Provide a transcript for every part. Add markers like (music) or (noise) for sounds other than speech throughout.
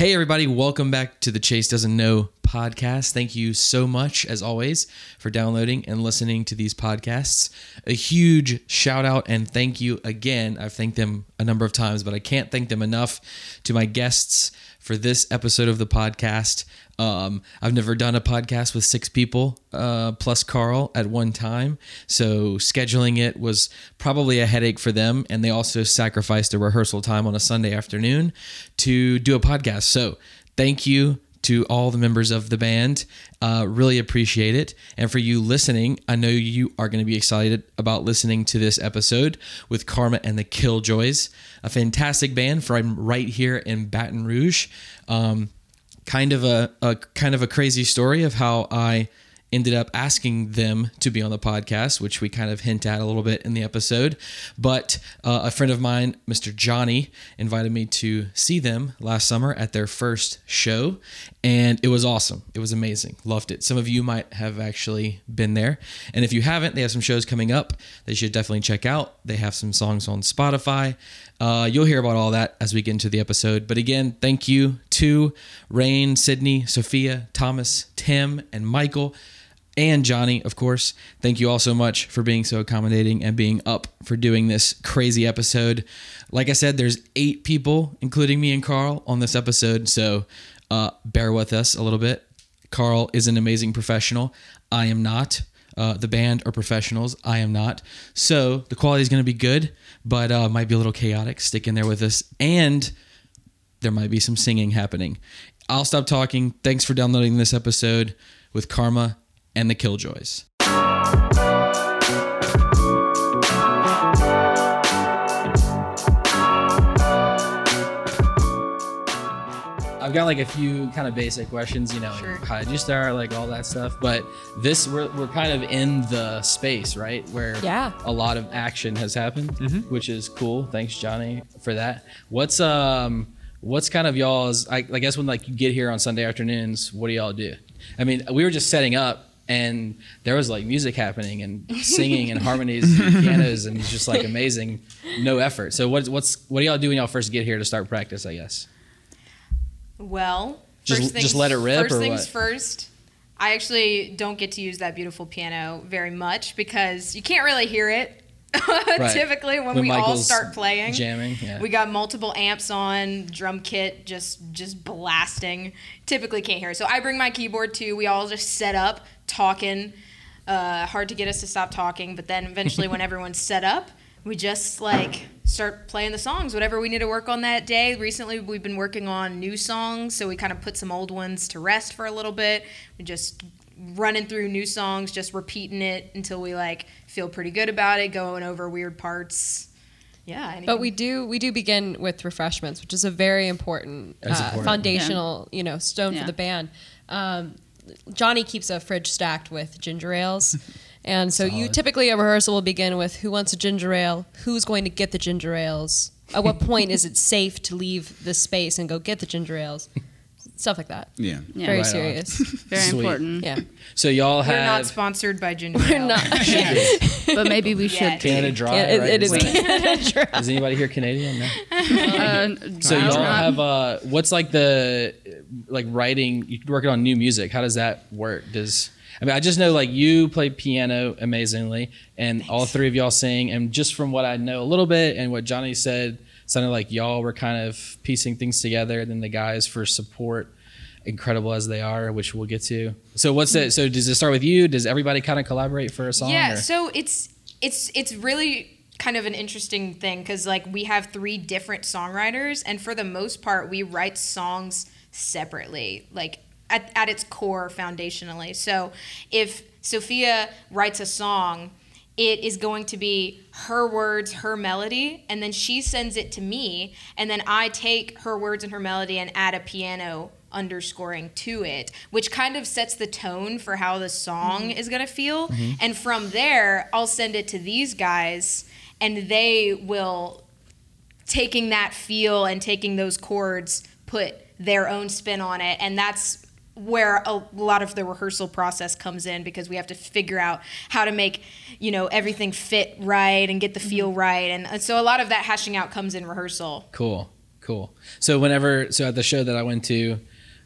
Hey, everybody, welcome back to the Chase Doesn't Know podcast. Thank you so much, as always, for downloading and listening to these podcasts. A huge shout out and thank you again. I've thanked them a number of times, but I can't thank them enough to my guests for this episode of the podcast. Um, I've never done a podcast with six people uh, plus Carl at one time, so scheduling it was probably a headache for them. And they also sacrificed a rehearsal time on a Sunday afternoon to do a podcast. So thank you to all the members of the band. Uh, really appreciate it. And for you listening, I know you are going to be excited about listening to this episode with Karma and the Killjoys, a fantastic band from right here in Baton Rouge. Um, kind of a, a kind of a crazy story of how I ended up asking them to be on the podcast, which we kind of hint at a little bit in the episode. But uh, a friend of mine, Mr. Johnny, invited me to see them last summer at their first show, and it was awesome. It was amazing. Loved it. Some of you might have actually been there, and if you haven't, they have some shows coming up that you should definitely check out. They have some songs on Spotify. Uh, you'll hear about all that as we get into the episode. But again, thank you to Rain, Sydney, Sophia, Thomas, Tim, and Michael and Johnny, of course. Thank you all so much for being so accommodating and being up for doing this crazy episode. Like I said, there's eight people, including me and Carl, on this episode, so uh, bear with us a little bit. Carl is an amazing professional. I am not. Uh, the band are professionals. I am not. So the quality is going to be good, but uh, might be a little chaotic. Stick in there with us. And there might be some singing happening. I'll stop talking. Thanks for downloading this episode with Karma and the Killjoys. I've got like a few kind of basic questions, you know, like Sure. how did you start, like all that stuff. But this, we're, we're kind of in the space, right? Where Yeah. a lot of action has happened, which is cool. Thanks, Johnny, for that. What's um, what's kind of y'all's? I, I guess when like you get here on Sunday afternoons, what do y'all do? I mean, we were just setting up. And there was like music happening and (laughs) singing and harmonies and pianos and it's just like amazing, no effort. So what's what's what do y'all do when y'all first get here to start practice? I guess. Well, Just- first just things, let it rip, First or things what? first. I actually don't get to use that beautiful piano very much because you can't really hear it (laughs) typically when, When we all start playing. jamming, yeah. We got multiple amps on, drum kit just just blasting. Typically can't hear. it. So I bring my keyboard too. We all just set up talking. Uh, hard to get us to stop talking, but then eventually (laughs) when everyone's set up, we just like start playing the songs, whatever we need to work on that day. Recently, we've been working on new songs, so we kind of put some old ones to rest for a little bit. We just running through new songs, just repeating it until we like feel pretty good about it, going over weird parts. Yeah, anything- But we do we do begin with refreshments, which is a very important, uh, important. foundational you know stone Yeah. for the band. Um, Johnny keeps a fridge stacked with ginger ales. (laughs) And so you Solid. typically a rehearsal will begin with who wants a ginger ale, who's going to get the ginger ales, at what (laughs) point is it safe to leave the space and go get the ginger ales, stuff like that. Yeah. Yeah. Very Right serious. (laughs) Very Sweet. important. yeah, So y'all have. we're not sponsored by Ginger ale. we're Ale. not. (laughs) But maybe we should. Yes. Canada Dry. Yeah, it- right? it is Is, Canada Dry. is anybody here Canadian? No. Uh, So I y'all have uh, what's like the like writing? You're working on new music. How does that work? Does I mean I just know like you play piano amazingly, and all three of y'all sing. And just from what I know a little bit and what Johnny said, sounded like y'all were kind of piecing things together. And then the guys for support, incredible as they are, which we'll get to. So what's it? So does it start with you? Does everybody kind of collaborate for a song? Yeah, or- so it's it's it's really kind of an interesting thing because like we have three different songwriters, and for the most part, we write songs separately, like at, at its core, foundationally. So if Sophia writes a song. It is going to be her words, her melody, and then she sends it to me, and then I take her words and her melody and add a piano underscoring to it, which kind of sets the tone for how the song mm-hmm. is going to feel. Mm-hmm. And from there, I'll send it to these guys, and they will, taking that feel and taking those chords, put their own spin on it. And that's where a lot of the rehearsal process comes in because we have to figure out how to make you know everything fit right and get the feel right and, and so a lot of that hashing out comes in rehearsal Cool. Cool. So whenever so at the show that I went to,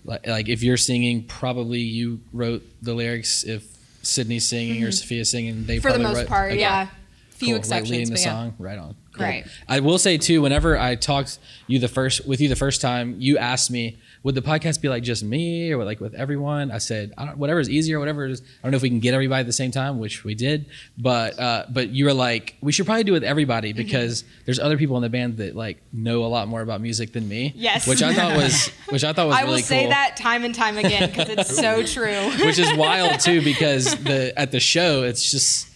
like, like if you're singing, probably you wrote the lyrics. If Sydney's singing or Sophia's singing, they Mm-hmm. For the most wrote- part, okay. yeah. Few Cool, exceptions, like leading the yeah. song. Right on. Cool. Right. I will say too, whenever I talked you the first with you the first time, you asked me, would the podcast be like just me or like with everyone? I said, I don't, whatever is easier, whatever is. I don't know if we can get everybody at the same time, which we did, but uh, but you were like, we should probably do it with everybody Mm-hmm. because there's other people in the band that like know a lot more about music than me. Yes. which I thought was (laughs) which I thought was I really will say cool. that time and time again because it's so (laughs) true. which is wild too (laughs) because the at the show it's just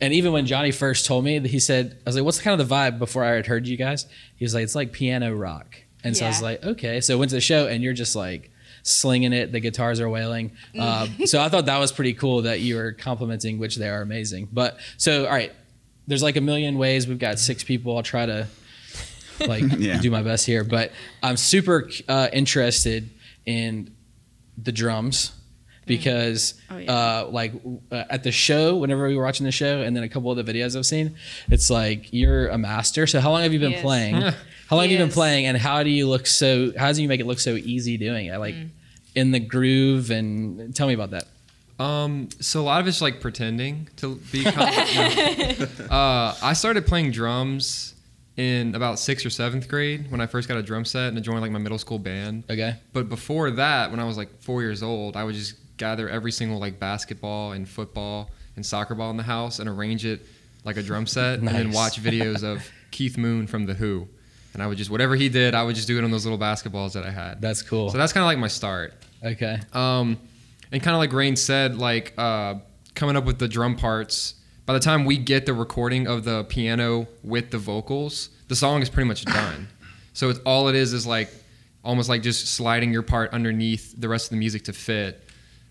and even when Johnny first told me he said I was like what's kind of the vibe before I had heard you guys he was like it's like piano rock and so I was like okay. So went to the show and you're just like slinging it. The guitars are wailing. Um, so I thought that was pretty cool that you were complimenting which they are amazing. But so all right. There's like a million ways we've got six people. I'll try to like (laughs) Yeah. do my best here. But I'm super uh, interested in the drums because Oh, yeah. uh, like uh, at the show whenever we were watching the show and then a couple of the videos i've seen it's like you're a master. So how long have you been He is. playing (laughs) how long have He you been playing and how do you look so how do you make it look so easy doing it like Mm. in the groove and tell me about that Um, so a lot of it's like pretending to be. confident. (laughs) uh, I started playing drums in about sixth or seventh grade when I first got a drum set and I joined like my middle school band. okay But before that, when I was like four years old, I would just gather every single like basketball and football and soccer ball in the house and arrange it like a drum set, and then watch videos (laughs) of Keith Moon from The Who. And I would just whatever he did, I would just do it on those little basketballs that I had. that's cool So that's kind of like my start. okay Um, and kind of like Rain said, like uh, coming up with the drum parts. By the time we get the recording of the piano with the vocals, the song is pretty much (coughs) done. So it's all it is is like almost like just sliding your part underneath the rest of the music to fit.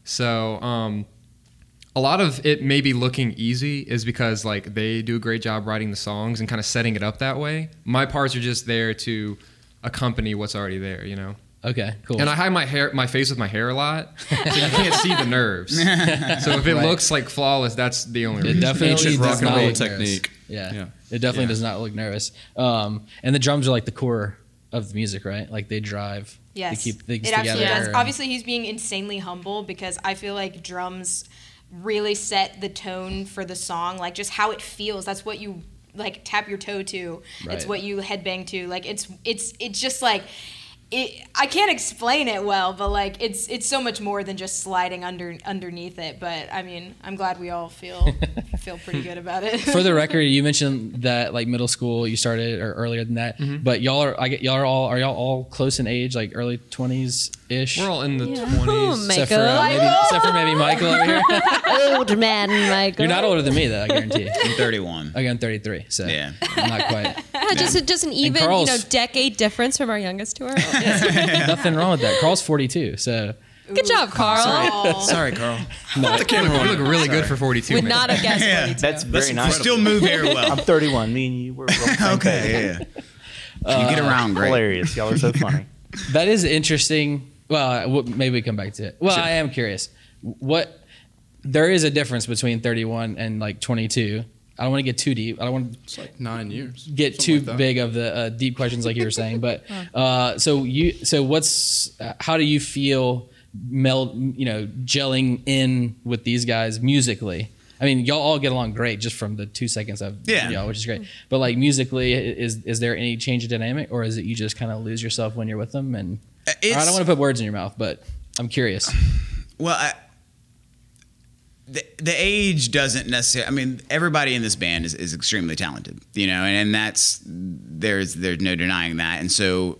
So um, a lot of it maybe looking easy is because like they do a great job writing the songs and kind of setting it up that way. My parts are just there to accompany what's already there, you know. okay cool And I hide my hair, my face with my hair a lot, so you can't see the nerves. (laughs) So if it Right. looks like flawless, that's the only it reason. definitely Ancient does rock and not roll look technique. yeah. Yeah. it definitely Yeah. does not look nervous um, and the drums are like the core of the music right like they drive Yes, they keep things it together absolutely does. Obviously, he's being insanely humble because I feel like drums really set the tone for the song, like just how it feels. That's what you like tap your toe to. It's what you headbang to. Like it's it's it's just like. It, I can't explain it well, but like it's it's so much more than just sliding under underneath it. But I mean, I'm glad we all feel (laughs) feel pretty good about it. for the record, (laughs) you mentioned that like middle school you started or earlier than that, Mm-hmm. but y'all are I get y'all are all are y'all all close in age, like early twenties ish. We're all in the Oh, twenties. except for, uh, maybe, except for maybe Michael over here. (laughs) Old man, Michael. You're not older than me though, I guarantee. I'm 31. Okay, I'm 33, so Yeah. I'm not quite. Yeah, just just an even you know decade difference from our youngest to our oldest. (laughs) Nothing wrong with that. Carl's 42, so Good job, Carl. Oh. (laughs) Sorry, Carl. (laughs) no, You look really good for 42. Would man. not have guessed Yeah. 42. That's very We nice. still move very well. I'm 31. Me and you, we're both the same page. okay, yeah. Uh, you get around great. Hilarious. Y'all are so funny. that is interesting. Well, uh, maybe we come back to it. Well, Sure. I am curious. What there is a difference between 31 and like 22. I don't want to get too deep. I don't want to It's like nine years. get too like big of the uh, deep questions like you were saying but (laughs) uh, so you so what's uh, how do you feel meld you know gelling in with these guys musically I mean, y'all all get along great just from the two seconds I've Yeah. y'all, which is great. But like musically, is is there any change of dynamic, or is it you just kind of lose yourself when you're with them? And Uh, I don't want to put words in your mouth, but I'm curious. (sighs) Well, I, the the age doesn't necessarily. I mean, everybody in this band is, is extremely talented, you know, and, and that's there's there's no denying that. And so,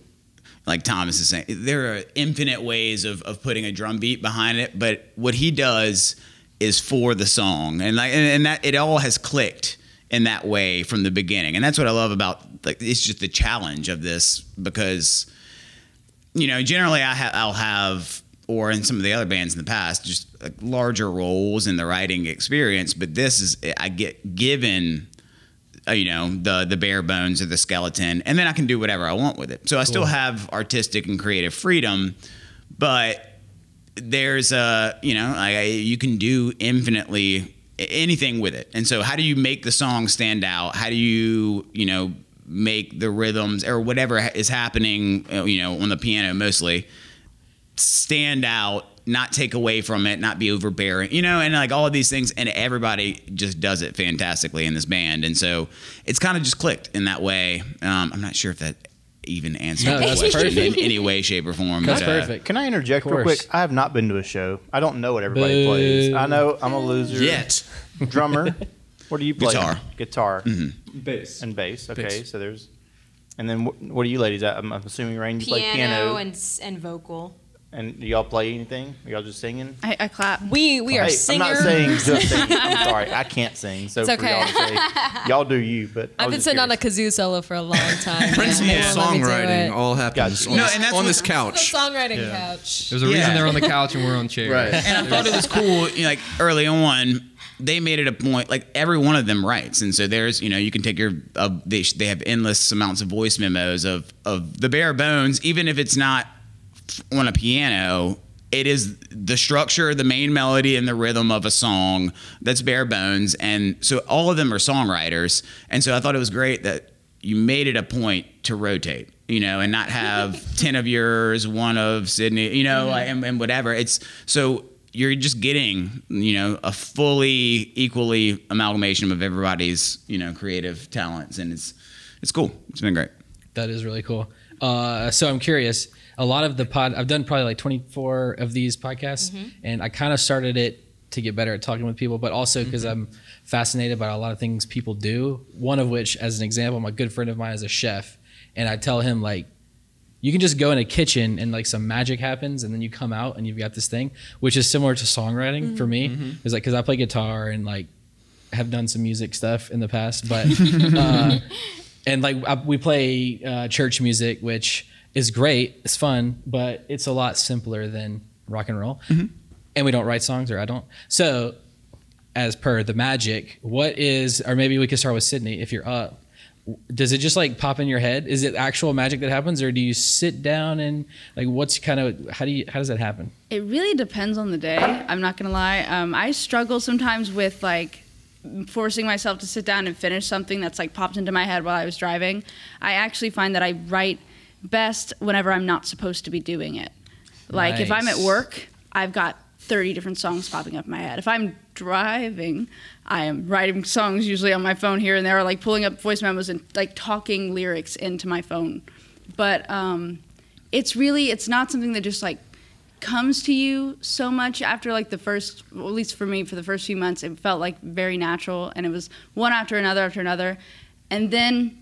like Thomas is saying, there are infinite ways of of putting a drum beat behind it, but what he does is for the song, and like and, and that it all has clicked in that way from the beginning, and that's what I love about like it's just the challenge of this because you know, generally I ha- I'll have, or in some of the other bands in the past, just like larger roles in the writing experience. But this is I get given, uh, you know, the the bare bones of the skeleton, and then I can do whatever I want with it. So I still have artistic and creative freedom, but there's a you know I, you can do infinitely anything with it. And so how do you make the song stand out? How do you you know make the rhythms or whatever is happening, you know, on the piano mostly stand out, not take away from it, not be overbearing, you know, and like all of these things. And everybody just does it fantastically in this band. And so it's kind of just clicked in that way. Um, I'm not sure if that even answered No, the that's question perfect. in any way, shape, or form. That's but, uh, perfect. Can I interject real quick? I have not been to a show. I don't know what everybody Boo. plays. I know I'm a loser. Yet. Drummer. What do you play? Guitar. Guitar. Bass. And bass. Okay, Bass. so there's. And then what, what do you ladies? I'm, I'm assuming Rain, you play Piano piano. and and vocal. And do y'all play anything? Are y'all just singing? I, I clap. We we are Hey, singers. I'm not saying just singing. I'm (laughs) sorry, I can't sing. So It's for y'all to say, y'all do you. But I I've was bey just sitting on a kazoo solo for a long time. Principal They won't let me do songwriting all happens Gotcha. on, No, this, and that's on what- this The couch. songwriting couch. There's a Yeah. reason they're on the couch and we're on chairs. Right. and I thought it was cool. You know, like early on, they made it a point. Like every one of them writes, and so there's you know you can take your uh, they they have endless amounts of voice memos of of the bare bones, even if it's not on a piano. It is the structure, the main melody, and the rhythm of a song that's bare bones, and so all of them are songwriters. And so I thought it was great that you made it a point to rotate, you know, and not have (laughs) ten of yours, one of Sydney, you know, and, and whatever. It's so you're just getting, you know, a fully equally amalgamation of everybody's, you know, creative talents, and it's it's cool. It's been great. That is really cool. Uh, so I'm curious. A lot of the pod, I've done probably like 24 of these podcasts, and I kind of started it to get better at talking with people, but also because I'm fascinated by a lot of things people do. One of which, as an example, my good friend of mine is a chef, and I tell him like, you can just go in a kitchen and like some magic happens, and then you come out and you've got this thing, which is similar to songwriting for me. It's like because I play guitar and like have done some music stuff in the past, but. (laughs) Uh, and like I, we play uh, church music, which is great, it's fun, but it's a lot simpler than rock and roll. And we don't write songs, or I don't. So, as per the magic, what is, or maybe we could start with Sydney if you're up. Does it just like pop in your head? Is it actual magic that happens, or do you sit down and like what's kind of how do you how does that happen? It really depends on the day. I'm not gonna lie. Um, I struggle sometimes with like forcing myself to sit down and finish something that's like popped into my head while I was driving. I actually find that I write best whenever I'm not supposed to be doing it. Like if I'm at work, I've got 30 different songs popping up in my head. If I'm driving, I am writing songs usually on my phone here and there, or like pulling up voice memos and like talking lyrics into my phone. But um, it's really it's not something that just like comes to you so much after like the first well, at least for me for the first few months it felt like very natural and it was one after another after another and then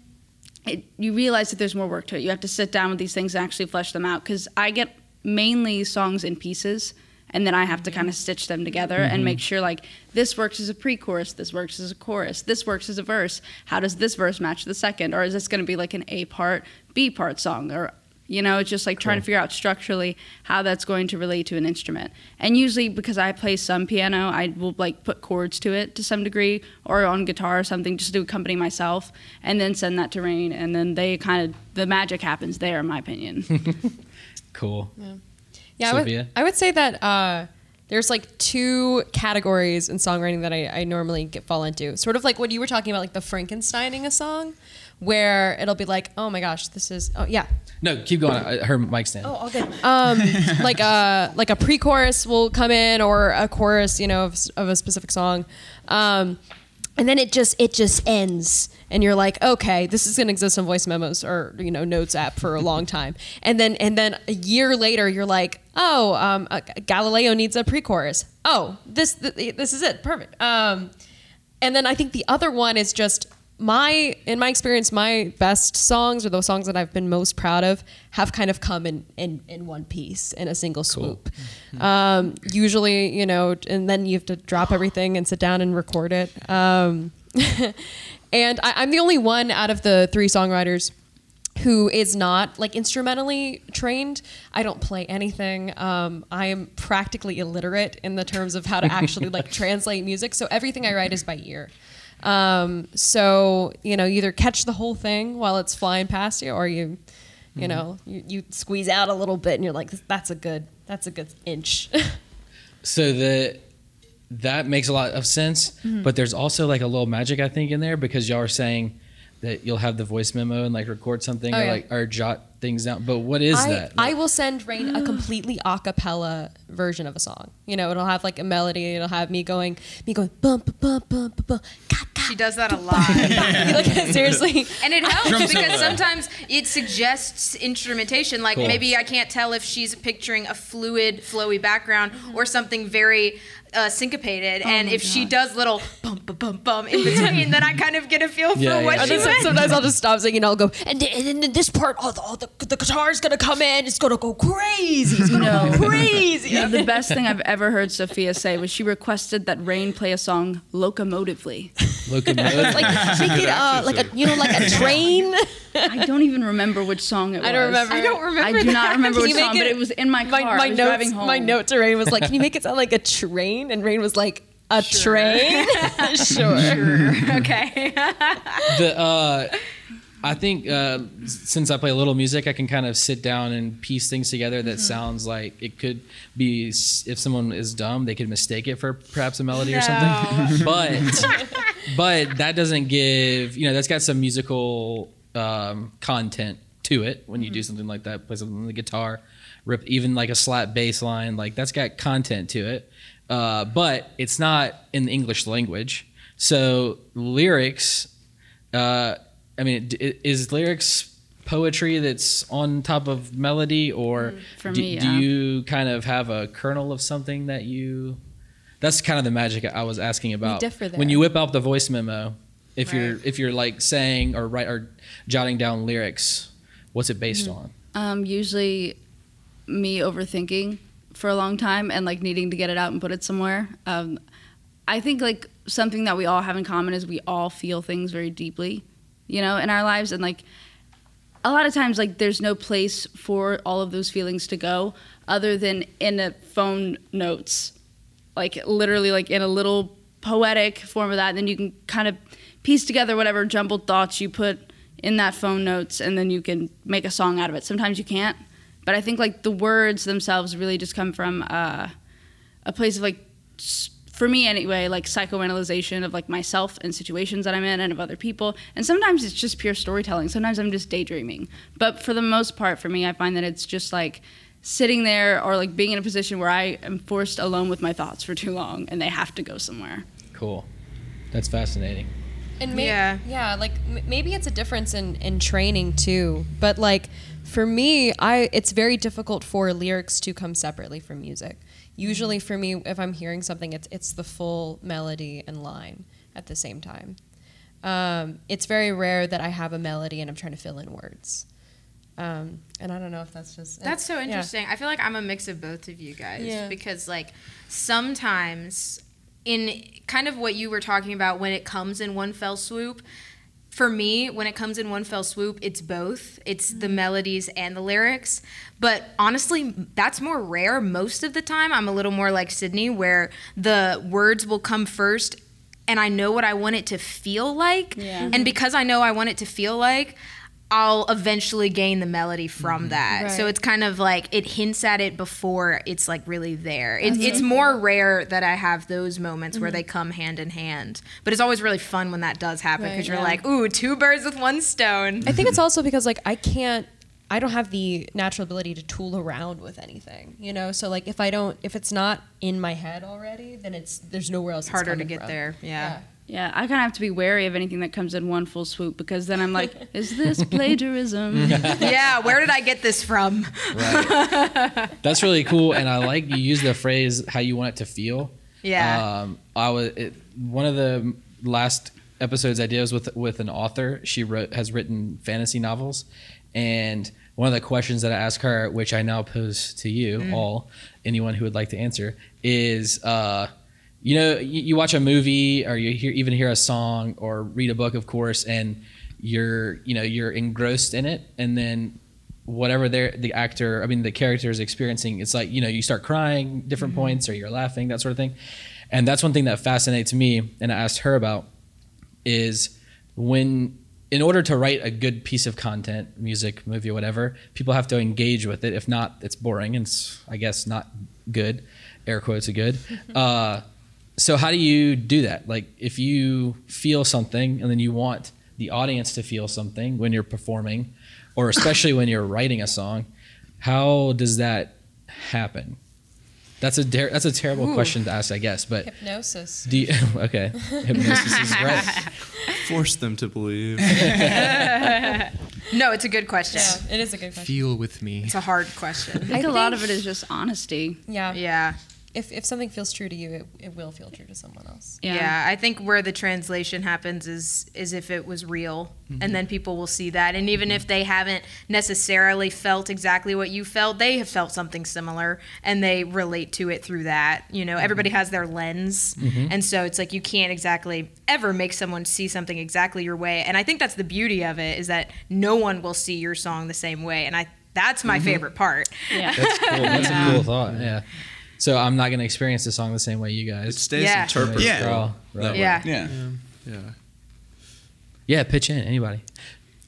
it, you realize that there's more work to it. You have to sit down with these things and actually flesh them out because i get mainly songs in pieces and then i have to kind of stitch them together and mm-hmm. make sure like this works as a pre-chorus this works as a chorus this works as a verse. How does this verse match the second? Or is this going to be like an a part b part song? Or you know, it's just like trying to figure out structurally how that's going to relate to an instrument. And usually, because I play some piano, I will like put chords to it to some degree, or on guitar or something, just to accompany myself, and then send that to Rain, and then they kind of the magic happens there, in my opinion. (laughs) Cool. Yeah, I would, I would say that uh, there's like two categories in songwriting that I, I normally get fall into. Sort of like what you were talking about, like the Frankensteining a song, where it'll be like, oh my gosh, this is oh yeah, No, keep going. I- Her mic stand. Oh, all good. Um, (laughs) like a like a pre-chorus will come in, or a chorus, you know, of, of a specific song, um, and then it just it just ends, and you're like, okay, this is gonna exist on voice memos or you know notes app for a (laughs) long time, and then and then a year later, you're like, oh, um, uh, Galileo needs a pre-chorus. Oh, this th- this is it, perfect. Um, and then I think the other one is just my in my experience my best songs or those songs that I've been most proud of have kind of come in in, in one piece in a single swoop. Um, usually, you know, and then you have to drop everything and sit down and record it. Um, (laughs) and I, I'm the only one out of the three songwriters who is not like instrumentally trained. I don't play anything. Um, I am practically illiterate in the terms of how to actually like (laughs) translate music. So everything I write is by ear. Um, so you know, either catch the whole thing while it's flying past you, or you, you know, you, you squeeze out a little bit, and you're like, that's a good, that's a good inch. (laughs) So the that makes a lot of sense, but there's also like a little magic I think in there because y'all are saying that you'll have the voice memo and like record something Oh, or yeah. like or jot things down. But what is I, that? I will send Rain a completely a cappella version of a song. You know, it'll have like a melody. It'll have me going, me going bum bum bum bum bum bum. ga, ga, She does that a lot. (laughs) like seriously. And it helps Drum because sometimes it suggests instrumentation. Like Cool. maybe I can't tell if she's picturing a fluid, flowy background or something very uh, syncopated. and if she does little bum bum bum bum in between, then I kind of get a feel for Yeah, what yeah, And she then meant. sometimes I'll just stop singing. I'll go, and, th- and then this part, oh, the, oh, the, the guitar's gonna come in. It's gonna go crazy. It's gonna go crazy. Yeah, (laughs) the best thing I've ever heard Sophia say was she requested that Rain play a song locomotively. locomotive. like make it uh, like a you know like a (laughs) train. I don't even remember which song it was. I don't remember. I don't remember. I do not remember Can which you make song, but it- it was in my car. my, I my was notes driving home. my note to Rain was like, "Can you make it sound like a train?" And Rain was like, "A train." (laughs) sure. okay. (laughs) the uh I think uh, since I play a little music, I can kind of sit down and piece things together that sounds like it could be. If someone is dumb, they could mistake it for perhaps a melody or something. (laughs) But but that doesn't give you know that's got some musical um, content to it when you do something like that. Play something on the guitar, rip even like a slap bass line, like that's got content to it. Uh, but it's not in the English language, so lyrics uh, I mean, d- is lyrics poetry that's on top of melody, or for do, me, do you kind of have a kernel of something that you? That's kind of the magic I was asking about. When you whip out the voice memo, if you're if you're like saying or write or jotting down lyrics, what's it based Mm-hmm. on? Um, usually, me overthinking for a long time and like needing to get it out and put it somewhere. Um, I think like something that we all have in common is we all feel things very deeply, you know, in our lives, and like a lot of times like there's no place for all of those feelings to go other than in a phone notes, like literally like in a little poetic form of that. And then you can kind of piece together whatever jumbled thoughts you put in that phone notes, and then you can make a song out of it. Sometimes you can't, but I think like the words themselves really just come from uh, a place of like for me anyway like psychoanalyzation of like myself and situations that i'm in and of other people. And sometimes it's just pure storytelling. Sometimes i'm just daydreaming. But for the most part for me i find that it's just like sitting there or like being in a position where i am forced alone with my thoughts for too long and they have to go somewhere. Cool, that's fascinating. And Yeah. yeah, like m- maybe it's a difference in in training too. But like for me, I it's very difficult for lyrics to come separately from music. Usually for me, if I'm hearing something, it's it's the full melody and line at the same time. Um, it's very rare that I have a melody and I'm trying to fill in words. Um, and I don't know if that's just That's so yeah. interesting. I feel like I'm a mix of both of you guys Yeah. because like sometimes in kind of what you were talking about when it comes in one fell swoop, for me, when it comes in one fell swoop, it's both. It's the mm. melodies and the lyrics. But honestly, that's more rare most of the time. I'm a little more like Sydney, where the words will come first and I know what I want it to feel like. Yeah. And because I know I want it to feel like, I'll eventually gain the melody from mm-hmm. that. So it's kind of like it hints at it before it's like really there. It, it's more rare that I have those moments where mm-hmm. they come hand in hand. But it's always really fun when that does happen because Right, you're yeah. like, ooh, two birds with one stone. I think it's (laughs) also because like I can't I don't have the natural ability to tool around with anything, you know. So like if I don't if it's not in my head already, then it's there's nowhere else. it's Harder to get from. there. Yeah. yeah i kind of have to be wary of anything that comes in one full swoop because then i'm like (laughs) is this plagiarism (laughs) yeah, where did I get this from? That's really (laughs) cool, and I like you use the phrase "how you want it to feel." Yeah. Um, I was it, one of the last episodes I did was with with an author. She wrote has written fantasy novels, and one of the questions that I asked her, which I now pose to you all, anyone who would like to answer, is. Uh, you know, you, you watch a movie or you hear even hear a song or read a book, of course, and you're you know you're engrossed in it, and then whatever they're the actor i mean the character is experiencing it's like you know you start crying different points or you're laughing that sort of thing. And that's one thing that fascinates me and i asked her about is when in order to write a good piece of content music movie whatever people have to engage with it. If not it's boring and it's i guess not good air quotes are good. (laughs) Uh, so how do you do that like if you feel something and then you want the audience to feel something when you're performing, or especially when you're writing a song. How does that happen? That's a ter- that's a terrible question to ask, I guess. But Hypnosis. do you, (laughs) okay, hypnosis is right. (laughs) Force them to believe. (laughs) No, it's a good question. Yeah, it is a good question. Feel with me. It's a hard question. I think a lot of it is just honesty. Yeah. Yeah. If, if something feels true to you, it, it will feel true to someone else. Yeah. I think where the translation happens is is if it was real, and mm-hmm. then people will see that, and even mm-hmm. if they haven't necessarily felt exactly what you felt, they have felt something similar, and they relate to it through that. You know, everybody mm-hmm. has their lens, and so it's like you can't exactly ever make someone see something exactly your way, and I think that's the beauty of it is that no one will see your song the same way, and I that's my favorite part. Yeah. That's cool. That's a (laughs) cool thought. Yeah. So I'm not gonna experience the song the same way you It guys. stays Yeah. interpretable. Yeah. Girl, right. Yeah. Yeah. Yeah. Yeah. Pitch in anybody.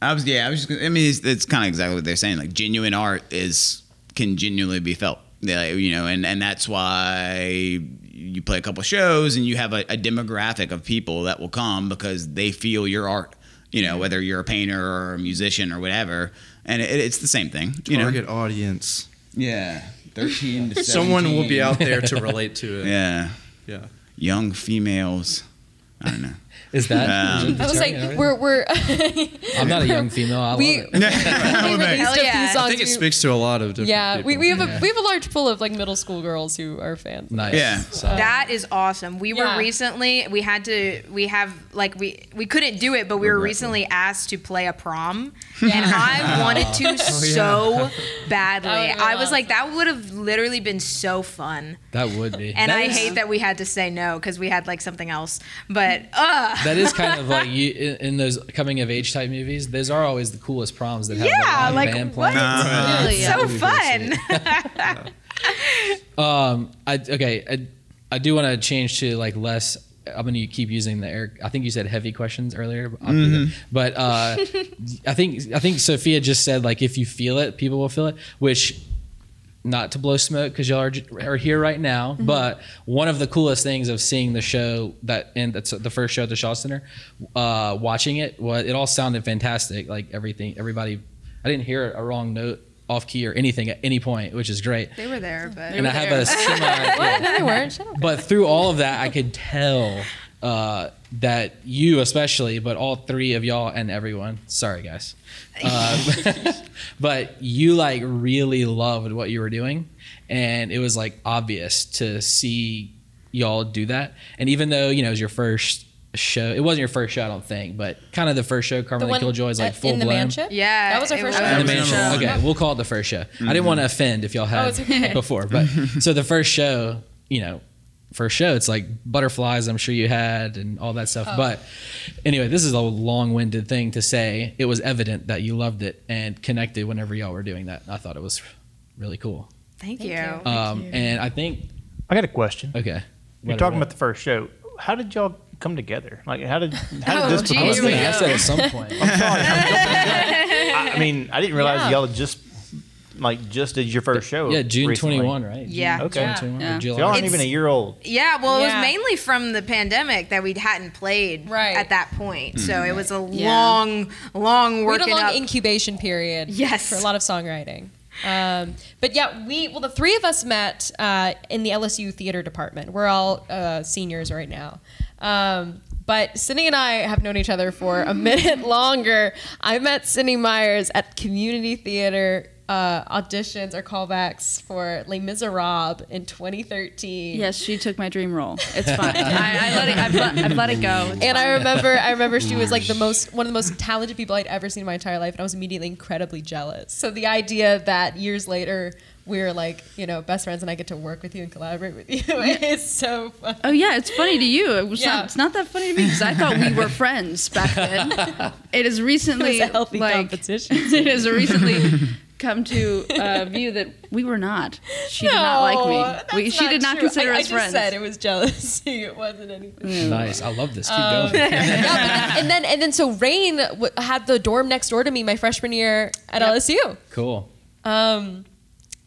I was yeah. I was just. gonna- I mean, it's, it's kind of exactly what they're saying. Like genuine art is can genuinely be felt. Yeah, you know, and and that's why you play a couple shows and you have a, a demographic of people that will come because they feel your art. You know, whether you're a painter or a musician or whatever, and it, it's the same thing. You know. Target audience. Yeah. Thirteen to (laughs) Someone will be out there to (laughs) relate to it. Yeah. Yeah. Young females. I don't know. Is that? Um, is I was like, target we're we're? (laughs) I'm not a young female. I we, love we released (laughs) Hell a few yeah. songs. I think it speaks to a lot of different yeah, people. we, we have Yeah. a we have a large pool of like middle school girls who are fans. Nice. Yeah. So, That is awesome. We were Yeah. recently we had to we have like we we couldn't do it, but we were recently asked to play a prom, and I (laughs) wanted to so badly. That I was like, that would have literally been so fun. that would be. And That I is- hate that we had to say no because we had like something else. But uh That is kind of like you in, in those coming of age type movies. Those are always the coolest proms that have Yeah, the like, band what? playing. Uh, Really, yeah. so fun. (laughs) Um, I okay. I, I do want to change to like less. I'm gonna keep using the air. I think you said heavy questions earlier, but, I'll do that. but uh, (laughs) I think I think Sophia just said like if you feel it, people will feel it. Which, not to blow smoke because y'all are, are here right now. But one of the coolest things of seeing the show that and that's the first show at the Shaw Center, uh, watching it was it all sounded fantastic. Like everything, everybody. I didn't hear a wrong note off key or anything at any point, which is great. they were there, but and I have a semi. (laughs) yeah. No, they weren't. But through all of that, I could tell uh, that you, especially, but all three of y'all and everyone. Sorry, guys. Uh, (laughs) but you like really loved what you were doing, and it was like obvious to see y'all do that. And even though you know it was your first show, it wasn't your first show, I don't think, but kind of the first show. Carmen one Killjoy is like full in the blown. manship. Yeah, that was our first was- show. In the That was main number show. Okay, we'll call it the first show. I didn't want to offend if y'all had it's okay. before, but (laughs) so the first show, you know, first show, it's like butterflies. I'm sure you had and all that stuff. But anyway, this is a long-winded thing to say. It was evident that you loved it and connected whenever y'all were doing that. I thought it was really cool. Thank, Thank you. you. Um, and I think I got a question. okay, You're talking about the first show. How did y'all come together? Like, how did how Oh, did this gee, I become? was Here going we to go. ask that at some point. (laughs) I, I mean, I didn't realize Yeah. y'all had just like just did your first show. yeah, June recently. 21, right? Yeah. June Okay. 21, Yeah. or So July. y'all aren't It's- even a year old. Yeah, well, it was mainly from the pandemic that we hadn't played Right. at that point. So it was a Yeah. long, long We had working a long up. incubation period. Yes. for a lot of songwriting. Um, but yeah, we well the three of us met uh, in the LSU theater department. We're all uh, seniors right now. Um, but Sydney and I have known each other for a (laughs) minute longer. I met Sydney Myers at community theater uh, auditions or callbacks for Les Miserables in 2013. Yes, she took my dream role. It's fine. (laughs) I, I let it. I've let, I've let it go. It's And I remember, I remember she was like the most, one of the most talented people I'd ever seen in my entire life, and I was immediately incredibly jealous. So the idea that years later we're like, you know, best friends, and I get to work with you and collaborate with you (laughs) is so fun. Oh yeah, it's funny to you. It was Yeah. not. It's not that funny to me because I thought we were friends back then. (laughs) It is recently It was a healthy like, competition. it has recently come to uh, (laughs) view that we were not. She did not like me. We, she did not true. consider I, us I just friends. said it was jealousy. It wasn't anything. Nice. I love this. Keep Um, going. (laughs) yeah, but and then and then so Rain w- had the dorm next door to me my freshman year at Yep. LSU. Cool. Um,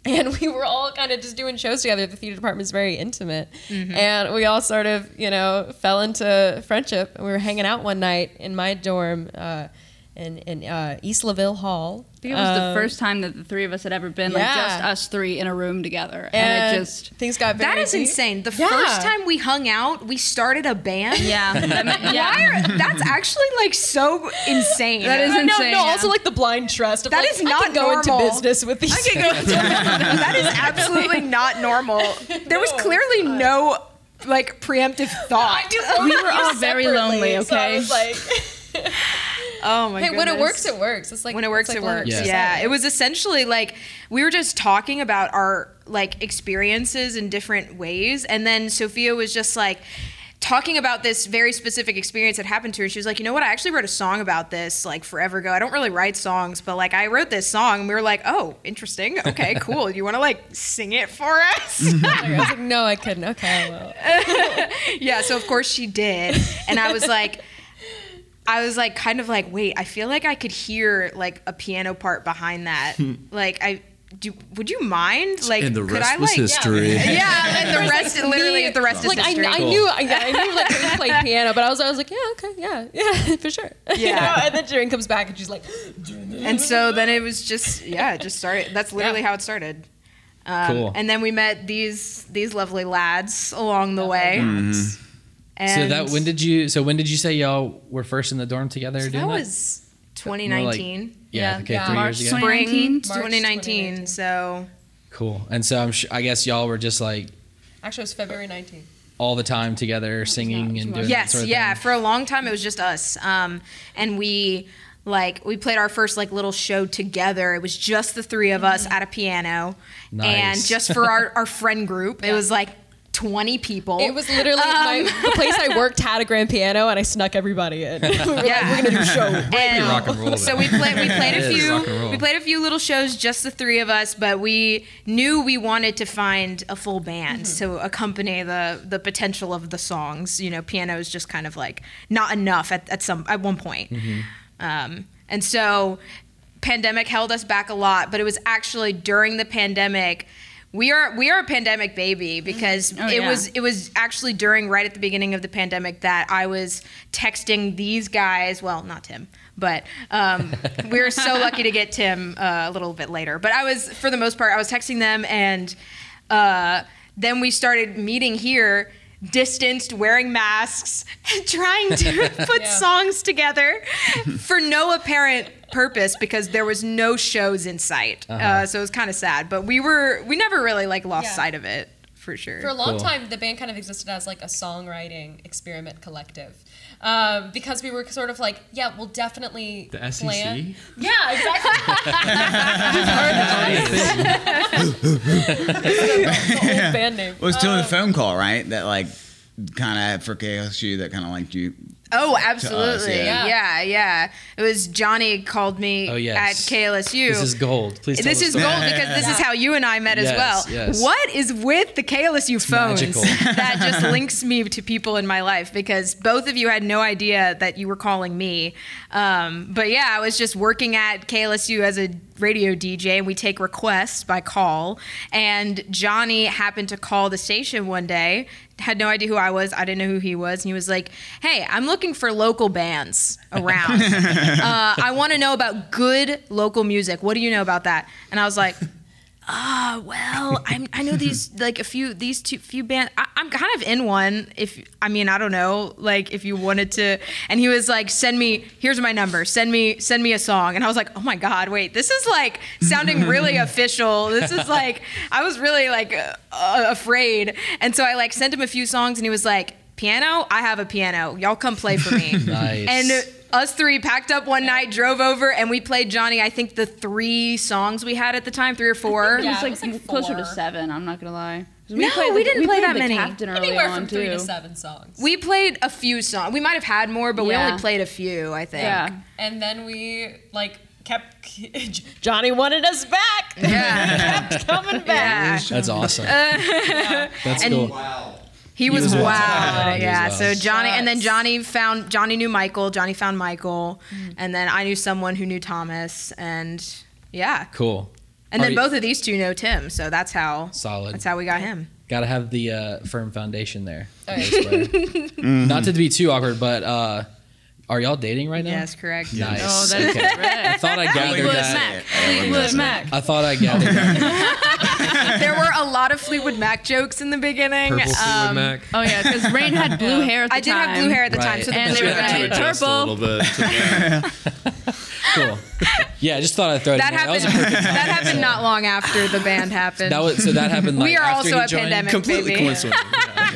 and we were all kind of just doing shows together. The theater department is very intimate, and we all sort of, you know, fell into friendship. And we were hanging out one night in my dorm uh, in in uh, East Laville Hall. I think it was the Um, first time that the three of us had ever been like just us three in a room together, and, and it just things got very That is deep. insane. The Yeah. first time we hung out, we started a band. yeah, that meant- yeah. Why are, that's actually like so insane. That is No, no, insane, no. yeah. Also, like the blind trust. Of, That like, is I not can go into business with these. I can go. (laughs) that is absolutely not normal. There was clearly no like preemptive thought. we were all very lonely. So I Okay, was like, (laughs) Oh my hey, when it works, it works. It's like when it works, it's it works. Leonard Yeah. it was essentially like we were just talking about our like experiences in different ways, and then Sophia was just like talking about this very specific experience that happened to her. She was like, you know what? I actually wrote a song about this like forever ago. I don't really write songs, but like I wrote this song, and we were like, oh, interesting. Okay, (laughs) cool. You want to like sing it for us? (laughs) (laughs) I was like, no, I couldn't. Okay, well. yeah, so of course she did. And I was like, I was like, kind of like, wait, I feel like I could hear like a piano part behind that. like, I do. Would you mind? Like, and the could rest I was like? history. Yeah, and (laughs) the rest, literally, Me- the rest like is history. I, I knew, I, yeah, I knew like we (laughs) played piano, but I was, I was like, yeah, okay, yeah, yeah, (laughs) for sure. You Yeah. know? And then Jaren comes back and she's like, (gasps) and so then it was just, yeah, it just started. That's literally Yeah. how it started. Um, Cool. And then we met these these lovely lads along the way. And so that when did you? So when did you say y'all were first in the dorm together that doing that? was 2019. yeah, okay, Yeah. three March years ago. 20 Spring 2019? 2019. 2019. So Cool. And so I'm, sh- I guess y'all were just like actually, it was February 19th. all the time together, singing and doing that yes sort of yeah thing. for a long time it was just us um, and we like we played our first like little show together it was just the three of us at a piano Nice. and just for our, our friend group it was like 20 people It was literally my, um, the place I worked (laughs) had a grand piano, and I snuck everybody in. (laughs) we were like, Yeah. we're gonna do a show. and rock and roll so we played we (laughs) played a few rock and roll. we played a few little shows just the three of us but we knew we wanted to find a full band mm-hmm. to accompany the the potential of the songs you know piano is just kind of like not enough at, at some at one point mm-hmm. um, and so pandemic held us back a lot but it was actually during the pandemic we are we are a pandemic baby because Oh, it yeah. was it was actually during right at the beginning of the pandemic that I was texting these guys. Well, not Tim, but um, we were so (laughs) lucky to get Tim uh, a little bit later. But I was, for the most part, I was texting them, and uh, then we started meeting here. Distanced, wearing masks, (laughs) trying to (laughs) put Yeah. songs together (laughs) for no apparent purpose because there was no shows in sight. uh so it was kind of sad, but we were we never really like lost Yeah. sight of it for sure. For a long Cool. time, the band kind of existed as like a songwriting experiment collective. Um, because we were sort of like, yeah, we'll definitely The SEC? plan. Yeah, exactly. (laughs) the old band name. Well, it's still the phone call, right? That like kind of for KLSU that kind of like you. Oh, absolutely. yeah. yeah. yeah, It was Johnny called me Oh, yes. at KLSU. This is gold. Please tell This is story. gold because this is how you and I met as well. yes. What is with the KLSU phones magical. (laughs) that just links me to people in my life? Because both of you had no idea that you were calling me. Um, but yeah, I was just working at KLSU as a radio DJ, and we take requests by call. And Johnny happened to call the station one day. Had no idea who I was. I didn't know who he was. And he was like, "Hey, I'm looking for local bands around. (laughs) uh, I want to know about good local music. What do you know about that?" And I was like, ah, well, I'm, I know these (laughs) like a few these two few bands. I, I'm kind of in one. If I mean, I don't know, like if you wanted to. And he was like, send me. Here's my number. Send me send me a song. And I was like, oh my god, wait, this is like sounding really (laughs) official. This is like I was really like uh, uh, afraid. And so I like sent him a few songs, and he was like, piano. I have a piano. Y'all come play for me. (laughs) Nice. And us three packed up one night, drove over, and we played Johnny. I think the three songs we had at the time, three or four. Yeah, it's it like, was like closer to seven. I'm not gonna lie. No, we didn't play that many. Captain early Anywhere from three too. to seven songs. We played a few songs. We might have had more, but we only played a few, I think. Yeah. and then we like kept. (laughs) Johnny wanted us back. Yeah. (laughs) kept coming Yeah. back. That's awesome. (laughs) That's And- cool. He was, was wow. wild. Was Yeah. wild. So Johnny, and then Johnny found Johnny knew Michael. Johnny found Michael, Mm. and then I knew someone who knew Thomas, and yeah. Cool. And then you- both of these two know Tim, so that's how Solid. That's how we got him. Got to have the uh, firm foundation there. Bass (laughs) player. Not to be too awkward, but uh, are y'all dating right now? Yes, correct. Nice. Oh, that's okay. I correct. thought I gathered Fleetwood that. Mac. Fleetwood Mac. I thought I gathered that. (laughs) (laughs) there were a lot of Fleetwood Mac jokes in the beginning. Purple Fleetwood Um, Mac. Oh yeah, because Rain had blue hair at the I did time. have blue hair at the time, so the And they blue were gonna hair- a purple. little bit. (laughs) Cool. Yeah, I just thought I'd throw that in there. happened. That was that happened not long after the band happened. That was so that happened. Like, we are after also he a joined? pandemic Completely baby. coincidental.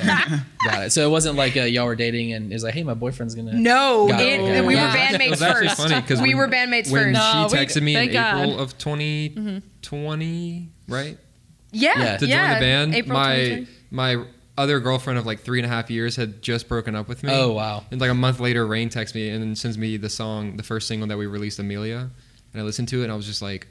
(laughs) Got it. So it wasn't like uh, y'all were dating and it was like, hey, my boyfriend's gonna. No, it, it. Okay. we were Yeah. It bandmates was actually first. funny because we were bandmates when first. No, she we- texted me in God. April of 2020, right? Yeah, Yeah. To yeah, join the band, April my 2020. my other girlfriend of like three and a half years had just broken up with me. Oh wow. And like a month later, Rain texts me and sends me the song, the first single that we released, Amelia. And I listened to it and I was just like,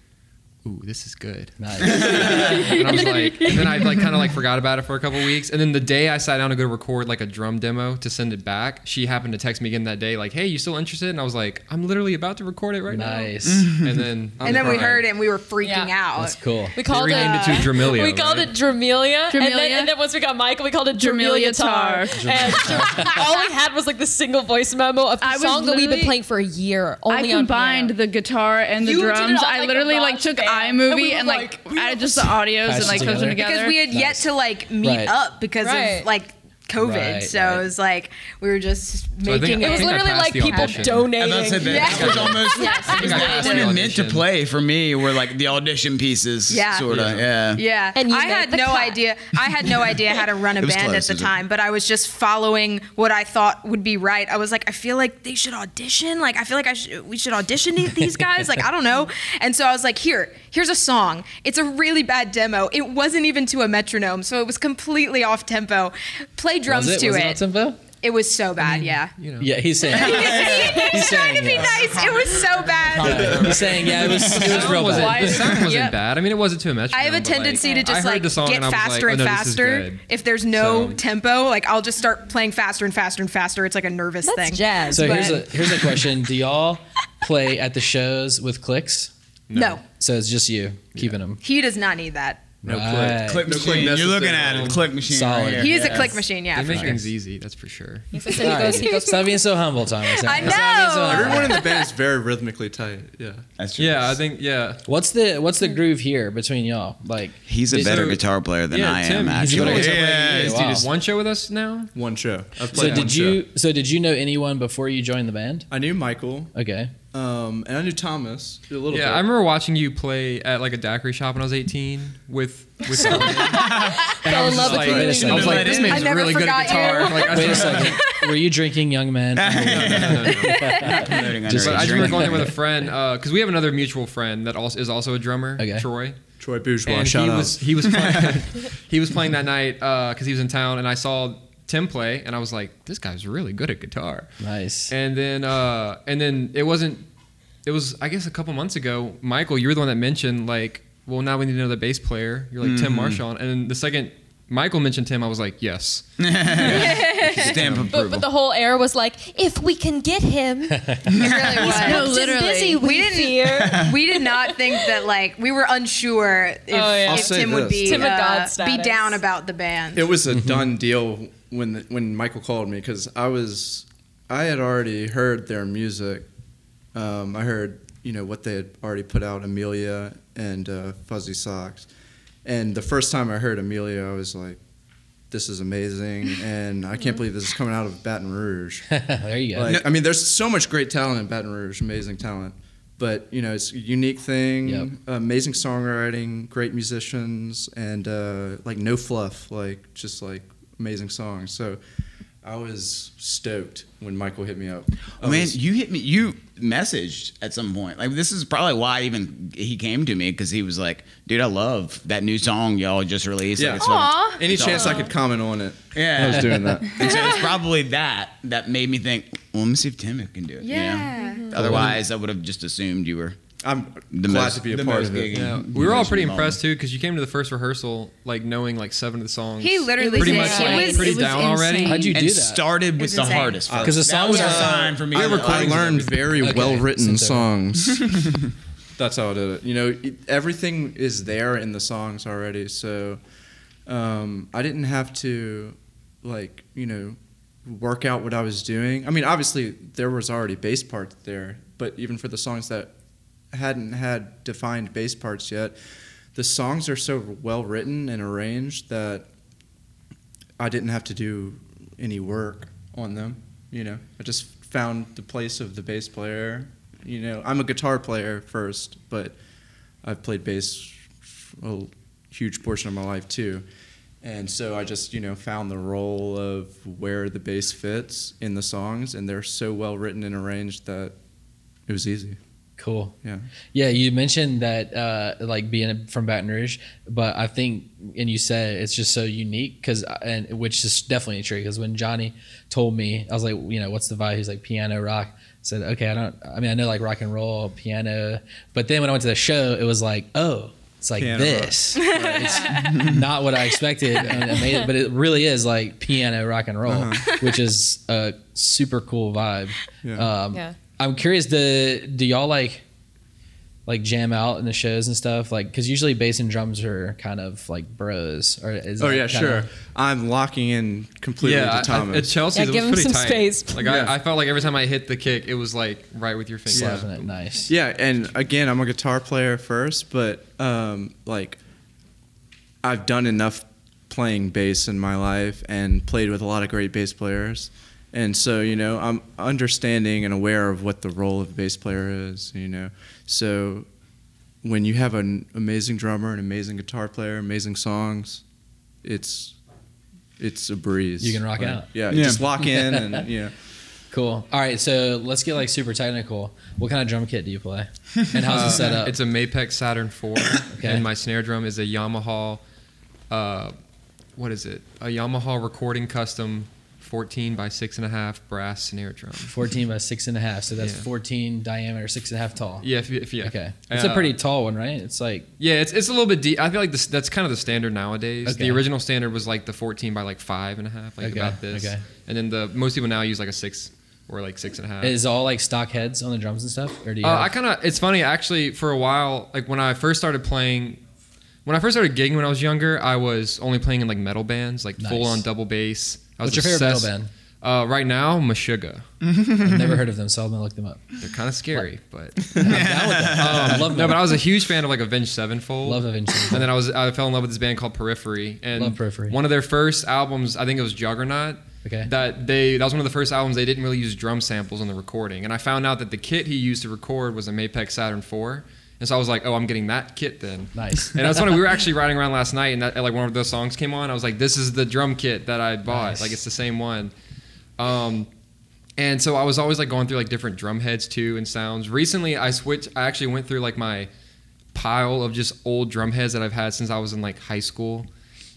ooh, this is good. Nice. (laughs) And I was like, and then I like kind of like forgot about it for a couple weeks. And then the day I sat down to go record like a drum demo to send it back, she happened to text me again that day, like, hey, you still interested? And I was like, I'm literally about to record it right nice. now. Nice. (laughs) and then and then we heard it and we were freaking Yeah. out. That's cool. We called they it. renamed it to Dramelia. we called right? it Dramelia, And, then, and then once we got Michael, we called it Dramelia Dramelia Tar. Tar. And (laughs) all we had was like the single voice memo of the I song that we've been playing for a year. Only on combined piano. the guitar and the You drums. I like, literally like GarageBand. Took And we iMovie and like, like- we added just the audios Patched and like put them together. together. because we had yet Nice. to like meet Right. up because Right. of like COVID. Right, so right. it was like we were just So I think- making It was literally like people donating. I was about to that, Yeah. that was almost (laughs) Yes, I think I that passed one meant to play for me were like the audition pieces, Yeah. sort of. Yeah. Yeah, And you I had no cut. idea. I had no idea how to run a (laughs) band close, at the it time, but I was just following what I thought would be right. I was like, I feel like they should audition. Like, I feel like I should. We should audition these guys. Like, I don't know. And so I was like, here, here's a song. It's a really bad demo. It wasn't even to a metronome, so it was completely off tempo. Play drums was it? to was it. it on? It was so bad. Mm. yeah. You know. Yeah, he's saying. (laughs) He's trying to be yes. nice. It was so bad. He's saying, yeah, it was, it was real bad. the sound wasn't Yep. bad. I mean, it wasn't too much. I have a tendency to just like get faster and oh, faster. If there's no So- tempo, like I'll just start playing faster and faster and faster. It's like a nervous That's thing. jazz. So But- here's a here's a question: Do y'all play at the shows with clicks? No. So it's just you keeping them. he does not need that. No Right. Click No machine. click You're looking at it. Click machine. Solid. Right. He is a click machine, yeah, They for make sure. things easy. That's for sure. He goes, he goes, Stop being so humble, Thomas. I Stop being so know. Everyone in the band is very rhythmically tight. Yeah. That's true. Yeah, I think yeah. What's the what's the groove here between y'all? Like He's a better there- guitar player than Yeah, I Tim, am. he's Actually, better guitar player than yeah. you. this Wow. dude is- One show with us now. One show. I've so played one did show. you so did you know anyone before you joined the band? I knew Michael, Okay. Um, and I knew Thomas a little Yeah, bit. I remember watching you play at like a daiquiri shop when I was 18 with with. (laughs) fell in love with like, you. Wait a I second. was like, this I man's never really good at forgot guitar. you. Like, I Wait a started- second. Were you drinking, young man? (laughs) Noting (laughs) Just- But underage I just remember drinking. going there with a friend because we have another mutual friend that also is also a drummer, Okay. Troy. Troy Bourgeois. and shout he out. was he was playing, he was playing that night because he was in town, and I saw Tim play, and I was like, this guy's really good at guitar. nice. And then uh, and then it wasn't. It was I guess a couple months ago. Michael, you were the one that mentioned like, well, now we need another bass player. You're like Tim Marshall, and then the second Michael mentioned Tim, I was like, yes. (laughs) (laughs) Stamp of But, approval. but the whole air was like, if we can get him, (laughs) It really was. No, literally. busy, we, We didn't- fear. we did not think that like we were unsure if, Oh, yeah. If say Tim would be Tim uh, God be down about the band. It was a done deal when the, when Michael called me because I was I had already heard their music. Um, I heard you know what they had already put out, Amelia and uh, Fuzzy Socks, and the first time I heard Amelia, I was like, "This is amazing," (laughs) and I can't believe this is coming out of Baton Rouge. (laughs) there you go. Like, I mean, there's so much great talent in Baton Rouge, amazing talent. But you know, it's a unique thing, Yep. amazing songwriting, great musicians, and uh, like no fluff, like just like amazing songs. So I was stoked when Michael hit me up. I Oh, man, was- you hit me. You messaged at some point. Like this is probably why even he came to me because he was like, "Dude, I love that new song y'all just released." Yeah. Like, it's fucking- any it's chance I uh, could comment on it, Yeah. I was doing that. And (laughs) so it's probably that that made me think, well, let me see if Tim can do it. you know? Yeah. Otherwise, I would have just assumed you were I'm the glad most, to be a the part of it. Yeah, we were all pretty musician impressed too because you came to the first rehearsal like knowing like seven of the songs. He literally pretty did. much It like was- pretty it was down already. How'd you And do that? started with the insane. hardest. part. Because the that songs was a are- sign for me. I, that I learned very Okay, well written some songs. (laughs) That's how I did it. You know, it, everything is there in the songs already, so um, I didn't have to like you know work out what I was doing. I mean, obviously there was already bass parts there, but even for the songs that hadn't had defined bass parts yet, the songs are so well written and arranged that I didn't have to do any work on them. You know, I just found the place of the bass player. You know, I'm a guitar player first, but I've played bass a huge portion of my life too. And so I just, you know, found the role of where the bass fits in the songs, and they're so well written and arranged that it was easy. Cool. Yeah. Yeah, you mentioned that uh, like being from Baton Rouge, but I think, and you said it's just so unique because, and which is definitely true because when Johnny told me, I was like, you know, what's the vibe? He's like piano rock. I said, okay, I don't. I mean, I know like rock and roll, piano, but then when I went to the show, it was like, oh, it's like Piano rock. (laughs) this. it's not what I expected, and amazing, but it really is like piano rock and roll, which is a super cool vibe. Yeah. Um, Yeah. I'm curious. Do do y'all like like jam out in the shows and stuff? Like, because usually bass and drums are kind of like bros. Or is Oh yeah, kinda- sure. I'm locking in completely yeah, to I- I- Thomas. at Chelsea, Yeah, it give was him pretty some tight. space. Like Yeah. I, I felt like every time I hit the kick, it was like right with your finger. slapping it nice. Yeah, and again, I'm a guitar player first, but um, like I've done enough playing bass in my life and played with a lot of great bass players. And so, you know, I'm understanding and aware of what the role of a bass player is, you know. So when you have an amazing drummer, an amazing guitar player, amazing songs, it's it's a breeze. You can rock out. Yeah, you Yeah. just lock in (laughs) and you know. Cool. All right, so let's get like super technical. What kind of drum kit do you play? And how's it set up? It's a Mapex Saturn 4, Okay. and my snare drum is a Yamaha. Uh, what is it? A Yamaha Recording Custom 14 by six and a half brass snare drum. 14 by six and a half, so that's Yeah. 14 diameter, six and a half tall. Yeah, if, if yeah. Okay, it's a Uh, pretty tall one, right? It's like Yeah, it's, it's a little bit deep. I feel like this that's kind of the standard nowadays. Okay. The original standard was like the 14 by like five and a half, like Okay, about this. okay. And then the most people now use like a six or like six and a half. is all like stock heads on the drums and stuff, or do you? Uh, have- I kind of. It's funny actually. For a while, like when I first started playing, when I first started gigging when I was younger, I was only playing in like metal bands, like Nice. full on double bass. I What's your favorite metal obsessed- band? Uh, right now, Meshuggah. I've never heard of them, so I'm gonna look them up. They're kind of scary, but (laughs) I'm down with that. I love no. them. But I was a huge fan of like Avenged Sevenfold. love Avenged Sevenfold. And then I was I fell in love with this band called Periphery. And Love Periphery. One of their first albums, I think it was Juggernaut. Okay. That they that was one of the first albums they didn't really use drum samples on the recording. And I found out that the kit he used to record was a Mapex Saturn 4. And so I was like, oh, I'm getting that kit then. Nice. And that's funny. We were actually riding around last night, and that, like one of those songs came on. I was like, "This is the drum kit that I bought. Nice. Like it's the same one." Um, and so I was always like going through like different drum heads too and sounds. Recently, I switched. I actually went through like my pile of just old drum heads that I've had since I was in like high school,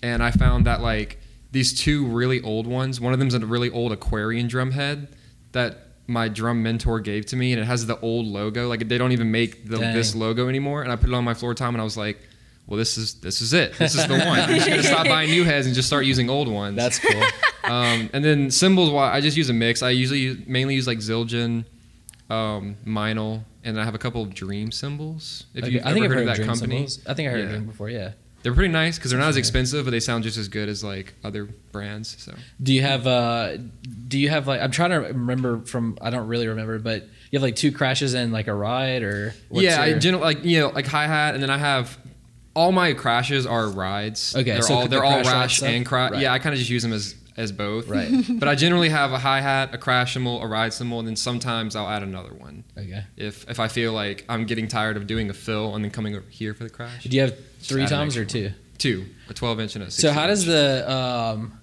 and I found that like these two really old ones. One of them's a really old Aquarian drum head that my drum mentor gave to me, and it has the old logo. Like they don't even make the, this logo anymore. And I put it on my floor tom, and I was like, "Well, this is this is it. This is the one. I'm just gonna stop buying new heads and just start using old ones." That's cool. (laughs) Um, and then cymbals, why I just use a mix. I usually use, mainly use like Zildjian, um, Meinl, and I have a couple of Dream cymbals. If Okay, you've I think ever I've heard, heard of that company, cymbals. I think I heard of Yeah. Dream before. Yeah. They're pretty nice because they're not as expensive, but they sound just as good as like other brands. So Do you have uh do you have like I'm trying to remember from I don't really remember, but you have like two crashes and like a ride or what's yeah, I your- generally like you know like hi hat, and then I have all my crashes are rides. Okay, they're so all they're all rash and crash. Right. Yeah, I kind of just use them as as both. Right. (laughs) but I generally have a hi hat, a crash cymbal, a ride cymbal, and then sometimes I'll add another one. Okay. if if I feel like I'm getting tired of doing a fill and then coming over here for the crash. Do you have three toms or two? Two, a 12 inch and a. 16 So how does inch. the um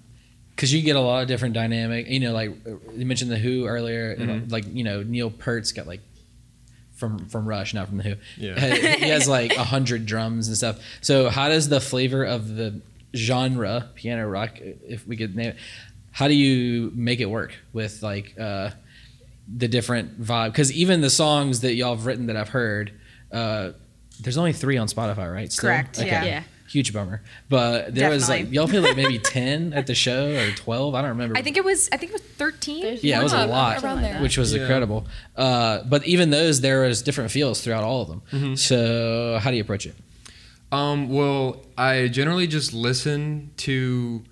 because you get a lot of different dynamic, you know, like uh, you mentioned the Who earlier, Mm-hmm. like you know Neil Peart's got like from from Rush, not from the Who. Yeah. (laughs) he has like a hundred drums and stuff. So how does the flavor of the genre piano rock, if we could name it, how do you make it work with like uh, the different vibe? Because even the songs that y'all have written that I've heard, uh, there's only three on Spotify, right? Still? Correct, yeah. Yeah. huge bummer. But there was like y'all played like maybe (laughs) ten at the show or twelve. I don't remember. I think it was I think it was 13. yeah, it was a lot, which was Yeah. incredible. Uh, but even those, there was different feels throughout all of them. Mm-hmm. So how do you approach it? Um, well, I generally just listen to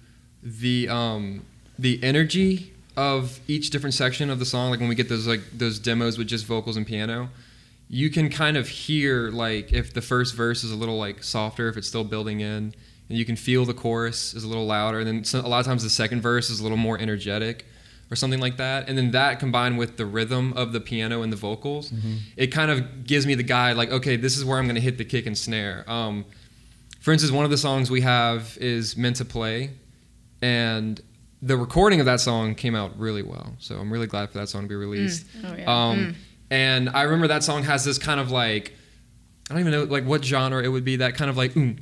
the um, the energy of each different section of the song. Like when we get those like those demos with just vocals and piano, you can kind of hear like if the first verse is a little like softer, if it's still building in, and you can feel the chorus is a little louder. And then a lot of times the second verse is a little more energetic. Or something like that, and then that combined with the rhythm of the piano and the vocals, it kind of gives me the guide. Like, okay, this is where I'm going to hit the kick and snare. Um, for instance, one of the songs we have is Meant to Play, and the recording of that song came out really well. So I'm really glad for that song to be released. Oh, yeah. Um, And I remember that song has this kind of like, I don't even know like what genre it would be. That kind of like, mm,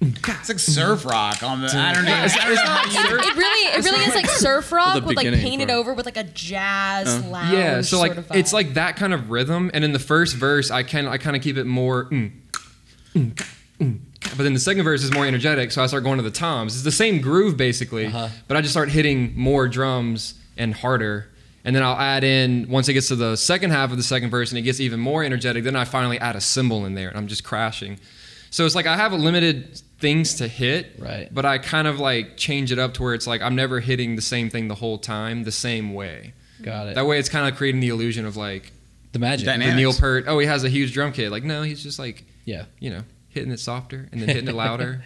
It's like surf rock on the. I don't know. it's, it's not surf- It really, it really is like surf rock The with like painted part. over with like a jazz lounge. yeah. So like sort of it's like that kind of rhythm, and in the first verse, I can I kind of keep it more. Mm, mm, mm. But then the second verse is more energetic, so I start going to the toms. It's the same groove basically, Uh-huh. but I just start hitting more drums and harder. And then I'll add in once it gets to the second half of the second verse and it gets even more energetic. Then I finally add a cymbal in there, and I'm just crashing. So it's like I have a limited things to hit, Right. But I kind of like change it up to where it's like I'm never hitting the same thing the whole time, the same way. Got it. That way, it's kind of creating the illusion of like the magic. Dynamic. the Neil Dynamics. Peart. Oh, he has a huge drum kit. Like, no, he's just like Yeah. you know hitting it softer and then (laughs) hitting it louder.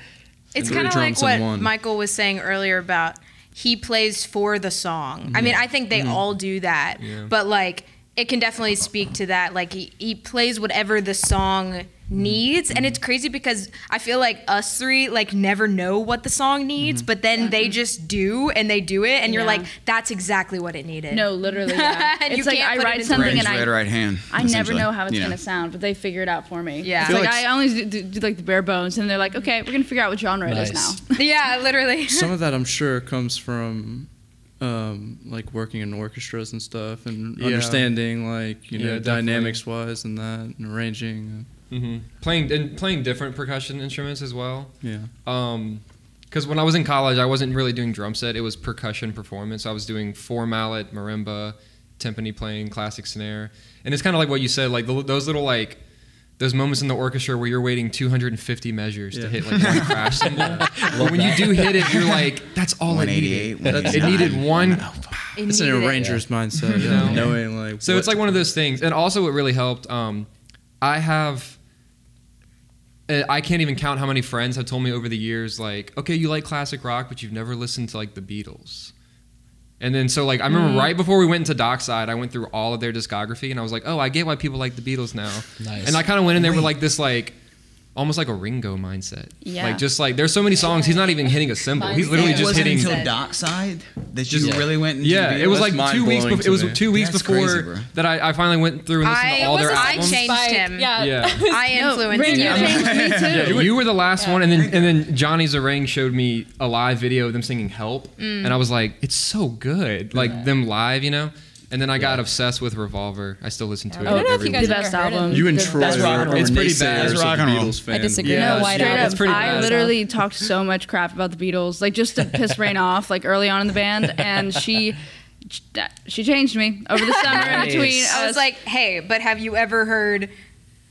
It's kind of like what one. Michael was saying earlier about he plays for the song. I mean, I think they mm-hmm. all do that, Yeah. but like it can definitely speak to that. Like he, he plays whatever the song needs, and it's crazy because I feel like us three like never know what the song needs, mm-hmm. but then they mm-hmm. just do and they do it, and you're like, that's exactly what it needed. No, literally. Yeah. (laughs) And you it's like can't I write something Brain's and I right, right hand. I never know how it's You gonna sound, but they figure it out for me. Yeah. it's I like like I only do, do, like the bare bones, and they're like, okay, we're gonna figure out what genre it is now. (laughs) yeah, literally. (laughs) Some of that I'm sure comes from um, like working in orchestras and stuff and Yeah. understanding like you know Yeah, dynamics wise and that and arranging. Uh, hmm Playing and playing different percussion instruments as well. Yeah. Um, because when I was in college, I wasn't really doing drum set. It was percussion performance. I was doing four mallet, marimba, timpani playing, classic snare, and it's kind of like what you said, like the, those little like those moments in the orchestra where you're waiting 250 measures to hit like one crash (laughs) cymbal. but when you do hit it, you're like, that's all it 188, needed. It needed one. It It's an needed it. arranger's mindset, You know? knowing like. So what it's like one of those things, and also what really helped. Um, I have. Uh, I can't even count how many friends have told me over the years, like, okay, you like classic rock, but you've never listened to like the Beatles. And then so like I remember right before we went into Dockside, I went through all of their discography, and I was like, oh, I get why people like the Beatles now. Nice. And I kind of went in there with like this like. Almost like a Ringo mindset. Yeah. Like just like there's so many songs he's not even hitting a cymbal. He's literally Mindset. just was it hitting. until Dockside that you Just- really went. Into Yeah, the it was like two weeks. mind-blowing Before, it was two weeks That's before crazy, that I, I finally went through and listened I- to all their I albums. changed him. Yeah. Yeah. (laughs) I No, influenced Ranger you. changed me (laughs) too. Yeah, you, you were the last one, and then and then Johnny Zarang showed me a live video of them singing "Help," Mm. and I was like, "It's so good!" Like them live, you know. And then I got obsessed with Revolver. I still listen to it. I don't know if every you guys the week. have best ever heard album. You and The Troy That's rock are, roll. It's pretty bad. naysayers That's of rock the and roll. Beatles I disagree. Yeah, no, White straight up, it's pretty I bad. literally talked so much crap about the Beatles, like just to piss Rain off, like early on in the band, (laughs) and she she changed me over the summer in Nice. between. I was like, hey, but have you ever heard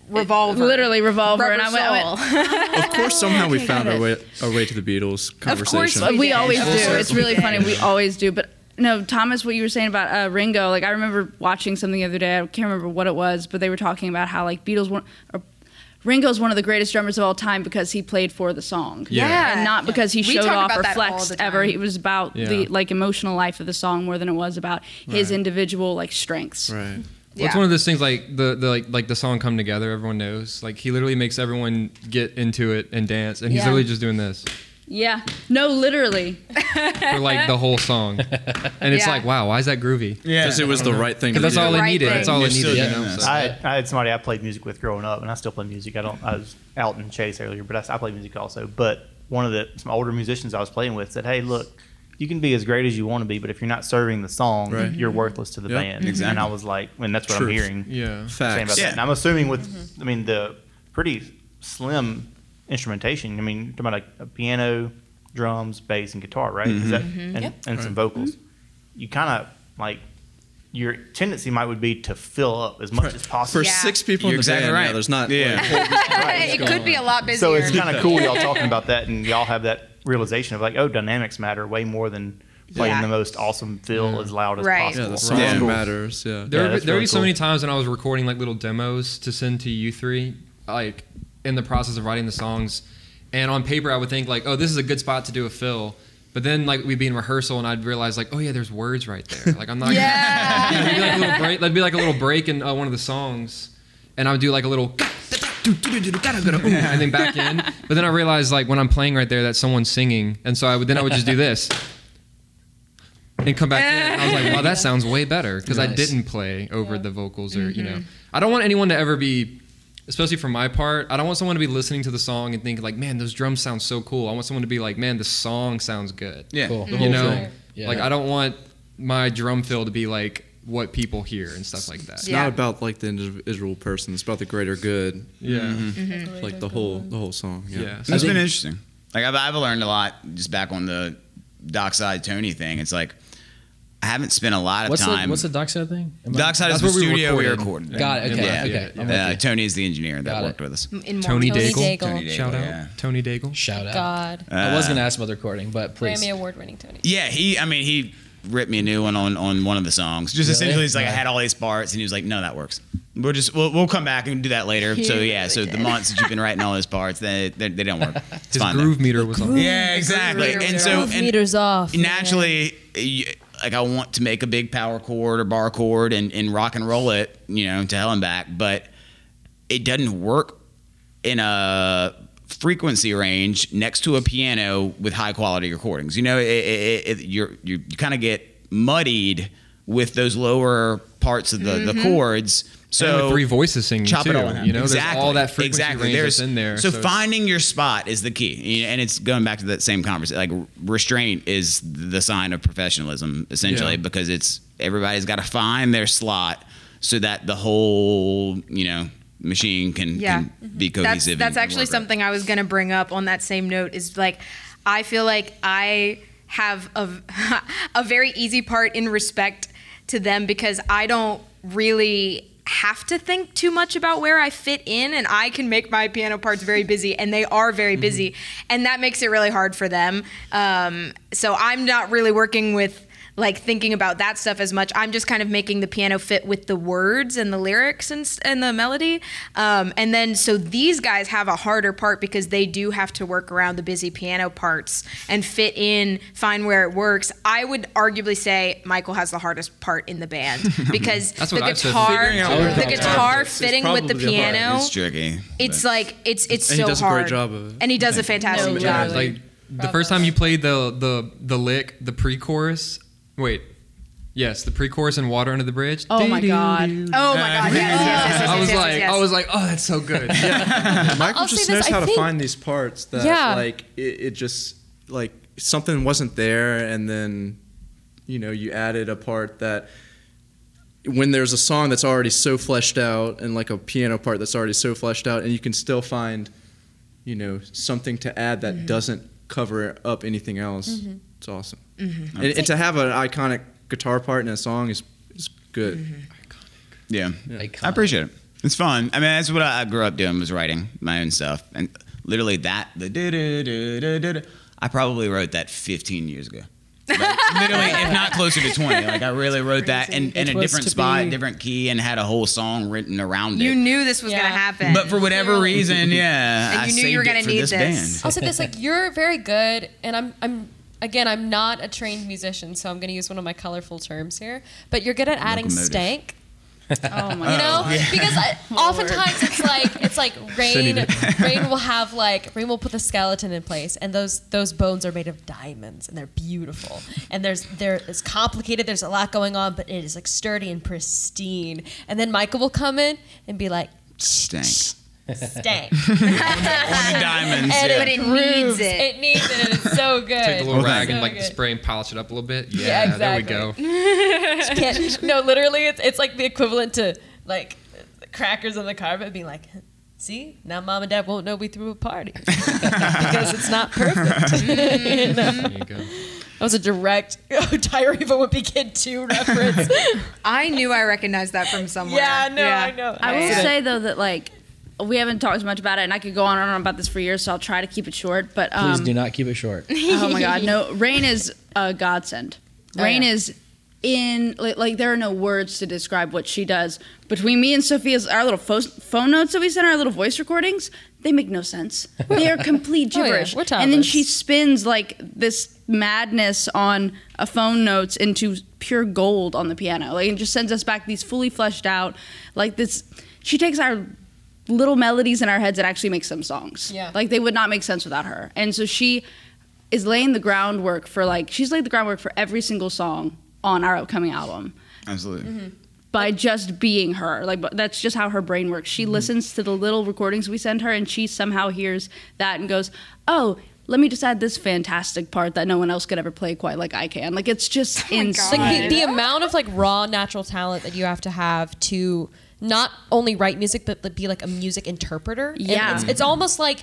Revolver? literally revolver, Rubber and I went. I went oh, (laughs) Of course, somehow we found got our way our way to the Beatles Of course conversation. But we always do. It's really funny. We always do. But no, Thomas, what you were saying about uh, Ringo, like I remember watching something the other day. I can't remember what it was, but they were talking about how like Beatles one or Ringo's one of the greatest drummers of all time because he played for the song. Yeah. And not because he showed off or flexed ever. It was about Yeah. the like emotional life of the song more than it was about his Right. individual like strengths. right. Well, It's one of those things like the, the like like the song "Come Together." Everyone knows. Like he literally makes everyone get into it and dance, and he's Yeah. literally just doing this Yeah. No, literally. for like the whole song, and it's Yeah. like, wow, why is that groovy? Yeah, Because it was the right thing to that's do. all it Right needed. thing. That's all You're it needed. You doing know. this. I had, I had somebody I played music with growing up, and I still play music. I don't. I was out in Chase earlier, but I, I play music also. But one of the some older musicians I was playing with said, "Hey, look, you can be as great as you want to be, but if you're not serving the song, Right. you're worthless to the Yep, band." exactly. And I was like, and that's what Truth. I'm hearing. yeah. saying about Facts. that. Yeah. And I'm assuming with, mm-hmm. I mean, the pretty slim instrumentation. I mean, talking about like a piano, drums, bass, and guitar, right? Is mm-hmm. that, mm-hmm. and, and some vocals. Mm-hmm. You kind of like your tendency might would be to fill up as much as possible. For Yeah. six people You're in the exactly band, right. yeah, there's not. Yeah. like, (laughs) it could be a lot busier. So it's kind of cool y'all talking about that, and y'all have that realization of like, oh, dynamics matter way more than playing Yeah. the most awesome fill as loud as Right. possible. yeah, the right? song Yeah. matters. Yeah. There, Yeah, would that's there really be so many times when I was recording like little demos to send to you three, like in the process of writing the songs, and on paper I would think like, oh, this is a good spot to do a fill. But then like we'd be in rehearsal and I'd realize like, oh yeah, there's words right there. (laughs) Like I'm not. Yeah. Gonna, (laughs) there'd be like a little break. There'd be like a little break in uh, one of the songs, and I would do like a little. (laughs) and then back in. But then I realized like when I'm playing right there that someone's singing, and so I would then I would just do this. And come back in. And I was like, wow, that sounds way better because I didn't play over the vocals or you Mm-hmm. know. I don't want anyone to ever be, especially for my part. I don't want someone to be listening to the song and think like, man, those drums sound so cool. I want someone to be like, man, the song sounds good. Yeah. Cool. The You know. Yeah. like I don't want my drum fill to be like what people hear and stuff like that. It's Yeah. not about like the individual person. It's about the greater good. Yeah. Mm-hmm. Like the whole the whole song. Yeah. Yeah. It's been interesting. Like I've, I've learned a lot just back on the Dockside Tony thing. It's like I haven't spent a lot of what's time. the what's the dockside thing? Am I- Dockside is the where we studio we recorded. recorded. Got it. Okay. Yeah. Okay. I'm Uh, with you. Tony is the engineer that worked with us. in Tony Mormon- Daigle. Daigle. Tony Daigle, Shout out yeah. Tony Daigle. Shout out. God. I was Uh, gonna ask about the recording, but please. Grammy award winning Tony. Yeah, he. I mean, he ripped me a new one on on one of the songs. Just Really? essentially, it's like I had all these parts, and he was like, "No, that works. We'll just we'll, we'll come back and do that later." so yeah, so the months that you've been writing all those parts, they they, they don't work. (laughs) It's His fine. groove meter was on. Yeah, exactly. And so Groove and meters off. naturally, you, like I want to make a big power chord or bar chord and, and rock and roll it, you know, to hell and back, but it doesn't work in a frequency range next to a piano with high quality recordings. You know, it, it, it, you're, you kind of get muddied with those lower parts of the, the mm-hmm. chords. So So with three voices singing chop too. it all in half. You know, exactly. there's all that frequency exactly. range There's, that's in there. So, it's- finding your spot is the key, and it's going back to that same conversation. Like restraint is the sign of professionalism, essentially, Yeah. because it's everybody's got to find their slot so that the whole you know machine can, Yeah. can mm-hmm. be cohesive. that's that's actually work something I was gonna bring up on that same note. Is like, I feel like I have a (laughs) a very easy part in respect to them because I don't really have to think too much about where I fit in and I can make my piano parts very busy and they are very busy and that makes it really hard for them. Um, so I'm not really working with like thinking about that stuff as much. I'm just kind of making the piano fit with the words and the lyrics and, and the melody. Um, and then so these guys have a harder part because they do have to work around the busy piano parts and fit in, find where it works. I would arguably say Michael has the hardest part in the band (laughs) because the what I've said. guitar, Figuring out where the the guitar It's fitting with the piano. It's tricky. It's like it's it's And he so does a great hard. job of it. And he does a fantastic No, job. like the first time you played the the the lick, the pre-chorus. Wait, yes, the pre-chorus and "Water Under the Bridge." Oh my God. Oh my god! Yes, yes, yes, yes, I was yes, yes, like, yes. I was like, oh, that's so good. (laughs) Michael I'll just say this, knows how I to think- find these parts that Yeah. like it, it just like something wasn't there and then you know you added a part that when there's a song that's already so fleshed out and like a piano part that's already so fleshed out and you can still find you know something to add that mm-hmm. doesn't cover up anything else mm-hmm. It's awesome mm-hmm. and, and to have an iconic guitar part in a song is is good mm-hmm. Yeah, Iconic. I appreciate it. It's fun. I mean, that's what I I grew up doing was writing my own stuff, and literally that the do do do do do. I probably wrote that 15 years ago. Like, (laughs) literally, if not closer to 20. Like I really wrote that in, in a different spot, be. different key, and had a whole song written around you it. You knew this was Yeah. gonna happen. But for whatever reason, yeah, And I you knew you were gonna need this, this. band. I'll say this: like you're very good, and I'm I'm again I'm not a trained musician, so I'm going to use one of my colorful terms here. But you're good at adding Locomotive. stank. Oh my You know, God. (laughs) because I, (laughs) oftentimes it's like it's like (laughs) rain. rain will have like rain will put the skeleton in place, and those those bones are made of diamonds, and they're beautiful. And there's there it's complicated. There's a lot going on, but it is like sturdy and pristine. And then Michael will come in and be like, Stank. Stank. (laughs) On the diamonds. And yeah. but it needs it. It needs it. It's so (laughs) good. Take a little rag and like good. spray and polish it up a little bit. Yeah, Yeah, there we go. (laughs) No, literally, it's, it's like the equivalent to like crackers on the carpet being like, See, now mom and dad won't know we threw a party because it's not perfect. Mm. You know? There you go. That was a direct oh, Diary of a Wimpy Kid 2 reference. I knew I recognized that from somewhere. yeah, no, I know. I will Accident. say though that like we haven't talked much about it, and I could go on and on about this for years, so I'll try to keep it short. But um, Please do not keep it short. (laughs) oh my god, no! (laughs) Rain is a godsend. Oh, Rain yeah. is in like, like there are no words to describe what she does. Between me and Sophia's our little pho- phone notes that we send, our little voice recordings, they make no sense. They are complete (laughs) Oh, yeah, gibberish. we're and then she spins like this madness on a phone notes into pure gold on the piano. Like and just sends us back these fully fleshed out like this. She takes our little melodies in our heads that actually makes some songs. Yeah. Like they would not make sense without her. And so she is laying the groundwork for like she's laid the groundwork for every single song on our upcoming album Absolutely. Mm-hmm. by just being her. Like but that's just how her brain works. She mm-hmm. listens to the little recordings we send her and she somehow hears that and goes, "Oh, let me just add this fantastic part that no one else could ever play quite like I can." Like it's just oh insane. like the, the amount of like raw natural talent that you have to have to not only write music but like, be like a music interpreter. Yeah. it's, it's almost like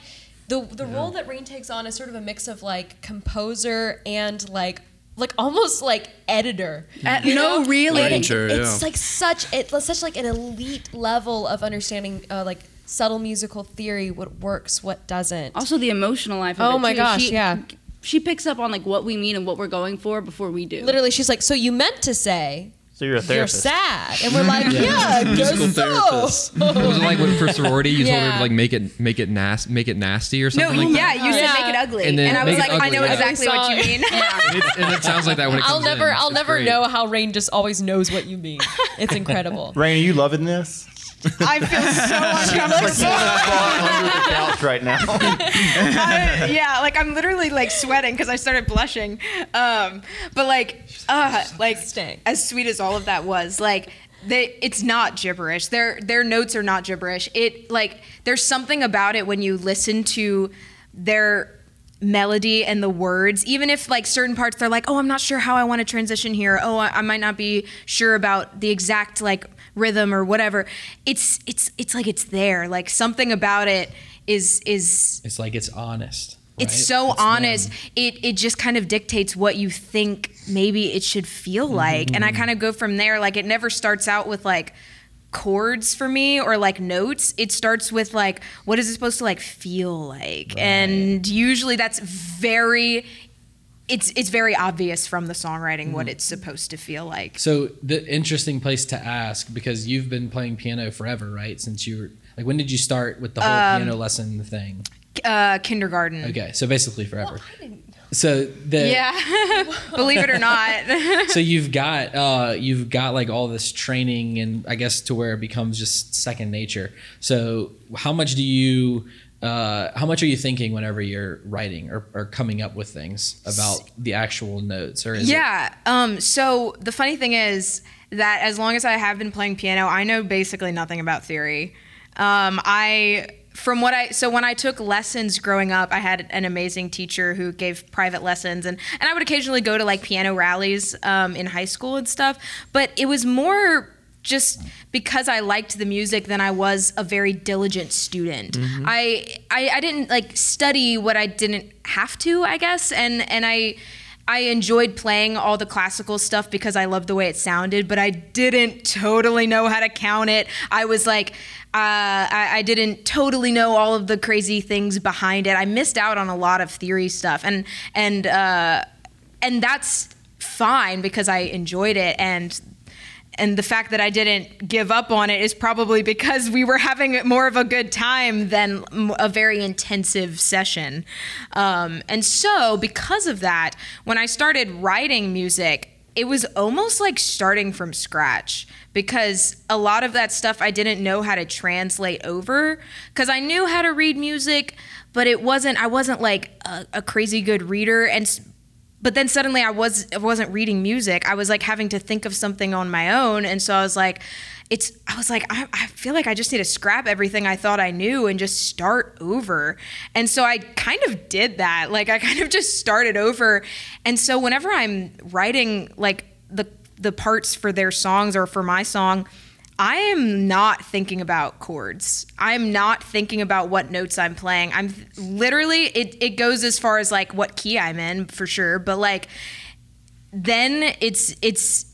the the role that Rain takes on is sort of a mix of like composer and like like almost like editor. Uh, no, really. Like, Arranger, it's yeah. like such it's such like an elite level of understanding uh, like subtle musical theory, what works, what doesn't. Also the emotional life of Oh it, my too. gosh, She- yeah. She picks up on like what we mean and what we're going for before we do. Literally, she's like, "So you meant to say So you're a you're sad," and we're like, (laughs) "Yeah, I guess Musical so." therapist. (laughs) Was it like when for sorority you told her to like make it make it nasty make it nasty or No, something like yeah, that? you Yeah. You said make it ugly, And and, I was like, it I know yeah. exactly what you Every mean. (laughs) And it, and it sounds like that when it I'll never, in. I'll It's never great. know how Rain just always knows what you mean. It's incredible. Rain, are you loving this? (laughs) I feel so uncomfortable. under the couch right now. (laughs) I- yeah, like I'm literally like sweating because I started blushing. Um, but like, uh, like Stay. as sweet as all of that was, like. They, it's not gibberish. Their their notes are not gibberish. It like there's something about it when you listen to their melody and the words even if like certain parts they're like oh i'm not sure how i want to transition here. Oh I, I might not be sure about the exact like rhythm or whatever. It's it's it's like it's there. Like something about it is is It's like it's honest. it's so them. honest. It it just kind of dictates what you think maybe it should feel Mm-hmm, like. And i kind of go from there. Like it never starts out with like chords for me or like notes it starts with like what is it supposed to like feel like and usually that's very it's it's very obvious from the songwriting what it's supposed to feel like So the interesting place to ask because you've been playing piano forever, right? Since you were like, when did you start with the whole Um, piano lesson thing? uh kindergarten Okay, so basically forever. So the yeah (laughs) believe it or not (laughs) so you've got uh, you've got like all this training and I guess to where it becomes just second nature. So how much do you uh, how much are you thinking whenever you're writing or, or coming up with things about the actual notes or is it yeah. Um, so the funny thing is that as long as I have been playing piano, I know basically nothing about theory. Um, I from what I so when I took lessons growing up, I had an amazing teacher who gave private lessons, and and I would occasionally go to like piano rallies um, in high school and stuff. But it was more just because I liked the music than I was a very diligent student. I, I I didn't like study what I didn't have to, I guess, and and I I enjoyed playing all the classical stuff because I loved the way it sounded, but I didn't totally know how to count it. I was like, uh, I, I didn't totally know all of the crazy things behind it. I missed out on a lot of theory stuff, and and uh, and that's fine because I enjoyed it and and the fact that I didn't give up on it is probably because we were having more of a good time than a very intensive session. Um, and so, because of that, when I started writing music, it was almost like starting from scratch because a lot of that stuff I didn't know how to translate over because I knew how to read music, but it wasn't, I wasn't like a, a crazy good reader. And but then suddenly I was I wasn't reading music. I was like having to think of something on my own, and so I was like, it's I was like I, I feel like I just need to scrap everything I thought I knew and just start over. And so I kind of did that. Like I (laughs) kind of just started over. And so whenever I'm writing like the the parts for their songs or for my song, I am not thinking about chords. I'm not thinking about what notes I'm playing. I'm th- literally it it goes as far as like what key I'm in for sure, but like then it's it's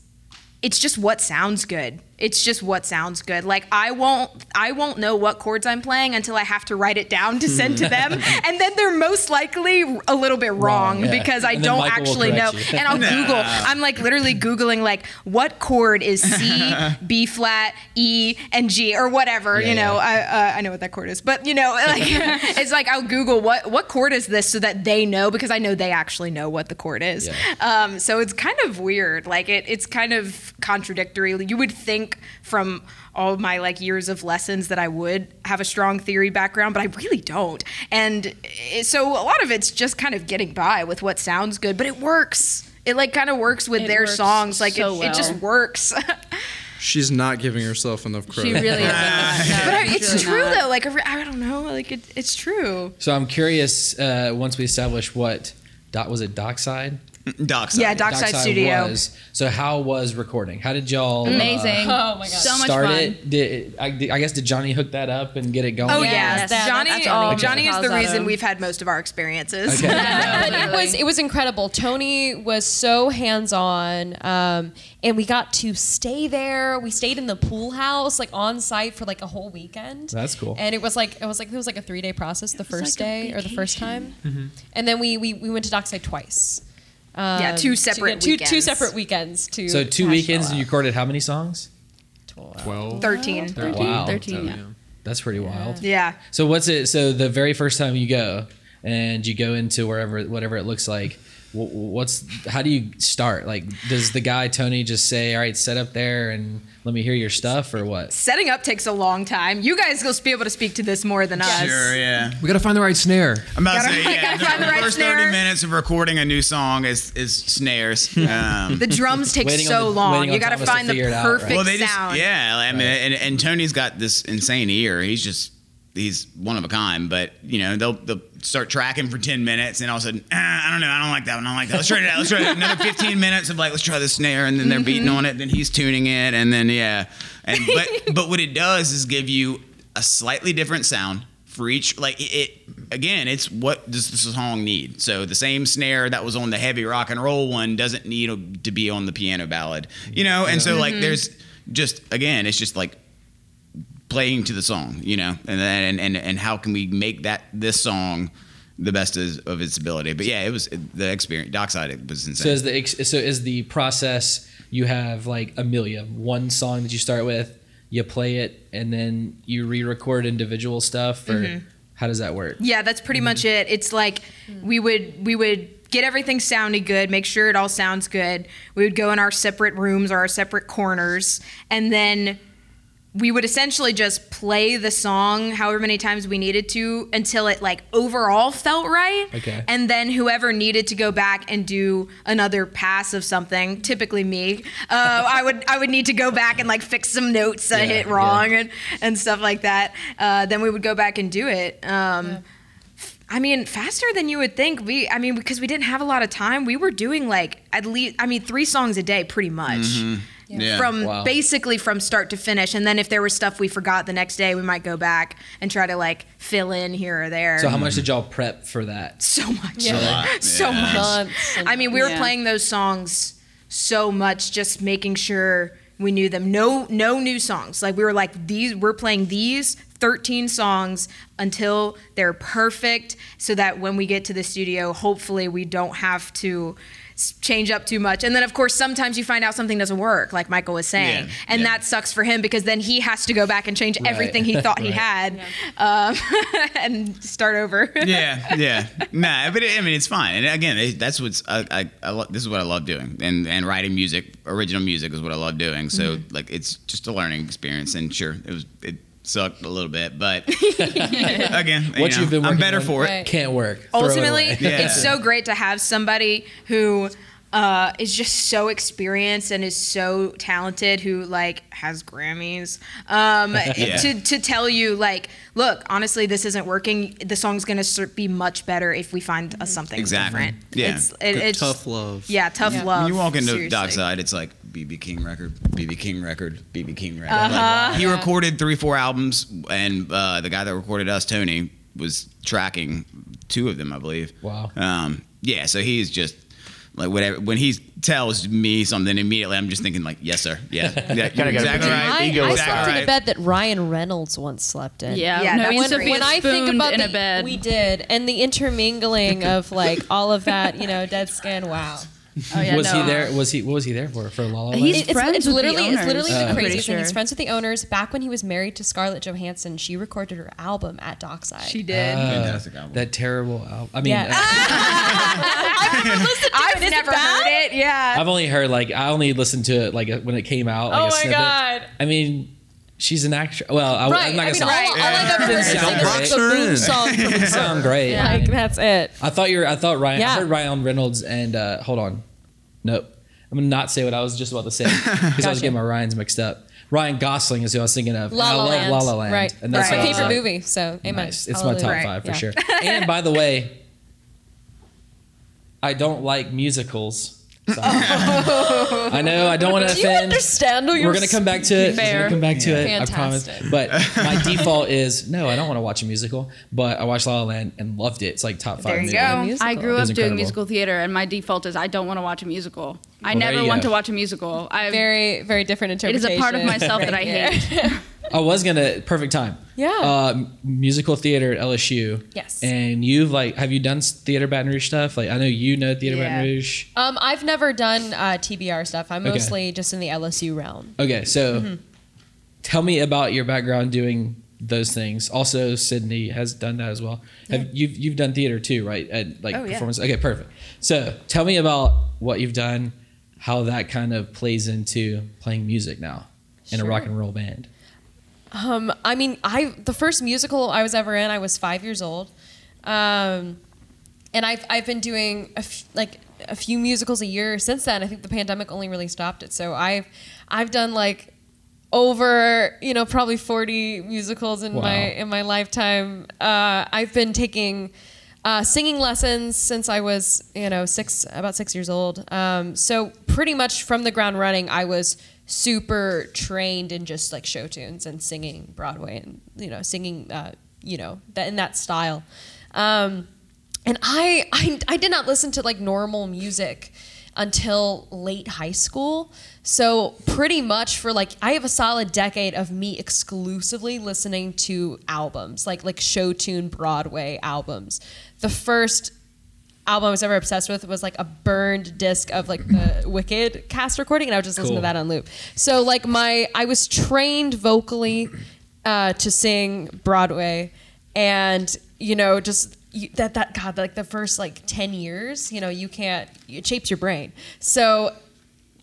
it's just what sounds good. It's just what sounds good. Like I won't I won't know what chords I'm playing until I have to write it down to send to them. (laughs) and then they're most likely a little bit wrong, Wrong, yeah. because I don't Michael actually know. you. And I'll (laughs) Google. I'm like literally Googling like what chord is C, (laughs) B flat, E, and G or whatever. Yeah, you know, yeah. I uh, I know what that chord is. But you know, like it's like I'll Google what what chord is this so that they know because I know they actually know what the chord is. Yeah. Um, so it's kind of weird. Like it, it's kind of contradictory. You would think from all my like years of lessons that I would have a strong theory background, but I really don't. And it, so a lot of it's just kind of getting by with what sounds good, but it works. It like kind of works with It their works songs. Like so it, it just works. (laughs) She's not giving herself enough credit. She really is. (laughs) but No, I, she's it's really true not. though. Like I don't know. Like it, it's true. So I'm curious. Uh, once we establish what dot was it Dockside? Dockside. Yeah, Dockside Studio. was. So how was recording? How did y'all uh, Amazing. Oh my God. So much fun. it? Did I, I guess did Johnny hook that up and get it going? Oh Yes, yeah, that- Johnny. that's all Johnny is the reason we've had most of our experiences. Okay. (laughs) but it was it was incredible. Tony was so hands on, um, and we got to stay there. We stayed in the pool house, like on site for like a whole weekend. That's cool. And it was like it was like it was like a three day process the first like day or the first time, Mm-hmm. and then we, we we went to Dockside twice. Um, Yeah, two separate get- two two separate weekends. To So two weekends and you recorded how many songs? 12. Thirteen. 13, Wow. 13, yeah. That's pretty wild. Yeah. So what's it? So the very first time you go and you go into wherever, whatever it looks like. Wh- What's how do you start? Like, does the guy Tony just say, "All right, set up there and let me hear your stuff," or what? Setting up takes a long time. You guys will be able to speak to this more than us. Sure, yeah. We got to find the right snare. I'm about to Gotta- say, yeah. gotta The, find the right first snare. 30 minutes of recording a new song is, is snares. Um, The drums take Waiting so the- long. You got to Thomas to find the figure it out, right? perfect well, they just, sound. yeah. I mean, and, and Tony's got this insane ear. He's just, he's one of a kind. But you know, they'll they'll start tracking for 10 minutes, and all of a sudden, ah, I don't know, I don't like that one. I don't like that. Let's try it out. Let's try it. Another 15 minutes of like, let's try the snare, and then they're beating Mm-hmm. on it. Then he's tuning it, and then yeah. And but (laughs) but what it does is give you a slightly different sound for each like it, it again it's what does the song need so the same snare that was on the heavy rock and roll one doesn't need to be on the piano ballad you know and so like there's just again it's just like playing to the song you know and then and and, and how can we make that this song the best is, of its ability but yeah it was the experience dockside it was insane So is the ex- so is the process? You have like Amelia, one song that you start with, you play it, and then you re-record individual stuff, or Mm-hmm. how does that work? Yeah, that's pretty much it. It's like we would we would get everything sounding good, make sure it all sounds good. We would go in our separate rooms or our separate corners, and then we would essentially just play the song however many times we needed to until it like overall felt right. Okay. And then whoever needed to go back and do another pass of something, typically me, uh, (laughs) I would I would need to go back and like fix some notes I Yeah, hit yeah. wrong and and stuff like that. Uh, then we would go back and do it. Um, I mean, faster than you would think. We, I mean, because we didn't have a lot of time, we were doing like at least, I mean, three songs a day, pretty much. Yeah. From Wow. basically from start to finish, and then if there was stuff we forgot the next day, we might go back and try to like fill in here or there. So how much did y'all prep for that? so much, Yeah. (laughs) so Yeah. much. Months I mean, we were Yeah. playing those songs so much, just making sure we knew them. No, no new songs. Like we were like these. We're playing these 13 songs until they're perfect, so that when we get to the studio, hopefully we don't have to s- change up too much. And then of course sometimes you find out something doesn't work, like Michael was saying, Yeah, and yeah. that sucks for him because then he has to go back and change everything he thought he Right. had, um, (laughs) and start over. yeah, (laughs) yeah. Nah, but it, I mean, it's fine. And again, it, that's what's I, I, I lo- this is what I love doing, and and writing music, original music is what I love doing. So Mm-hmm. like, it's just a learning experience. And sure, it was it sucked a little bit, but (laughs) again, you What know, you've been I'm better on for it. Right. Can't work. Throw it ultimately. Yeah. it's so great to have somebody who uh, is just so experienced and is so talented who like has grammys um, (laughs) Yeah. to, to tell you like look honestly this isn't working the song's gonna be much better if we find uh, something Exactly. different Yeah. it's, it, it's tough love. yeah tough Yeah. love When you walk into seriously. Dockside, it's like BB King record, BB King record, BB King record. Like, he recorded three, four albums, and uh, the guy that recorded us, Tony, was tracking two of them, I believe. Wow. Um, yeah, so he's just like whatever. When he tells me something, immediately I'm just thinking like, yes, sir, yeah, (laughs) yeah Kinda exactly put your right. I, ego I aside. slept in a bed that Ryan Reynolds once slept in. Yeah, Yeah, no, that's we used to great. be when I think about in the, a bed. we did, and the intermingling of like all of that, you know, dead skin. Wow, oh, yeah, was no. he there? Was he? What was he there for? For La La Land? He's It- it's, friends it's with the literally it's literally I'm the pretty craziest thing. He's friends with the owners. Back when he was married to Scarlett Johansson, she recorded her album at Dockside. She did. Uh, Fantastic album. That terrible album. I mean, Yeah. (laughs) I've Is it never bad? heard it. Yeah. I've only heard like I only listened to it like when it came out. Like, Oh my snippet. God. I mean, she's an actress. Well, I, right. I'm not I gonna mean, all, say. all I've ever heard Didn't sound is great. boom song (laughs) sound great. Like that's it. I thought you were. I thought Ryan. Yeah. I heard Ryan Reynolds and uh, hold on. Nope. I'm gonna not say what I was just about to say because I was getting my Ryans mixed up. Ryan Gosling is who I was thinking of. La and I La love Land. La La Land. Right. And That's what my favorite like, movie. So amen. Nice. It's my top Hallelujah. five for Yeah. sure. And by the way, I don't like musicals. So- (laughs) I know I don't want to Do you offend. understand? Oh, We're you're gonna come back to it. We're gonna come back to it. I promise. But my default is no. I don't want to watch a musical. But I watched La La Land and loved it. It's like top five. There you movie. go. I grew It was up doing musical theater, and my default is I don't want to watch a musical. I Well, there never want go. to watch a musical. I Very, very different interpretation. it is a part of myself that I (laughs) hate. I was gonna perfect time. Yeah. Uh, musical theater at LSU. Yes. And you've like, have you done theater Baton Rouge stuff? Like, I know you know theater Yeah. Baton Rouge. Um, I've never done uh, TBR stuff. I'm Okay. mostly just in the LSU realm. Okay, so Mm-hmm. tell me about your background doing those things. Also, Sydney has done that as well. Have you've you've done theater too, right? At like Oh, yeah. performance. Okay, perfect. So tell me about what you've done, how that kind of plays into playing music now in a rock and roll band. Um, I mean, I the first musical I was ever in, I was five years old, um, and I've I've been doing a f- like a few musicals a year since then. I think the pandemic only really stopped it. So I've I've done like over you know probably 40 musicals in Wow. my in my lifetime uh, i've been taking uh, singing lessons since i was you know six about six years old um, so pretty much from the ground running i was super trained in just like show tunes and singing broadway and you know singing uh, you know that in that style um, and I, I I did not listen to like normal music until late high school. So pretty much for like I have a solid decade of me exclusively listening to albums, like like show tune Broadway albums. The first album I was ever obsessed with was like a burned disc of like the (laughs) Wicked cast recording, and I would just listen to that on loop. So like my I was trained vocally uh, to sing Broadway, and you know just you, that that God like the first like ten years, you know you can't it shapes your brain. So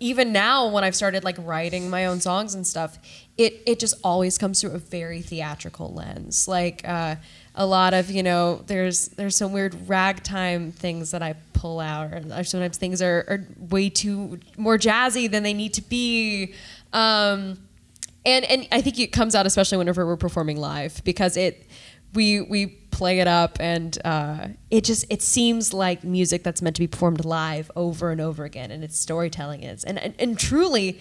even now when I've started like writing my own songs and stuff, it it just always comes through a very theatrical lens. Like uh, a lot of you know, there's there's some weird ragtime things that I pull out, or, sometimes things are, are way too more jazzy than they need to be. Um, and and I think it comes out especially whenever we're performing live because it we we play it up and uh, it just it seems like music that's meant to be performed live over and over again and it's storytelling is and and, and truly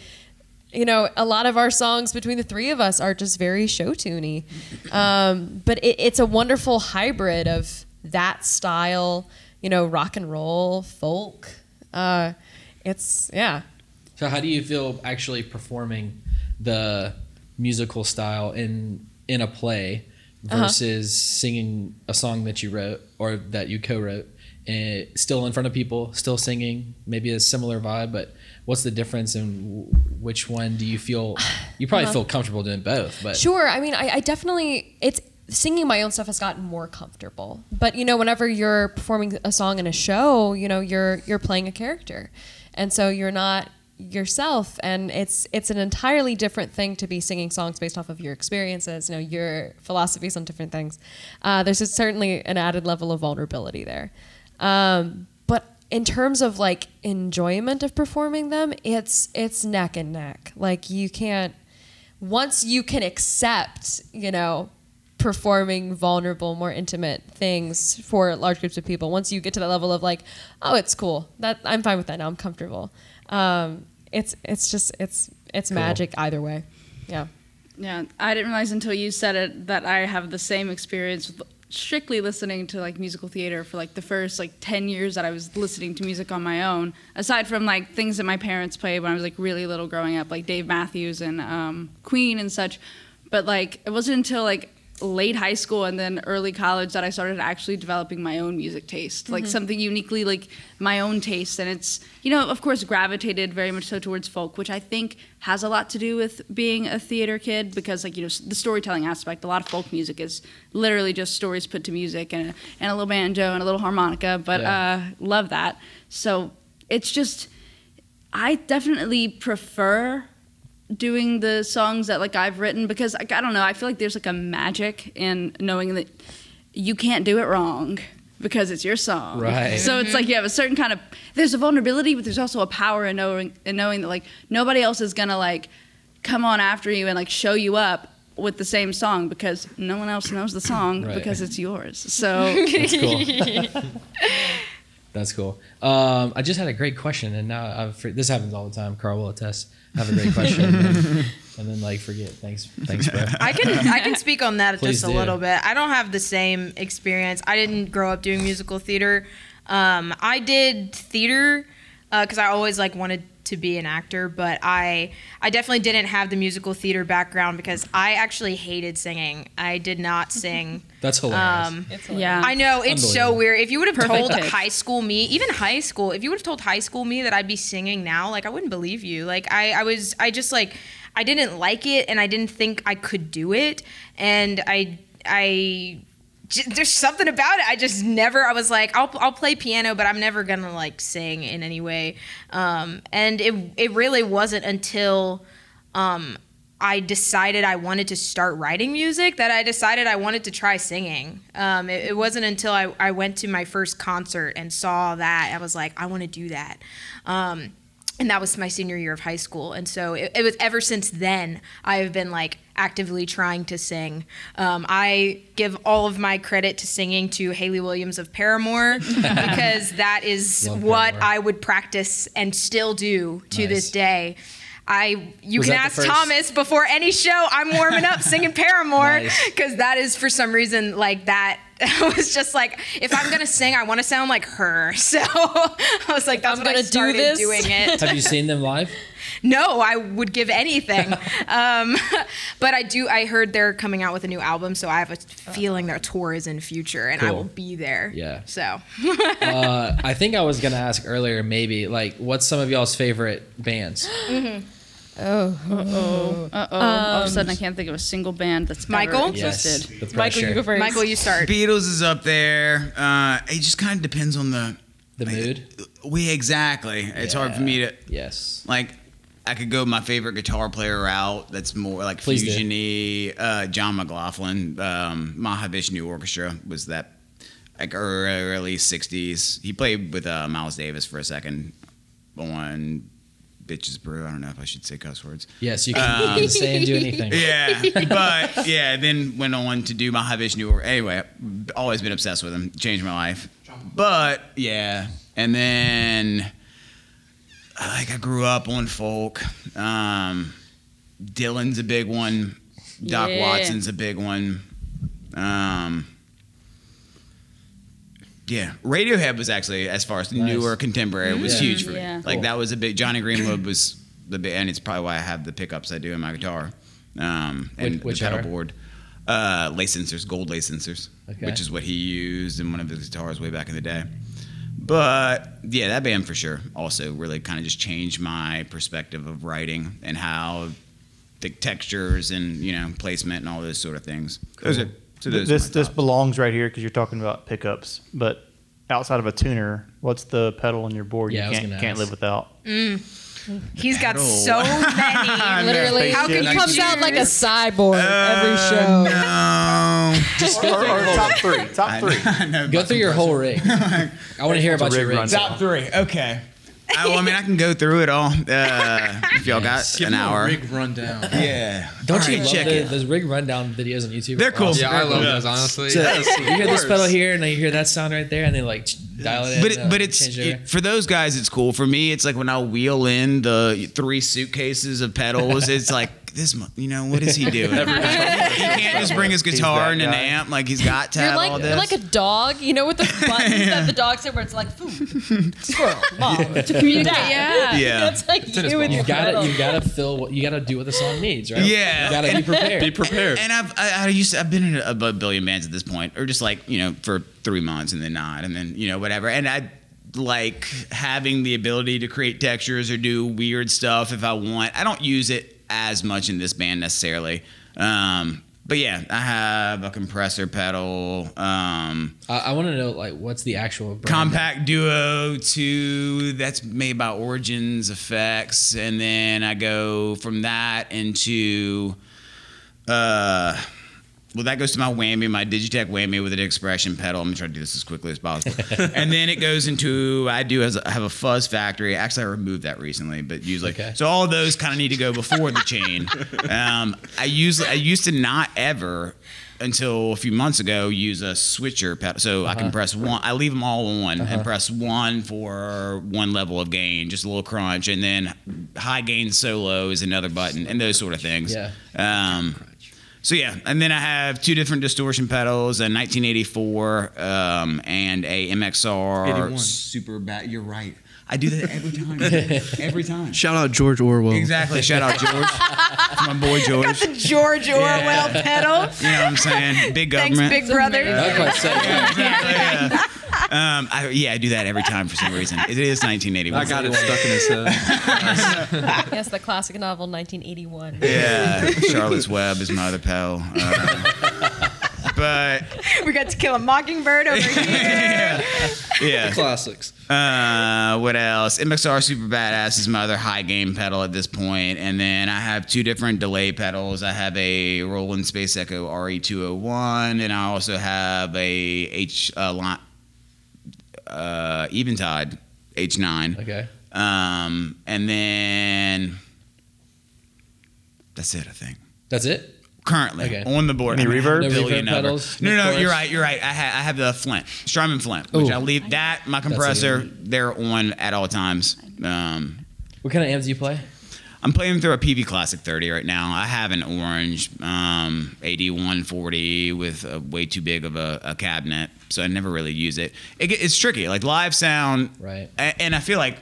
you know a lot of our songs between the three of us are just very show tuney (clears throat) um, but it, it's a wonderful hybrid of that style you know rock and roll folk uh, it's yeah So how do you feel actually performing the musical style in in a play Uh-huh. versus singing a song that you wrote or that you co-wrote and still in front of people, still singing, maybe a similar vibe, but what's the difference and which one do you feel you probably feel comfortable doing both, but. Sure. I mean, I, I definitely it's singing my own stuff has gotten more comfortable. But you know, whenever you're performing a song in a show, you know, you're you're playing a character, and so you're not yourself and it's it's an entirely different thing to be singing songs based off of your experiences you know your philosophies on different things uh, there's a, certainly an added level of vulnerability there um, in terms of like enjoyment of performing them it's it's neck and neck like you can't once you can accept, you know, performing vulnerable, more intimate things for large groups of people, once you get to that level of like, oh, it's cool, that I'm fine with that now, I'm comfortable. Um, it's it's just it's it's magic either way. Yeah. Yeah, I didn't realize until you said it that I have the same experience with strictly listening to like musical theater for like the first like 10 years that I was listening to music on my own aside from like things that my parents played when I was like really little growing up like Dave Matthews and um, Queen and such. But like it wasn't until like late high school and then early college that I started actually developing my own music taste, like something uniquely like my own taste. And it's, you know, of course, gravitated very much so towards folk, which I think has a lot to do with being a theater kid because, like, you know, the storytelling aspect, a lot of folk music is literally just stories put to music and and a little banjo and a little harmonica, but uh, love that. So it's just, I definitely prefer doing the songs that like I've written because like, I don't know I feel like there's like a magic in knowing that you can't do it wrong because it's your song Right. so it's like you have a certain kind of there's a vulnerability but there's also a power in knowing in knowing that like nobody else is gonna like come on after you and like show you up with the same song because no one else knows the song Right. because it's yours so That's cool. (laughs) That's cool. Um, I just had a great question, and now I've, this happens all the time. Carl will attest. I have a great question, and then, (laughs) and then like forget. Thanks, thanks, bro. I can I can speak on that (laughs) Please just a do. little bit. I don't have the same experience. I didn't grow up doing musical theater. Um, I did theater because I always like wanted to be an actor, but I I definitely didn't have the musical theater background because I actually hated singing. I did not (laughs) sing. That's hilarious. Um, yeah I know it's so weird. If you would have Perfect told pitch. high school me, even high school, if you would have told high school me that I'd be singing now, like I wouldn't believe you. Like I, I was, I just like, I didn't like it, and I didn't think I could do it, and I, I. There's something about it. I just never. I was like, I'll I'll play piano, but I'm never gonna like sing in any way. Um, and it it really wasn't until um, I decided I wanted to start writing music that I decided I wanted to try singing. Um, it, it wasn't until I, I went to my first concert and saw that I was like, I want to do that. And that was my senior year of high school. And so it, it was ever since then I have been like actively trying to sing. Um, I give all of my credit to singing to Hayley Williams of Paramore (laughs) because that is Love what Paramore. I would practice and still do to Nice. this day. I you Was can ask Thomas before any show. I'm warming up singing (laughs) Paramore Nice. because that is for some reason like that. (laughs) I was just like, if I'm gonna sing, I want to sound like her. (laughs) So I was like, that's I'm when I gonna do this. doing (laughs) it. Have you seen them live? no, I would give anything. um, but I do. I heard they're coming out with a new album, so I have a feeling their tour is in future, and I will be there. Yeah. So Uh, I think I was gonna ask earlier, maybe like, what's some of y'all's favorite bands? (gasps) Oh, uh-oh all of a sudden I can't think of a single band that's Michael? ever existed the Michael, you go first. Michael, you start. Beatles is up there. Uh, it just kind of depends on the The mood. We exactly. It's hard for me to Yes. like. I could go my favorite guitar player route. That's more like Please do. fusiony. Uh, John McLaughlin, um, Mahavishnu Orchestra was that like early '60s. He played with uh, Miles Davis for a second on Bitches Brew. I don't know if I should say cuss words. Yes, you can, you can (laughs) say and do anything. (laughs) Yeah, but yeah, then went on to do Mahavishnu. Or anyway, always been obsessed with him. Changed my life. But yeah, and then like I grew up on folk. Um, Dylan's a big one. Doc Yeah. Watson's a big one. Um, yeah, Radiohead was actually as far as Nice. newer contemporary was Yeah. huge for me. Yeah. Like Cool. that was a big. Jonny Greenwood was the big, and it's probably why I have the pickups I do in my guitar, um, and Which- which the pedal are? board. Uh, lace sensors, gold lace sensors, Okay. which is what he used in one of his guitars way back in the day. But yeah, that band for sure also really kind of just changed my perspective of writing and how the textures and you know placement and all those sort of things. Those are so those this this belongs right here because you're talking about pickups. But outside of a tuner, what's the pedal on your board Yeah, I you was can't gonna can't ask. live without? He's got Pedal. so many. (laughs) Literally, How can he you comes out like a choose? cyborg every Uh, show. No. (laughs) Just go through, your whole, top three, top three. I know go through your whole rig. (laughs) I want to hear about your rig rig. Top three. Okay. I, well, I mean, I can go through it all uh, if y'all got Give an hour. a rig rundown. Yeah. Don't All you right, love check the, it. those rig rundown videos on YouTube? They're cool. awesome. Yeah, I love those honestly. So, Yes, you hear this pedal here, and then you hear that sound right there, and they like dial it in. But it, uh, but it's change it over. it- for those guys, it's cool. For me, it's like when I wheel in the three suitcases of pedals. It's like this, mo- you know, what is he (laughs) doing? he can't just bring his guitar and an guy. amp like he's got to You're have like all you're like a dog, you know, with the (laughs) buttons that the dogs say, where it's like food, squirrel, (laughs) mom, to communicate. Yeah. Yeah. That's like tennis you and your you gotta you gotta fill what you gotta do what the song needs, right? Yeah. you gotta be prepared. Be prepared. and I've I, I used to, I've been in a, a billion bands at this point, or just like you know for three months and then not, and then you know whatever. And I like having the ability to create textures or do weird stuff if I want. I don't use it as much in this band necessarily. Um, but yeah, I have a compressor pedal, um, I, I want to know like what's the actual brand? compact duo two that's made by Origins Effects, and then I go from that into uh well that goes to my whammy, my Digitech whammy with an expression pedal. I'm gonna try to do this as quickly as possible. (laughs) and then it goes into I do have a fuzz factory. Actually I removed that recently, but usually Okay. so all those kind of need to go before the chain. (laughs) Um I usually I used to not ever until a few months ago use a switcher pedal so I can press one I leave them all on and press one for one level of gain just a little crunch and then high gain solo is another button and those sort of things Yeah. um, so yeah, and then I have two different distortion pedals, a 1984 um, and a MXR 81. super bad. You're right. I do that every time. (laughs) every time. Shout out George Orwell. Exactly. Shout out George, my boy George. The George Orwell pedal. You know what I'm saying? Big Thanks, government. Big Brother. Not quite so. Yeah, exactly, yeah. Um, I, yeah, I do that every time for some reason. It is 1981. I got it stuck in his head. (laughs) Yes, the classic novel 1981. Yeah, Charlotte's Web is my other pedal. Uh, but We got to kill a mockingbird over here. (laughs) yeah, Classics. Uh, what else? MXR Super Badass is my other high gain pedal at this point, and then I have two different delay pedals. I have a Roland Space Echo RE201, and I also have a H uh, li- uh, Eventide H9. Okay. Um, and then that's it. I think That's it. currently Okay. on the board. Any I mean, reverb? a No billion reverb pedals? No, No no, you're right. You're right. I, ha- I have the Flint, Strymon Flint, which Ooh. I leave that my compressor. They're on at all times. Um, What kind of amps do you play? I'm playing through a Peavey Classic 30 right now. I have an orange um, AD140 with a way too big of a, a cabinet, so I never really use it. it. It's tricky, like live sound, Right. And I feel like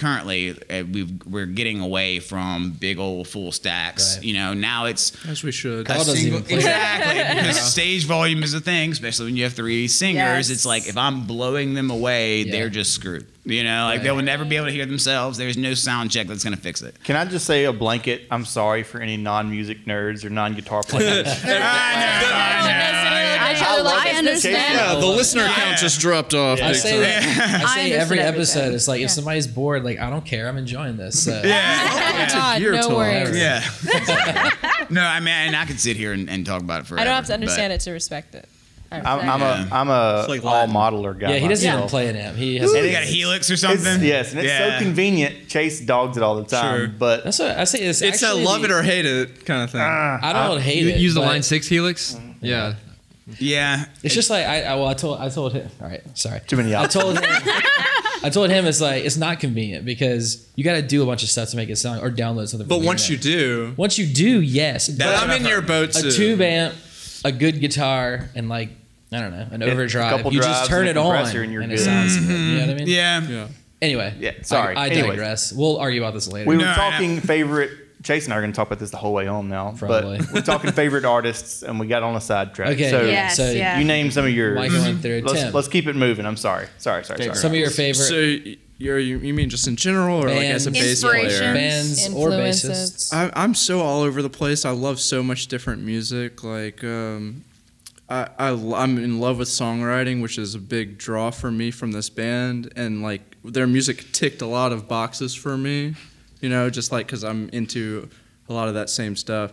currently uh, we've, we're getting away from big old full stacks. Right. You know, now it's As we should. a Kyle doesn't single- even (laughs) play. exactly (laughs) because stage volume is a thing, especially when you have three singers. Yes. It's like if I'm blowing them away, Yeah. they're just screwed. You know, like Right. they will never be able to hear themselves. There's no sound check that's going to fix it. Can I just say a blanket? I'm sorry for any non-music nerds or non-guitar players. (laughs) I understand. Yeah, the listener count just dropped off. I say, time. that, (laughs) I say I every understand episode. It's like Yeah. if somebody's bored, like I don't care. I'm enjoying this. So. (laughs) Oh God, no worries. Yeah. (laughs) no, I mean, and I could sit here and, and talk about it forever. I don't have to understand it to respect it. I I'm, I'm it. a I'm a like all modeler guy. Yeah, he doesn't even play an amp. He has. You got a Helix or It's, something? yes, and it's Yeah. so convenient. Chase dogs it all the time, Sure. but That's what I say. It's, It's a love the- it or hate it kind of thing. Uh, I don't uh, hate You it. use the Line Six Helix. Mm-hmm. Yeah. Yeah. It's just like I, I well I told I told him. All right, sorry. Too many I told him. (laughs) I told him it's like it's not convenient because you got to do a bunch of stuff to make it sound or download something. But from the once you do, once you do, yes. but But I'm in your boat a too. tube amp, a good guitar, and like I don't know, an overdrive. couple You just turn it on compressor and you're it good. sounds good. You know what I mm-hmm. mean? Yeah. Yeah. Anyway. Yeah, sorry. I, I Anyway. digress. We'll argue about this later. we were No, talking favorite. Chase and I are going to talk about this the whole way home now. Probably. But we're talking favorite artists, and we got on a sidetrack. Okay, so Yes, so yeah. you name some of yours. Michael went through let's, Tim. let's keep it moving. I'm sorry. Sorry, sorry, sorry. Some of your favorite So you're, you you mean just in general or like as a Bands. bass player? Inspiration. bands or bassists. I, I'm so all over the place. I love so much different music. Like, um, I, I am in love with songwriting, which is a big draw for me from this band, and like their music ticked a lot of boxes for me. You know, just like because I'm into a lot of that same stuff.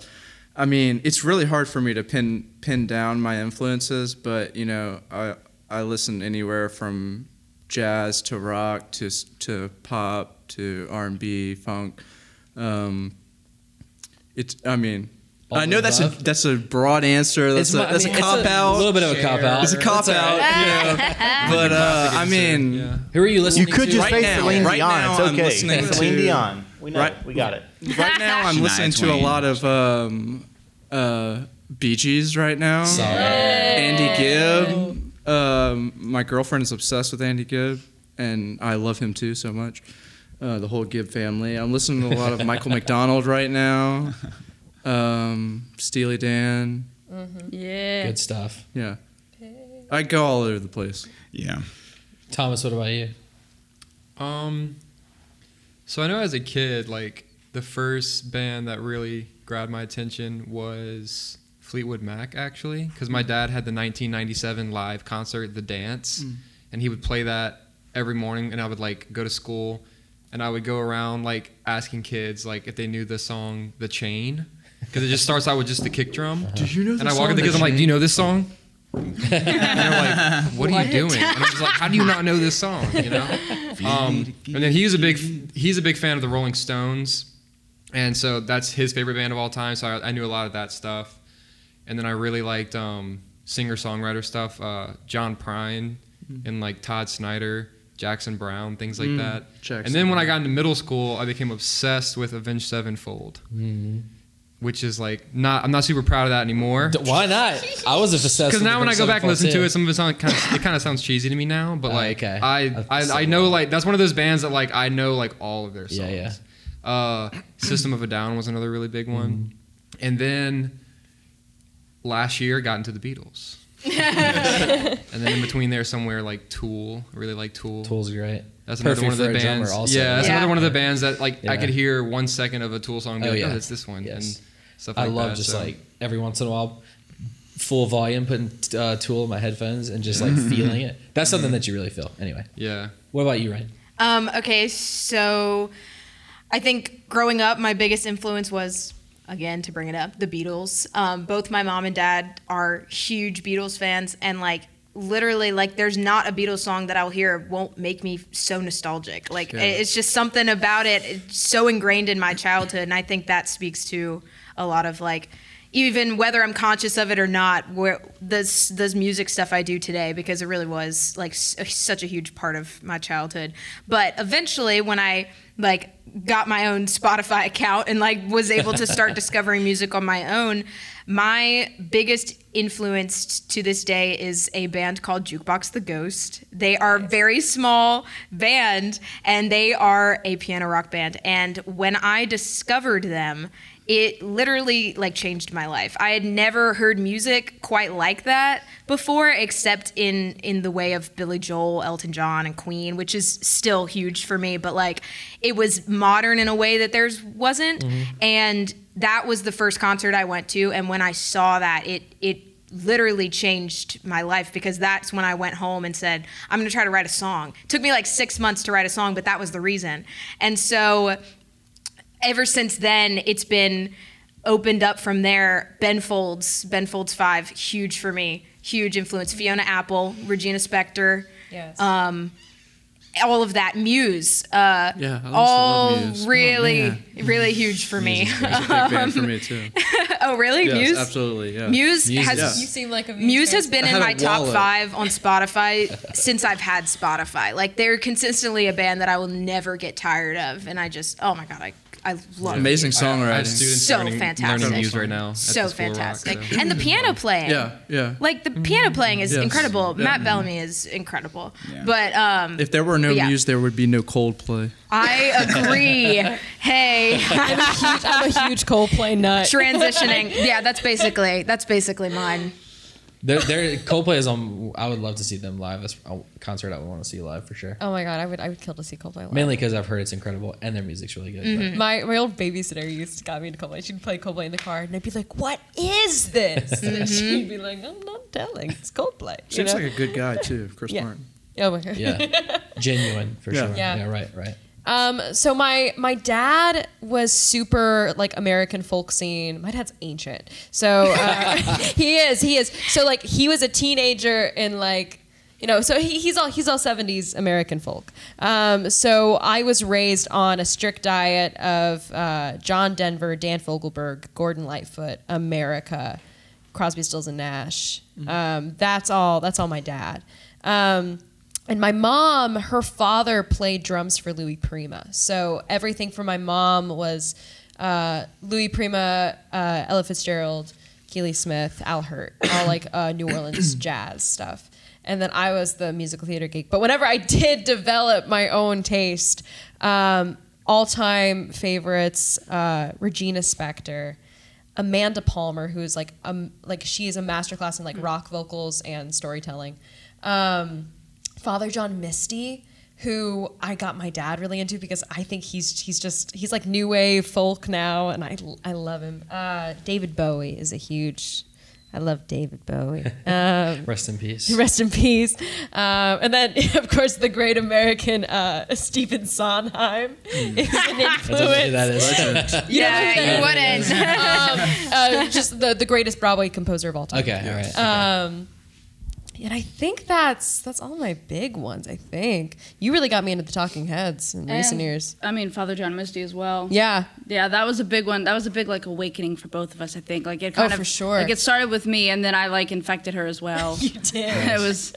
I mean, it's really hard for me to pin pin down my influences, but you know, I I listen anywhere from jazz to rock to to pop to R and B, funk. Um, it's. I mean, All I know the that's a that's a broad answer. That's a my- I that's mean, a it's cop out. A little bit of a cop out. It's a cop That's out. right. you know. (laughs) But uh, I mean, yeah. Who are you listening to? You could to? just Right say now- Celine right Dion. now it's I'm okay. listening Celine to- Dion. We know. Right. it. We got it. right now I'm listening to a lot of um, uh, Bee Gees right now. Solid. Andy Gibb. Um, my girlfriend is obsessed with Andy Gibb, and I love him too so much. Uh, the whole Gibb family. I'm listening to a lot of Michael (laughs) McDonald right now. Um, Steely Dan. Yeah. Good stuff. Yeah. I go all over the place. Yeah. Thomas, what about you? Um, so I know as a kid, like the first band that really grabbed my attention was Fleetwood Mac, actually, because my mm. dad had the 1997 live concert, The Dance, mm. and he would play that every morning, and I would like go to school, and I would go around like asking kids like if they knew the song The Chain, because it just starts out with just the kick drum. Did you know? And I walk up to the kids, I'm like, "Do you know this song?" And they're like, "What are you doing?" And I'm just like, "How do you not know this song?" You know. Um, and then he's a big he's a big fan of the Rolling Stones, and so that's his favorite band of all time. So I, I knew a lot of that stuff. And then I really liked um, singer songwriter stuff, uh, John Prine and like Todd Snider, Jackson Browne, things like Mm, that. Jackson and then when I got into middle school, I became obsessed with Avenged Sevenfold, which is like not I'm not super proud of that anymore. D- Why not? I was obsessed. Because now when I go back and listen to it, some of it sound kind of (laughs) it kind of sounds cheesy to me now. But Oh, like okay. I I, That's I know wild. like that's one of those bands that like I know like all of their songs. Yeah, yeah. Uh, System of a Down was another really big one, Mm-hmm. and then last year got into the Beatles. (laughs) and then in between there somewhere like Tool, I really like Tool. Tool's great. That's another one of the for a drummer bands. also. yeah, that's Yeah. another one of the bands that like I Yeah. could hear one second of a Tool song and be Oh, like, yeah. oh, that's this one, Yes. and stuff I love that. just so. like every once in a while, full volume, putting uh, Tool in my headphones and just like (laughs) feeling it. That's something that you really feel. Anyway, yeah. what about you, Ryan? Um, okay, so I think growing up, my biggest influence was, again, to bring it up, the Beatles. Um, both my mom and dad are huge Beatles fans, and like literally, like there's not a Beatles song that I'll hear won't make me so nostalgic. Like Yeah. it's just something about it, it's so ingrained in my childhood, and I think that speaks to a lot of like. Even whether I'm conscious of it or not, where this this music stuff I do today because it really was like s- such a huge part of my childhood. But eventually, when I like got my own Spotify account and like was able to start (laughs) discovering music on my own, my biggest influence to this day is a band called Jukebox the Ghost. They are a very small band and they are a piano rock band. And when I discovered them, it literally like changed my life. I had never heard music quite like that before, except in in the way of Billy Joel, Elton John, and Queen, which is still huge for me. But like, it was modern in a way that theirs wasn't, mm-hmm. and that was the first concert I went to. And when I saw that, it it literally changed my life because that's when I went home and said, I'm gonna try to write a song. It took me like six months to write a song, but that was the reason. And so ever since then, it's been opened up from there. Ben Folds, Ben Folds Five, huge for me, huge influence. Fiona Apple, Regina Spektor, Yes. um, all of that. Muse, uh, Yeah, I all love Muse. Oh, really, man. really huge for me. It's a big band for me too. (laughs) oh, really? Yes, Muse, absolutely. Yeah. Muse, Muse has. is- you seem like a Muse has been in my top wallet. five on Spotify since I've had Spotify. Like they're consistently a band that I will never get tired of, and I just oh my god, I I love it. Amazing Muse. I- I have students So learning, fantastic. learning Muse right now. So the School of Rock, fantastic, so. and the piano playing. Yeah, yeah. Like the piano playing is Yes. incredible. Yeah. Matt Bellamy is incredible. Yeah. But um, If there were no But yeah. Muse, there would be no Coldplay. I agree. (laughs) hey, I'm a huge, I'm a huge Coldplay nut. transitioning. Yeah, that's basically that's basically mine. They're, they're Coldplay is on. I would love to see them live. That's a concert I would want to see live for sure. Oh my god, I would I would kill to see Coldplay live. Mainly because I've heard it's incredible and their music's really good. but- mm-hmm. My my old babysitter used to got me into Coldplay. She'd play Coldplay in the car, and I'd be like, "What is this?" (laughs) And mm-hmm. she'd be like, "I'm not telling. It's Coldplay." You Seems know? like a good guy too, Chris Yeah. Martin. oh my god. Yeah, (laughs) genuine for Yeah. sure. Yeah. Yeah. right, right. Um, so my my dad was super like American folk scene. My dad's ancient, so uh, (laughs) (laughs) he is he is. So like he was a teenager in like you know, so he, he's all he's all '70s American folk. Um, so I was raised on a strict diet of uh, John Denver, Dan Fogelberg, Gordon Lightfoot, America, Crosby, Stills and Nash. Um, that's all. That's all my dad. Um, and my mom, her father played drums for Louis Prima. So everything for my mom was uh, Louis Prima, uh, Ella Fitzgerald, Keely Smith, Al Hirt, all like uh, New Orleans (clears throat) jazz stuff. And then I was the musical theater geek. But whenever I did develop my own taste, um, all time favorites uh, Regina Spektor. Amanda Palmer, who's like um like she is a masterclass in like rock vocals and storytelling. Um, Father John Misty, who I got my dad really into because I think he's he's just he's like new wave folk now, and I I love him. Uh, David Bowie is a huge. I love David Bowie. (laughs) Um, Rest in peace. (laughs) Rest in peace. Um, and then, (laughs) of course, the great American uh, Stephen Sondheim is an influence. that is. You yeah, you wouldn't. um, uh, just the, the greatest Broadway composer of all time. okay, all right. okay. And I think that's that's all my big ones. I think you really got me into the Talking Heads in recent years. I mean, Father John Misty as well. Yeah, Yeah, that was a big one. That was a big like awakening for both of us. I think like it kind Oh, of for sure. Like it started with me, and then I like infected her as well. (laughs) you did. (laughs) it was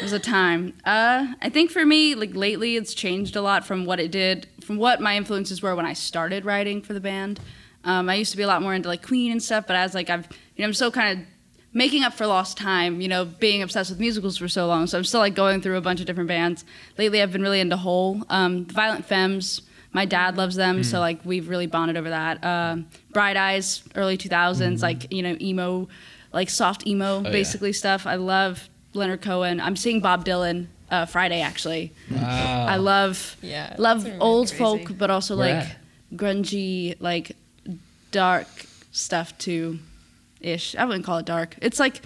it was a time. Uh, I think for me, like lately, it's changed a lot from what it did, from what my influences were when I started writing for the band. Um, I used to be a lot more into like Queen and stuff, but as like I've, you know, I'm still kind of making up for lost time. You know, being obsessed with musicals for so long, so I'm still like going through a bunch of different bands. Lately, I've been really into Hole, um, Violent Femmes. My dad loves them, so like we've really bonded over that. Um Bright Eyes, early 2000s, like you know, emo, like soft emo, yeah. basically stuff. I love Leonard Cohen. I'm seeing Bob Dylan uh, Friday actually. wow. I love Yeah, love really old crazy. folk, but also Where like at? grungy, like dark stuff too, ish. I wouldn't call it dark. It's like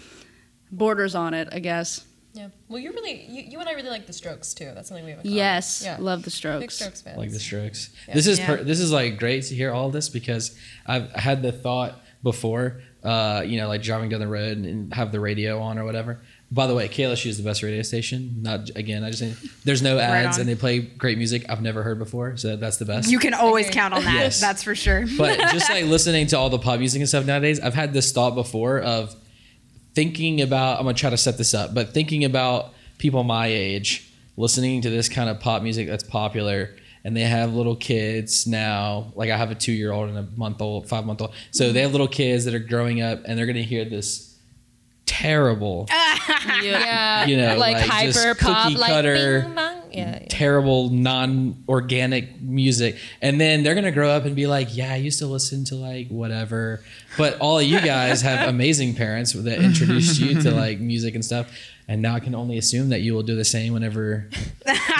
borders on it, I guess. Yeah. Well, you really, you, you and I really like the Strokes too. That's something we have. Yes, Yeah. love the Strokes. Big Strokes. Strokes fans. like the Strokes. Yeah. This is Yeah. per, this is like great to hear all this because I've had the thought before, uh, you know, like driving down the road and have the radio on or whatever. By the way, KLSU is the best radio station. Not again, I just there's no ads on. and they play great music I've never heard before, so that's the best. You can always count on that. Yes. That's for sure. but (laughs) just like listening to all the pop music and stuff nowadays, I've had this thought before of thinking about. I'm gonna try to set this up, but thinking about people my age listening to this kind of pop music that's popular, and they have little kids now. Like I have a two year old and a month old, five month old. So they have little kids that are growing up, and they're gonna hear this terrible, (laughs) yeah, you know, like, like hyper pop, cookie like cutter, bing. Yeah, yeah. terrible non-organic music and then they're gonna grow up and be like yeah i used to listen to like whatever but all of you guys have (laughs) amazing parents that introduced you to like music and stuff and now i can only assume that you will do the same whenever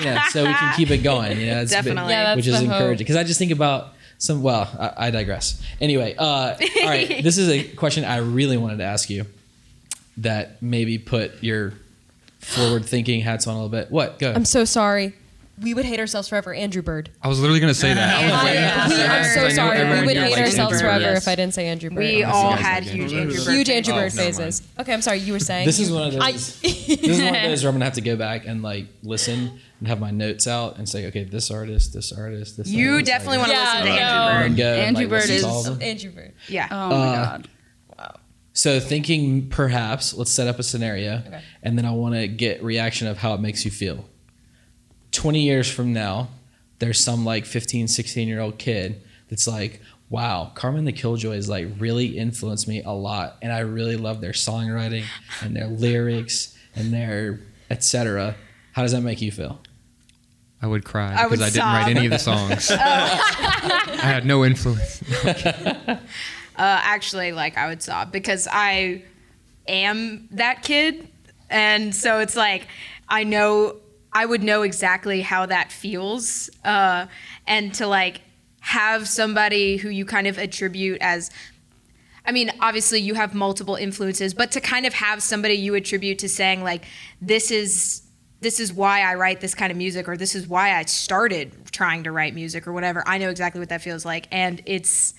yeah so we can keep it going you know it's Definitely. Yeah, that's which is encouraging because i just think about some well I, I digress. Anyway uh, all right (laughs) this is a question i really wanted to ask you that maybe put your forward thinking hats on a little bit. What? Go I'm so sorry. We would hate ourselves forever. Andrew Bird. I was literally gonna say that. I was I- waiting yeah. for we, that I'm so sorry. We would hate ourselves Andrew forever Yes. if I didn't say Andrew Bird. we I all had like huge Andrew Andrew Bird. Bird. Huge Andrew Oh, Bird never mind. phases. Okay, I'm sorry. You were saying This is one of those. I- this is one of those where I'm gonna have to go back and like listen and have my notes out and say, okay, this artist, this artist, this. You artist, definitely like want to Yeah, listen to. Andrew Bird. And go and, Andrew like, Bird is- all. Andrew Bird. Yeah. Oh my Uh, god. Wow. So thinking perhaps, let's set up a scenario, Okay. and then I want to get reaction of how it makes you feel. 20 years from now, there's some like 15, 16 year old kid that's like, wow, Carmen the Killjoys like really influenced me a lot. And I really love their songwriting and their lyrics and their etc. How does that make you feel? I would cry I would because I, didn't write any of the songs. (laughs) I had no influence. (laughs) Uh, actually, like I would sob because I am that kid, and so it's like I know I would know exactly how that feels, uh, and to like have somebody who you kind of attribute as. I mean, obviously you have multiple influences, but to kind of have somebody you attribute to saying like, this is this is why I write this kind of music, or this is why I started trying to write music, or whatever. I know exactly what that feels like, and it's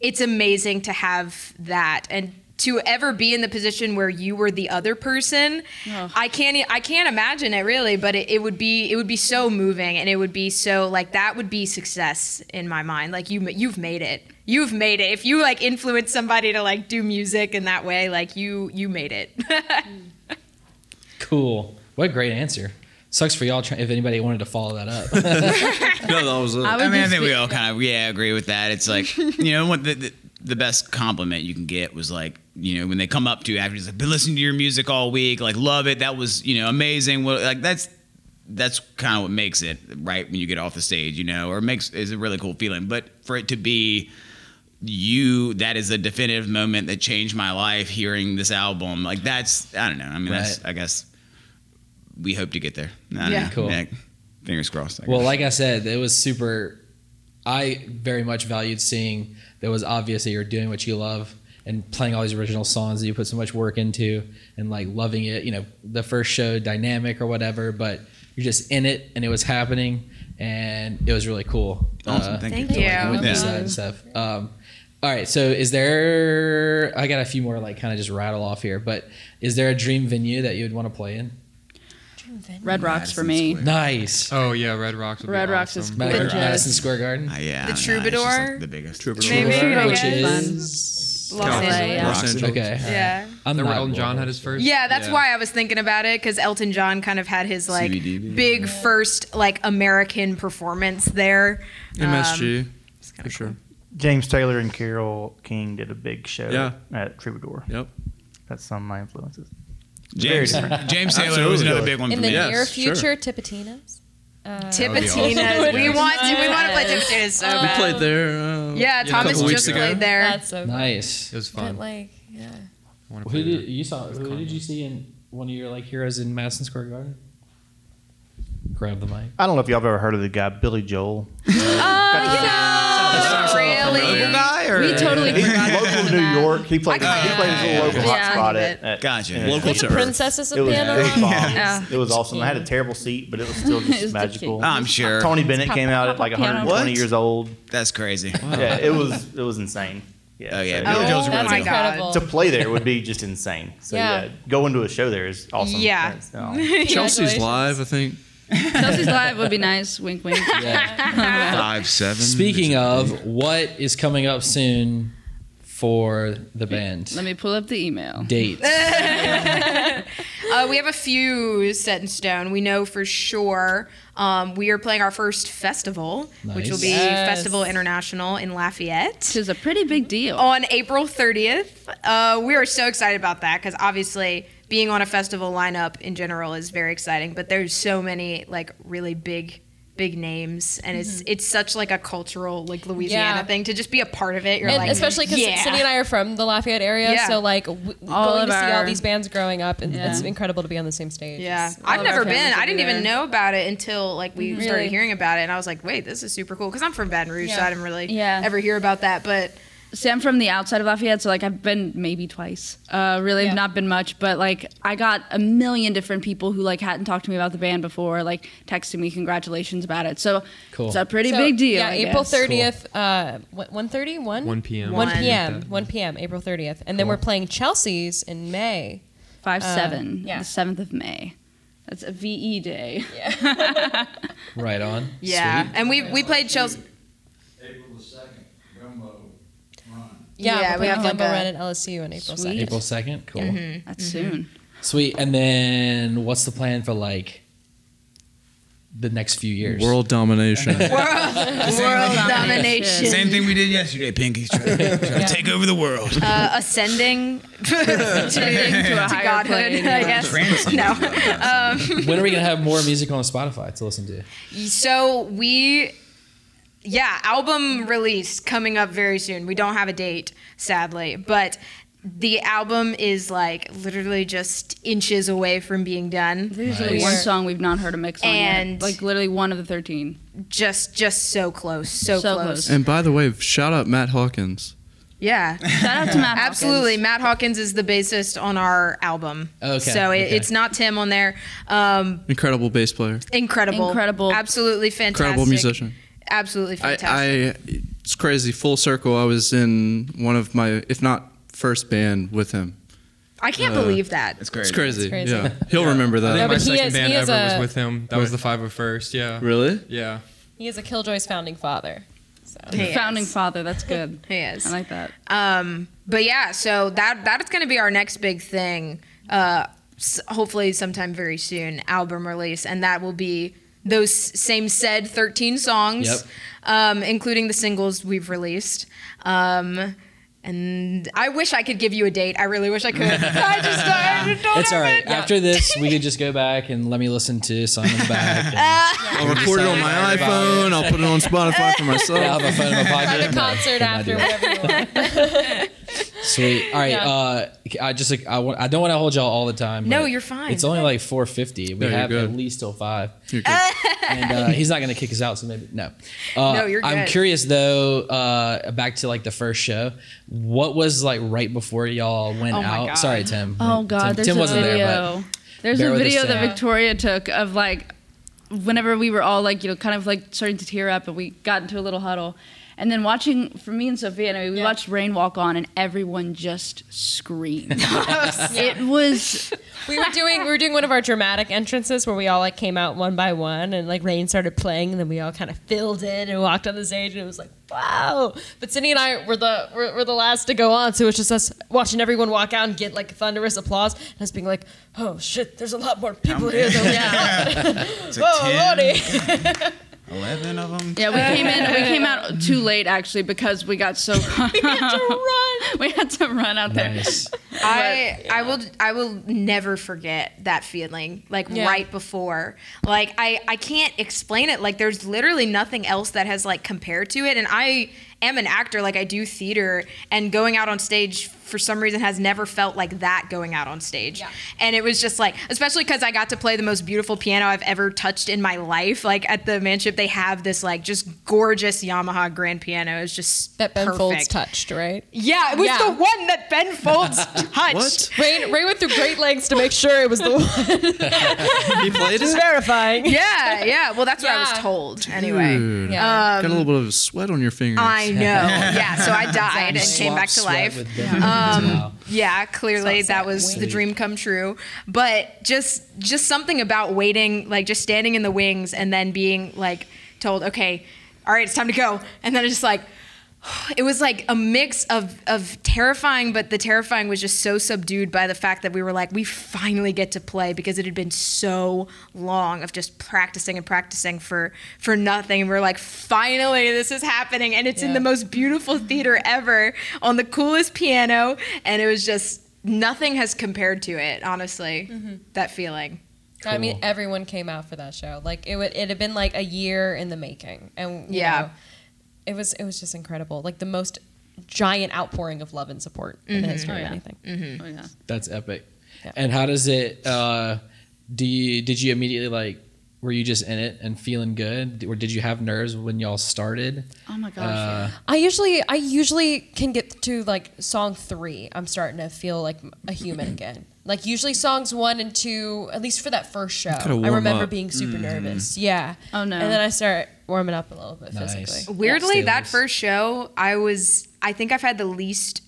it's amazing to have that and to ever be in the position where you were the other person i can't e- i can't imagine it really but it, it would be it would be so moving and it would be so like that would be success in my mind like you you've made it you've made it if you like influence somebody to like do music in that way like you you made it (laughs) Cool. What a great answer. Sucks for y'all try- if anybody wanted to follow that up. (laughs) No, that was it. I I mean, I think we all kind of yeah agree with that. It's like you know what the, the the best compliment you can get was like you know when they come up to you after it's like been listening to your music all week, like love it. That was you know amazing. Well, like that's that's kind of what makes it right when you get off the stage, you know, or makes is a really cool feeling. But for it to be you, that is a definitive moment that changed my life. Hearing this album, like that's I don't know. I mean, that's I guess we hope to get there. I don't Yeah. know. Cool. fingers crossed. I well, like I said, it was super. I very much valued seeing that it was obvious that you're doing what you love and playing all these original songs that you put so much work into and like loving it. You know, the first show dynamic or whatever, but you're just in it and it was happening and it was really cool. Awesome. Uh, Thank, Thank you. you. like, witness Yeah. that and stuff. Um, all right, so is there? I got a few more like kind of just rattle off here, but is there a dream venue that you would want to play in? Red Rocks for Madison me. Square. Nice. Oh yeah, Red Rocks. Would Red be Rocks is awesome. Madison, gorgeous. Madison Square Garden. Uh, yeah, The I don't it's Troubadour? like, the biggest. Troubadour. Maybe, I which guess. is Los LA, Angeles. yeah. Los Angeles. okay. Yeah. I'm Remember not Elton John had his first. Yeah, that's why I was thinking about it because Elton John kind of had his like CBDB. big first like American performance there. Um, MSG for sure. James Taylor and Carole King did a big show Yeah. at Troubadour. Yep. That's some of my influences. James. James Taylor was another big one In for the me. Yes, near sure. future, Tipitina's. Uh, Tipitina's. We want to. We want to play Tipitina's so We bad. played there. Uh, Yeah, a Thomas couple just ago. played there. That's so fun. Nice. It was But fun. like, yeah. I wanna Who play did that. you saw? Who did you see in one of your like heroes in Madison Square Garden? Grab the mic. I don't know if y'all have ever heard of the guy Billy Joel. Oh, really? Guy or We totally He's forgot. local New York. He played. I he kinda- played his little local Yeah, I hotspot believe at, it. at Gotcha. at- Local With the to princesses of It was, piano. it was bomb. Yeah. It was awesome. I had a terrible seat, but it was still just (laughs) was the magical. key. I'm sure. Tony Bennett came out at like pop piano. 120 What? years old. That's crazy. Yeah, it was it was insane. Yeah, Oh, yeah, so- Billy Oh, Joel's really that's good. incredible. to play there would be just insane. So Yeah. yeah, going to a show there is awesome. Yeah. That's, (laughs) Chelsea's Congratulations. live, I think. (laughs) Chelsea's live would be nice. Wink, wink. Yeah. (laughs) Five seven. Speaking of, what is coming up soon for the band? Let me pull up the email. Dates. (laughs) Uh, we have a few set in stone. We know for sure um, we are playing our first festival, which will be Yes. Festival International in Lafayette. Which is a pretty big deal. on April 30th. Uh, we are so excited about that because obviously being on a festival lineup in general is very exciting. But there's so many like really big, big names, and it's mm-hmm. it's such like a cultural like Louisiana Yeah. thing to just be a part of it. You're and like, especially because yeah. Cindy and I are from the Lafayette area, Yeah. so like w- All going of to see all these bands growing up, and Yeah. it's incredible to be on the same stage. Yeah, It's- I've never been. I didn't even know about it until like we mm-hmm. started Really? hearing about it, and I was like, "Wait, this is super cool." Because I'm from Baton Rouge, so I didn't really Yeah. ever hear about that. But See, I'm from the outside of Lafayette, so like I've been maybe twice. Uh, really, Yeah. not been much, but like I got a million different people who like hadn't talked to me about the band before, like texting me congratulations about it. So Cool. it's a pretty So, big deal. Yeah, I April guess. thirtieth. Uh, one thirty, one 1 p.m. one One. p.m. One p.m. April thirtieth, and then we're playing Chelsea's in May. five Uh, seven, yeah. the seventh of May. That's a VE day. Yeah. (laughs) right on. yeah, Sweet. and we we played Chelsea. April the second, Gumbo run. Yeah, Yeah, we're we have like Gumbo a- Run at LSU on April Sweet. second. April second. Cool. Mm-hmm. That's soon. Sweet. And then what's the plan for like the next few years? World domination. (laughs) World, (laughs) world domination. Same thing we did yesterday, Pinky. Try to, try to take over the world. uh, ascending (laughs) to, to a higher godhood, plane, I guess. Transcending. No. Um, when are we gonna have more music on Spotify to listen to? so we, yeah, album release coming up very soon. We don't have a date, sadly, but the album is like literally just inches away from being done. There's Nice. one song we've not heard a mix on And- yet. Like literally one of the thirteen. Just, just so close, so, So close. close. and by the way, shout out Matt Hawkins. Yeah. Shout out to Matt. Absolutely. Hawkins. Matt Hawkins is the bassist on our album. Okay, So it, okay. it's not Tim on there. Um, Incredible bass player. incredible. Incredible. Absolutely fantastic. Incredible musician. Absolutely fantastic. I it's crazy. Full circle. I was in one of my, if not first band with him. I can't Uh, believe that. It's crazy. It's crazy. crazy. Yeah, (laughs) he'll remember I think that. No, my second is- band ever a- was with him. That was the 501st. Yeah. Really? Yeah. He is a Killjoy's founding father. So. He Founding is. father. That's (laughs) good. He is. I like that. Um, but yeah, so that that is going to be our next big thing. Uh, s- hopefully sometime very soon, album release, and that will be those same said 13 songs, Yep. um, including the singles we've released. Um, and I wish I could give you a date. I really wish I could. (laughs) I just I don't It's all have right. it. After this, we could just go (laughs) back and let me listen to Simon's back. And, (laughs) I'll record it on my iPhone. I'll put it on Spotify for myself. yeah, I'll have a phone in my pocket. Have a concert after, do whatever you want. Sweet. All right. Yeah. Uh, I just like I, want, I don't want to hold y'all all the time. No, you're fine. It's only like 4:50. We No, have good. at least till five, You're (laughs) good. and uh, he's not gonna kick us out. So maybe no. Uh, No, you're Good. I'm curious though. Uh, back to like the first show. What was like right before y'all went Oh out? God. Sorry, Tim. Oh God, Tim, there's Tim a wasn't video. there, but there's bear a with us, video that Victoria took of like whenever we were all like you know kind of like starting to tear up and we got into a little huddle. And then watching for me and Sophia, I mean, we Yeah. watched Rain Walk On, and everyone just screamed. (laughs) it was we were doing we were doing one of our dramatic entrances where we all like came out one by one and like rain started playing and then we all kind of filled in and walked on the stage and it was like wow. But Cindy and I were the were, were the last to go on. So it was just us watching everyone walk out and get like thunderous applause and us being like oh shit there's a lot more people here than we thought. (laughs) It's like whoa 10, lordy (laughs) 11 of them. yeah. We came in. We came out too late actually because we got so. (laughs) we had to run. (laughs) We had to run out there. nice. (laughs) I I will I will never forget that feeling like Yeah. right before like I I can't explain it like there's literally nothing else that has like compared to it and I am an actor like I do theater and going out on stage for some reason has never felt like that going out on stage Yeah. and it was just like especially because I got to play the most beautiful piano I've ever touched in my life like at the Manship they have this like just gorgeous Yamaha grand piano it's just that Ben Folds touched right yeah it was Yeah. the one that Ben Folds (laughs) touched Ray, Rain Rain went through great lengths to make sure it was the one He played just it. verifying Yeah, yeah. Well, that's what I was Yeah. told. Anyway, Dude. yeah um, Got a little bit of sweat on your fingers. I know. (laughs) Yeah. So I died and came back to life. with Devin as well. Yeah, clearly that like was the dream come true. But just just something about waiting, like just standing in the wings and then being like told, okay, all right, it's time to go, and then it's just like. (sighs) It was like a mix of, of terrifying, but the terrifying was just so subdued by the fact that we were like, we finally get to play because it had been so long of just practicing and practicing for for nothing. And we are like, finally, this is happening, and it's in the most beautiful theater ever on the coolest piano, and it was just nothing has compared to it. Honestly, mm-hmm. that feeling. I mean, everyone came out for that show. Like it would, it had been like a year in the making, and you Yeah. know, it was it was just incredible. Like the most giant outpouring of love and support in the history Oh, of yeah. anything. Oh, yeah. That's epic. Yeah. And how does it? Uh, do you did you immediately like? Were you just in it and feeling good, or did you have nerves when y'all started? Oh my gosh. Uh, I usually, I usually can get to like song three. I'm starting to feel like a human (clears throat) again. Like usually songs one and two, at least for that first show, I remember up. being super mm. nervous. Yeah. Oh, no. And then I start warming up a little bit Nice. physically. Weirdly, Yeah. that first show, I was, I think I've had the least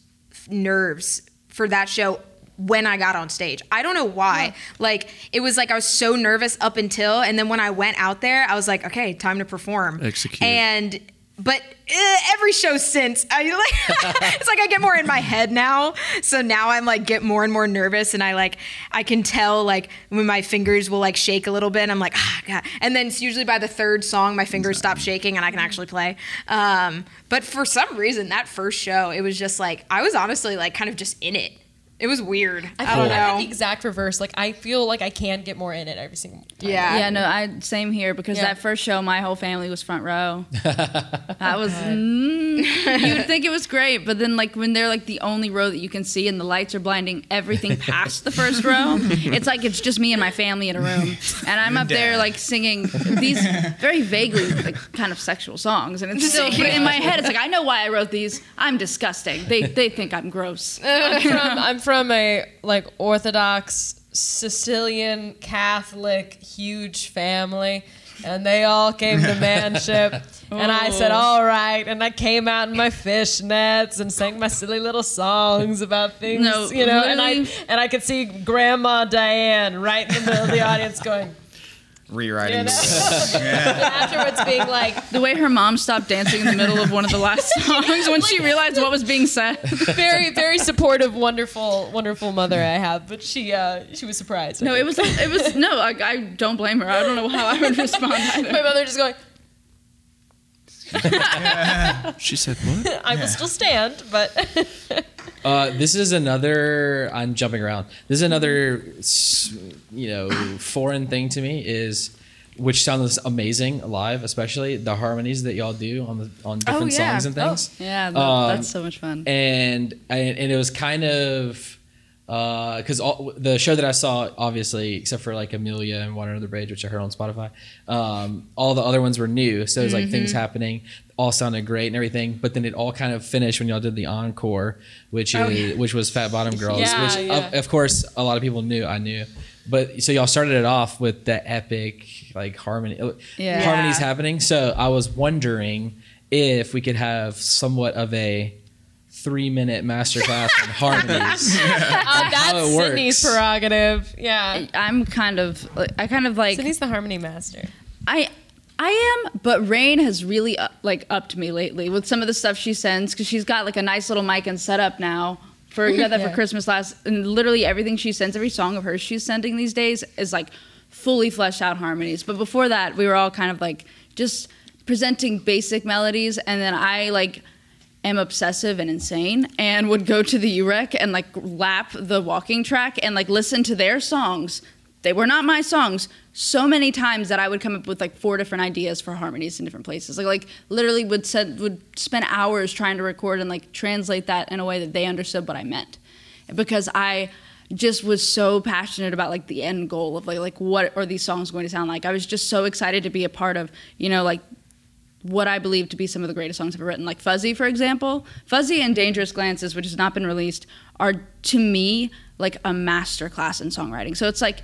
nerves for that show when I got on stage. I don't know why. Like, it was like I was so nervous up until, and then when I went out there, I was like, okay, time to perform. Execute. And, but every show since, I like, (laughs) it's like I get more in my head now. So now I'm like, get more and more nervous, and I like, I can tell like when my fingers will like shake a little bit, and I'm like, ah, God. And then it's usually by the third song, my fingers stop shaking, and I can actually play. Um, but for some reason, that first show, it was just like, I was honestly like kind of just in it. It was weird. I, I, feel don't like I'm know. the exact reverse. Like I feel like I can get more in it every single time. Yeah. Yeah, no, I same here because Yeah. that first show, my whole family was front row. (laughs) that was mm, (laughs) you would think it was great, but then like when they're like the only row that you can see and the lights are blinding everything (laughs) past the first row, it's like it's just me and my family in a room, and I'm up there like singing these very vaguely like kind of sexual songs, and it's still but in my head it's like I know why I wrote these. I'm disgusting. They they think I'm gross. I'm from, I'm from a like Orthodox Sicilian Catholic huge family. and they all came to Manship. (laughs) And I said, oh. all right. And I came out in my fishnets and sang my silly little songs about things, No, you know. And I really? and I could see Grandma Diane right in the middle of the audience going, Rewriting. you know, the- (laughs) afterwards being like, The way her mom stopped dancing in the middle of one of the last (laughs) songs when she realized what was being said. very, very supportive, wonderful, wonderful mother I have. But she, uh, she was surprised. No, it was it was no. I, I don't blame her. I don't know how I would respond (laughs) either. my mother just going. She said what? I will still stand, but Uh, this is another. I'm jumping around. This is another, you know, foreign thing to me is, which sounds amazing live, especially the harmonies that y'all do on the on different yeah. songs and things. Oh, Yeah, that, Um, that's so much fun. and and, and it was kind of because all the show that I saw, obviously, except for like Amelia and One Under the Bridge, which I heard on Spotify, um, all the other ones were new. So it was like things happening, all sounded great and everything. But then it all kind of finished when y'all did the encore, which is which was Fat Bottom (laughs) Girls, Yeah, which yeah. Of, of course a lot of people knew. I knew. But so y'all started it off with the epic like harmony, Yeah. harmonies Yeah. happening. So I was wondering if we could have somewhat of a three minute masterclass on (laughs) harmonies. uh, that's it works. Sydney's prerogative. Yeah, I'm kind of I kind of like Sydney's the harmony master. I I am, but Rain has really uh, like upped me lately with some of the stuff she sends because she's got like a nice little mic and setup now. For got that (laughs) Yeah. for Christmas last, and literally everything she sends, every song of hers she's sending these days is like fully fleshed out harmonies. But before that, we were all kind of like just presenting basic melodies, and then I like am obsessive and insane and would go to the UREC and like lap the walking track and like listen to their songs. They were not my songs so many times that I would come up with like four different ideas for harmonies in different places. Like like literally would said would spend hours trying to record and like translate that in a way that they understood what I meant. Because I just was so passionate about like the end goal of like like what are these songs going to sound like. I was just so excited to be a part of, you know, like what I believe to be some of the greatest songs ever written, like Fuzzy, for example. Fuzzy and Dangerous Glances, which has not been released, are to me like a master class in songwriting. So it's like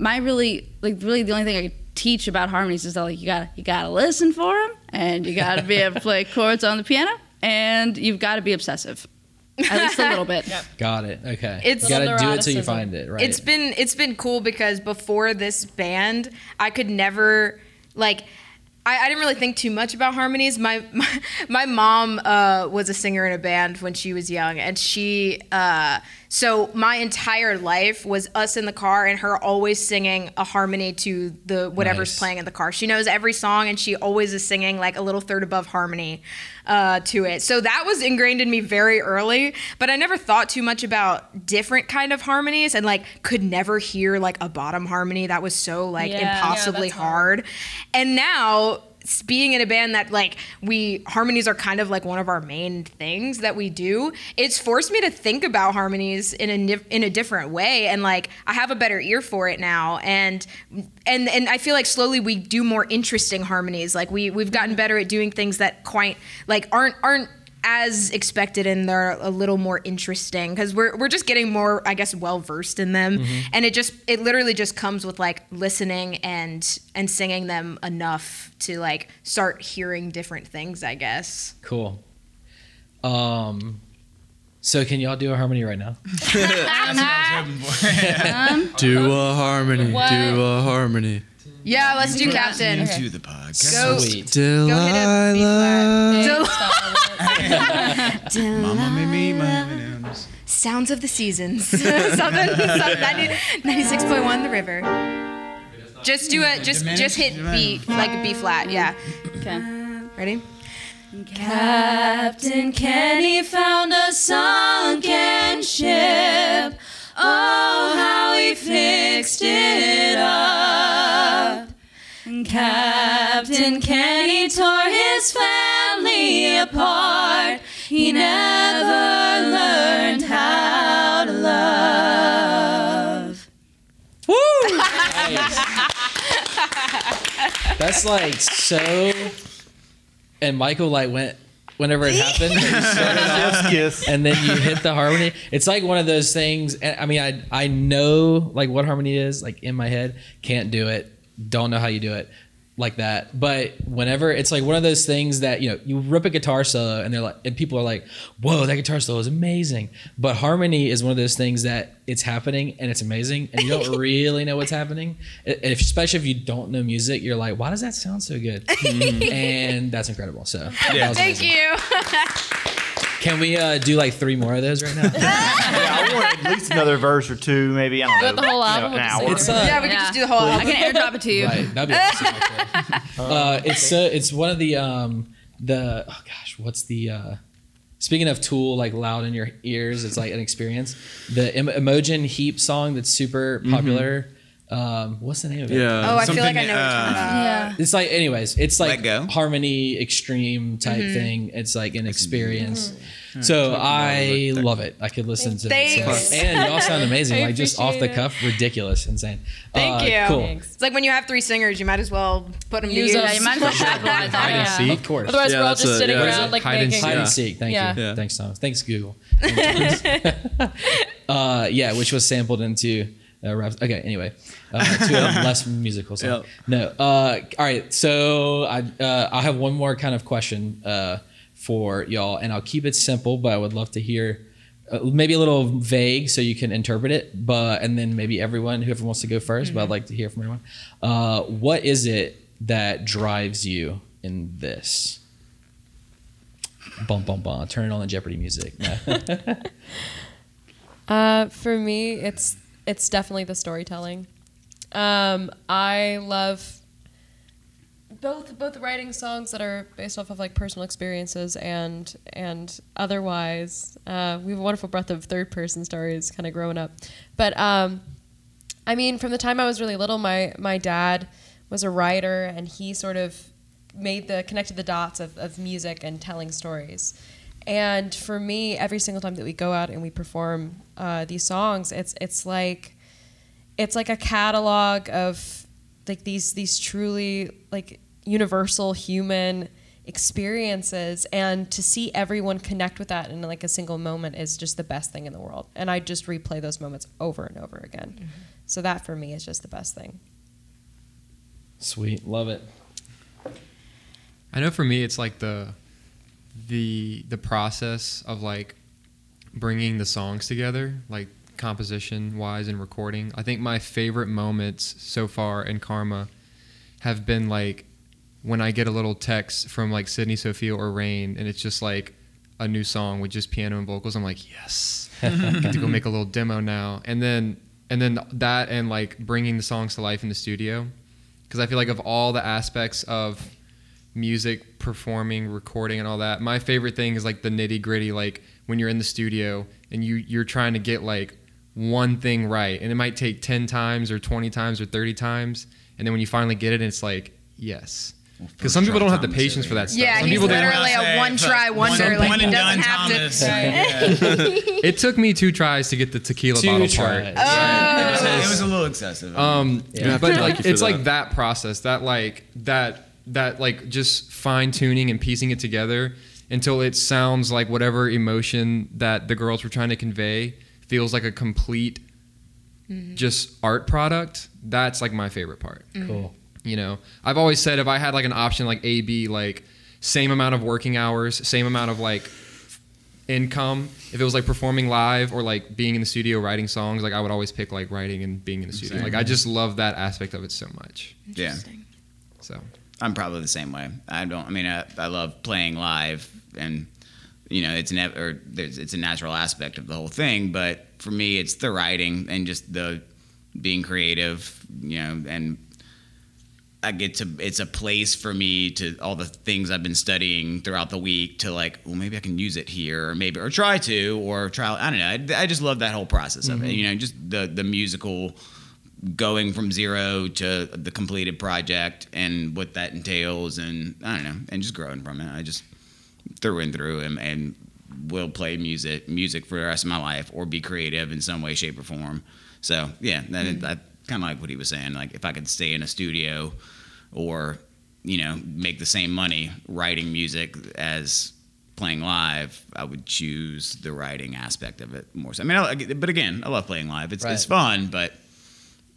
my really, like really the only thing I could teach about harmonies is that like you got to you got to listen for them, and you got to be able to play (laughs) chords on the piano, and you've got to be obsessive, at least a little bit. (laughs) Yep. Got it. Okay. It's- you gotta do it till you find it, right? It's been it's been cool because before this band, I could never like. I, I didn't really think too much about harmonies. My my, my mom uh, was a singer in a band when she was young, and she uh, so my entire life was us in the car and her always singing a harmony to the whatever's Nice. playing in the car. She knows every song, and she always is singing like a little third above harmony uh, to it. So that was ingrained in me very early. But I never thought too much about different kind of harmonies, and like could never hear like a bottom harmony. That was so like Yeah. Yeah, impossibly that's hard. hard. And now s- being in a band that like we harmonies are kind of like one of our main things that we do. It's forced me to think about harmonies in a in a different way and like i have a better ear for it now. And and and i feel like slowly we do more interesting harmonies. Like we we've gotten better at doing things that quite like aren't aren't as expected and they're a little more interesting because we're, we're just getting more i guess well versed in them and it just it literally just comes with like listening and and singing them enough to like start hearing different things i guess cool. Um, so can y'all do a harmony right now? (laughs) (laughs) Do a harmony. What? Do a harmony. Yeah let's do captain To the podcast. go Sweet. go hit a B Delilah. flat. Mama made me my M&Ms. sounds of the seasons (laughs) something, something 90, 96.1 the river just do it just just hit b like a b flat yeah Okay. ready Captain Kenny found a sunken ship. Oh, how he fixed it up. Captain Kenny tore his family apart. He never learned how to love. Woo! That's like so. And Michael like went whenever it happened, and, (laughs) off, Kiss. and then you hit the harmony. It's like one of those things. I mean, I I know like what harmony is like in my head. Can't do it. Don't know how you do it. like that. But whenever it's like one of those things that you know you rip a guitar solo and they're like and people are like, "Whoa, that guitar solo is amazing." But harmony is one of those things that it's happening and it's amazing and you don't (laughs) really know what's happening. If, especially if you don't know music, you're like, "Why does that sound so good?" (laughs) Mm-hmm. and that's incredible. So that Thank amazing. you. (laughs) Can we uh, do like three more of those right now? (laughs) yeah, I want at least another verse or two, maybe. I don't know. the whole you know, an hour. It's uh, yeah, we could just do the whole I album. can airdrop it to you. Right, that'd be awesome. actually. (laughs) uh, it's uh, it's one of the um the oh gosh, what's the uh speaking of Tool like loud in your ears, it's like an experience. The em- Imogen Heap song that's super popular. Um, what's the name of it? Yeah. Oh, I feel like I Something, know what you're talking uh, about. Yeah. It's like, anyways, it's like Go? harmony extreme type thing. It's like an experience. So I love it. I could listen to it. Thanks. So- And y'all sound (laughs) amazing. Like just off the cuff, ridiculous, insane. Thank Uh, you. Cool. Thanks. It's like when you have three singers, you might as well put them to Use use. Yeah, you might as well capitalize Hide and Yeah. seek. Of course. Otherwise, Yeah, we're all just a- sitting yeah. around like Hide and making. Hide and seek. Thank you. Thanks, Thomas. Thanks, Google. (laughs) (laughs) uh, yeah, which was sampled into. Uh, rap. Okay, anyway, uh, to a (laughs) less musical song. Yep. No. Uh, all right. So I uh, I have one more kind of question uh, for y'all, and I'll keep it simple, but I would love to hear. Uh, maybe a little vague, so you can interpret it, but and then maybe everyone, whoever wants to go 1st but I'd like to hear from everyone. Uh, what is it that drives you in this? Bum bum bum. Turn it on the Jeopardy music. No. (laughs) Uh, for me, it's it's definitely the storytelling. Um, I love both both writing songs that are based off of like personal experiences and and otherwise. Uh, we have a wonderful breadth of third person stories kind of growing up, but um, I mean, from the time I was really little, my my dad was a writer, and he sort of made the connected the dots of, of music and telling stories. And for me, every single time that we go out and we perform uh, these songs, it's it's like it's like a catalog of like these these truly like universal human experiences. And to see everyone connect with that in like a single moment is just the best thing in the world. And i just replay those moments over and over again. So that for me is just the best thing. Sweet, love it. I know for me, it's like the the the process of like bringing the songs together, like composition wise and recording. I think my favorite moments so far in Karma have been like when I get a little text from like Sydney Sophia or Rain, and it's just like a new song with just piano and vocals. I'm like, yes, (laughs) I get to go make a little demo now, and then and then that and like bringing the songs to life in the studio, because I feel like of all the aspects of music, performing, recording, and all that. My favorite thing is like the nitty gritty, like when you're in the studio and you you're trying to get like one thing right, and it might take ten times or twenty times or thirty times, and then when you finally get it, it's like yes. Because some people don't have the patience for that stuff. Yeah, some he's people don't- literally a one try wonder. Like he doesn't have to. (laughs) It took me two tries to get the tequila Two bottle tries. part. Oh. It was, it was a little excessive. Um, Yeah. but (laughs) like it's that. like that process, that like that that like just fine tuning and piecing it together until it sounds like whatever emotion that the girls were trying to convey feels like a complete mm-hmm. just art product. That's like my favorite part. Mm-hmm. Cool. You know, I've always said if I had like an option like A B like same amount of working hours, same amount of like income, if it was like performing live or like being in the studio writing songs, like I would always pick like writing and being in the studio. Like I just love that aspect of it so much. yeah. So I'm probably the same way. I don't. I mean, I, I love playing live, and you know, it's never. There's, it's a natural aspect of the whole thing. But for me, it's the writing and just the being creative. You know, and I get to. It's a place for me to all the things I've been studying throughout the week to like. Well, maybe I can use it here, or maybe or try to, or try. I don't know. I, I just love that whole process of it. Mm-hmm. You know, just the the musical going from zero to the completed project and what that entails and I don't know and just growing from it. I just through and through and, and will play music music for the rest of my life or be creative in some way, shape or form. So yeah, that, mm-hmm. that kind of like what he was saying. Like if I could stay in a studio or you know make the same money writing music as playing live, I would choose the writing aspect of it more. So I mean, I, but again, I love playing live. It's it's fun, but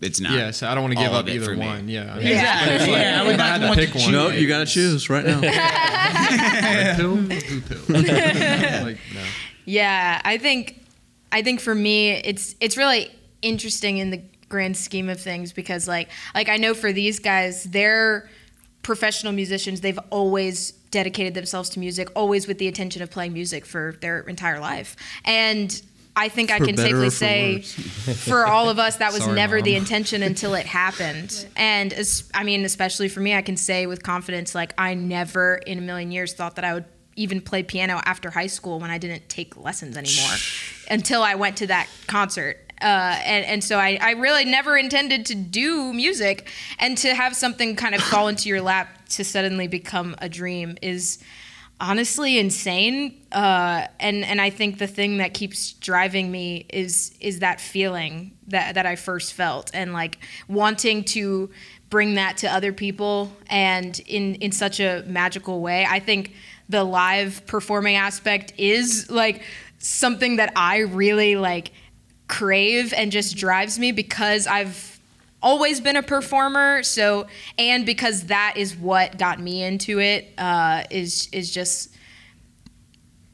it's not. Yeah, so I don't want to give up either for me. one. Yeah. I mean, Yeah. like, Yeah, I would if not to pick one. No, you gotta choose right now. (laughs) Red pill, blue pill. like, (laughs) no. Yeah, I think I think for me it's it's really interesting in the grand scheme of things because like like I know for these guys they're professional musicians they've always dedicated themselves to music always with the intention of playing music for their entire life and I think I can safely say worse. (laughs) for all of us that was Sorry, never the intention until it happened. (laughs) And as, i mean especially for me i can say with confidence like i never in a million years thought that i would even play piano after high school when i didn't take lessons anymore until i went to that concert. Uh, and, and so I, I really never intended to do music and to have something kind of fall into your lap to suddenly become a dream is honestly insane uh, and and I think the thing that keeps driving me is is that feeling that that I first felt and like wanting to bring that to other people and in in such a magical way. I think the live performing aspect is like something that I really like crave and just drives me because I've always been a performer so and because that is what got me into it uh, is is just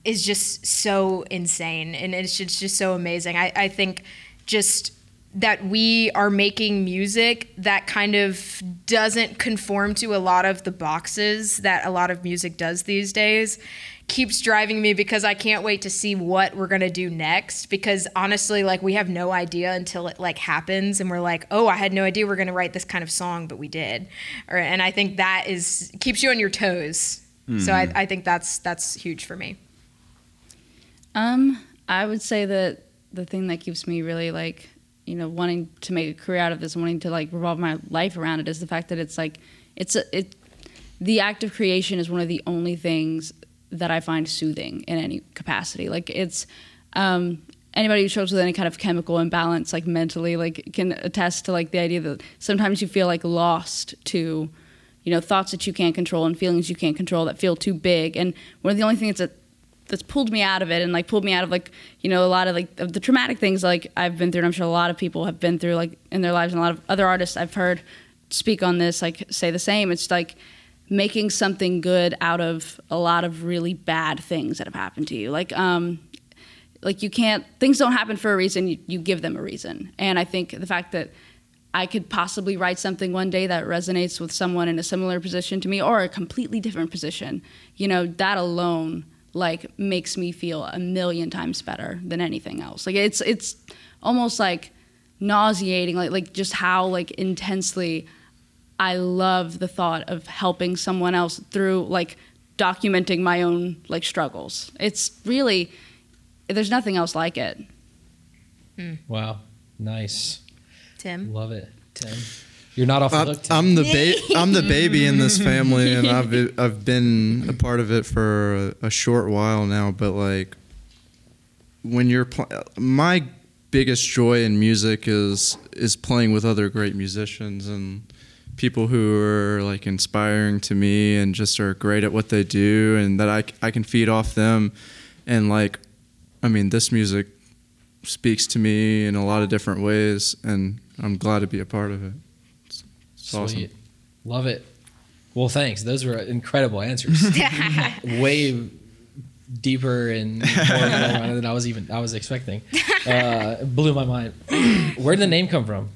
is just so insane and it's just, just so amazing. I, I think just that we are making music that kind of doesn't conform to a lot of the boxes that a lot of music does these days keeps driving me because I can't wait to see what we're going to do next. Because honestly like we have no idea until it like happens and we're like oh I had no idea we are going to write this kind of song but we did. Or, and I think that is keeps you on your toes. So I, I think that's that's huge for me. Um, I would say that the thing that keeps me really like, you know, wanting to make a career out of this, wanting to like revolve my life around it, is the fact that it's like, it's a, it, the act of creation is one of the only things that I find soothing in any capacity. Like it's, um, anybody who struggles with any kind of chemical imbalance, like mentally, like can attest to like the idea that sometimes you feel like lost to, you know, thoughts that you can't control and feelings you can't control that feel too big. And one of the only things that that's pulled me out of it and like pulled me out of like you know a lot of like of the traumatic things like I've been through and I'm sure a lot of people have been through like in their lives and a lot of other artists I've heard speak on this like say the same it's like making something good out of a lot of really bad things that have happened to you like um like you can't things don't happen for a reason you, you give them a reason and I think the fact that I could possibly write something one day that resonates with someone in a similar position to me or a completely different position you know that alone like makes me feel a million times better than anything else. Like it's it's almost like nauseating like like just how like intensely I love the thought of helping someone else through like documenting my own like struggles. It's really there's nothing else like it. Hmm. Wow. Nice. Tim Love it. Tim. You're not off the I'm, hook. Tim. I'm the ba- I'm the baby in this family, and (laughs) I've been, I've been a part of it for a, a short while now. But like, when you're pl- my biggest joy in music is is playing with other great musicians and people who are like inspiring to me and just are great at what they do, and that I, I can feed off them, and like, I mean, this music speaks to me in a lot of different ways, and I'm glad to be a part of it. It's, it's awesome. Sweet. Love it. Well, thanks. Those were incredible answers. (laughs) Way deeper and more than I was even I was expecting. Uh, blew my mind. Where did the name come from?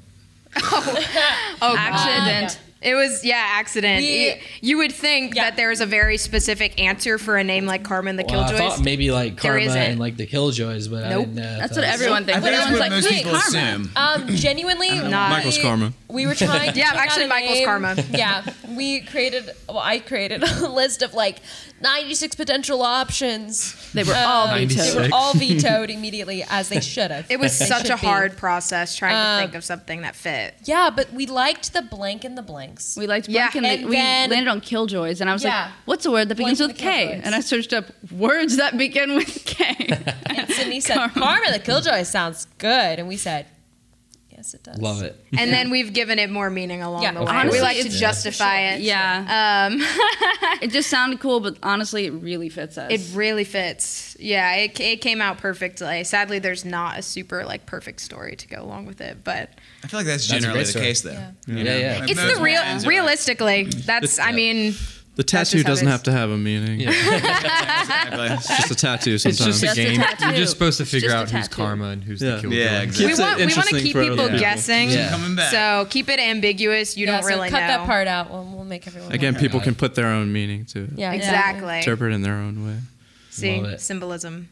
Oh, (laughs) Oh, Accident. It was yeah, accident. We- You- you would think Yeah. that there's a very specific answer for a name like Karma and the Well, I Killjoys. thought maybe like There Karma and like the Killjoys, but I Nope. didn't know. That's what was- everyone I thinks. think that's Everyone's like, most "Hey, people karma." assume. (laughs) Um, genuinely, Not- Michael's we- karma. We were trying. (laughs) Yeah, actually Michael's name. karma. (laughs) Yeah, we created. Well, I created a list of like 96 potential options. They were all Um, vetoed. They were all vetoed immediately, as they should have. it was They such should a be. hard process trying Um, to think of something that fit. Yeah, but we liked the blank and the blanks. We liked Yeah. blank and, And we then- landed on killjoys, and I was Yeah. like, "What's a word that begins Blank with K?" Killjoys. And I searched up words that begin with K. (laughs) And Sydney said, Karma. "Karma the Killjoy sounds good," and we said, "Yes." Yes, it does. Love it. and then we've given it more meaning along Yeah, the way. course. we like to Honestly, justify it. Yeah. Um, (laughs) It just sounded cool, but honestly, it really fits us. it really fits. Yeah, it, it came out perfectly. Sadly, there's not a super like perfect story to go along with it, but I feel like that's That's generally the case, though. Yeah. You Yeah, yeah. It's the real. bands are like- Realistically, that's. (laughs) I mean, The tattoo just how it doesn't have to have a meaning. (laughs) Exactly. It's just a tattoo It's sometimes. just a Just a You're just supposed to figure out who's karma and who's Yeah. the killer. Yeah, exactly. we want we want to keep people people. guessing. Yeah. So keep it ambiguous. You Yeah, don't so really cut know. that part out. We'll, we'll make everyone. Again, know. people can put their own meaning to it. Yeah, Exactly. Interpret in their own way. See Love it. symbolism.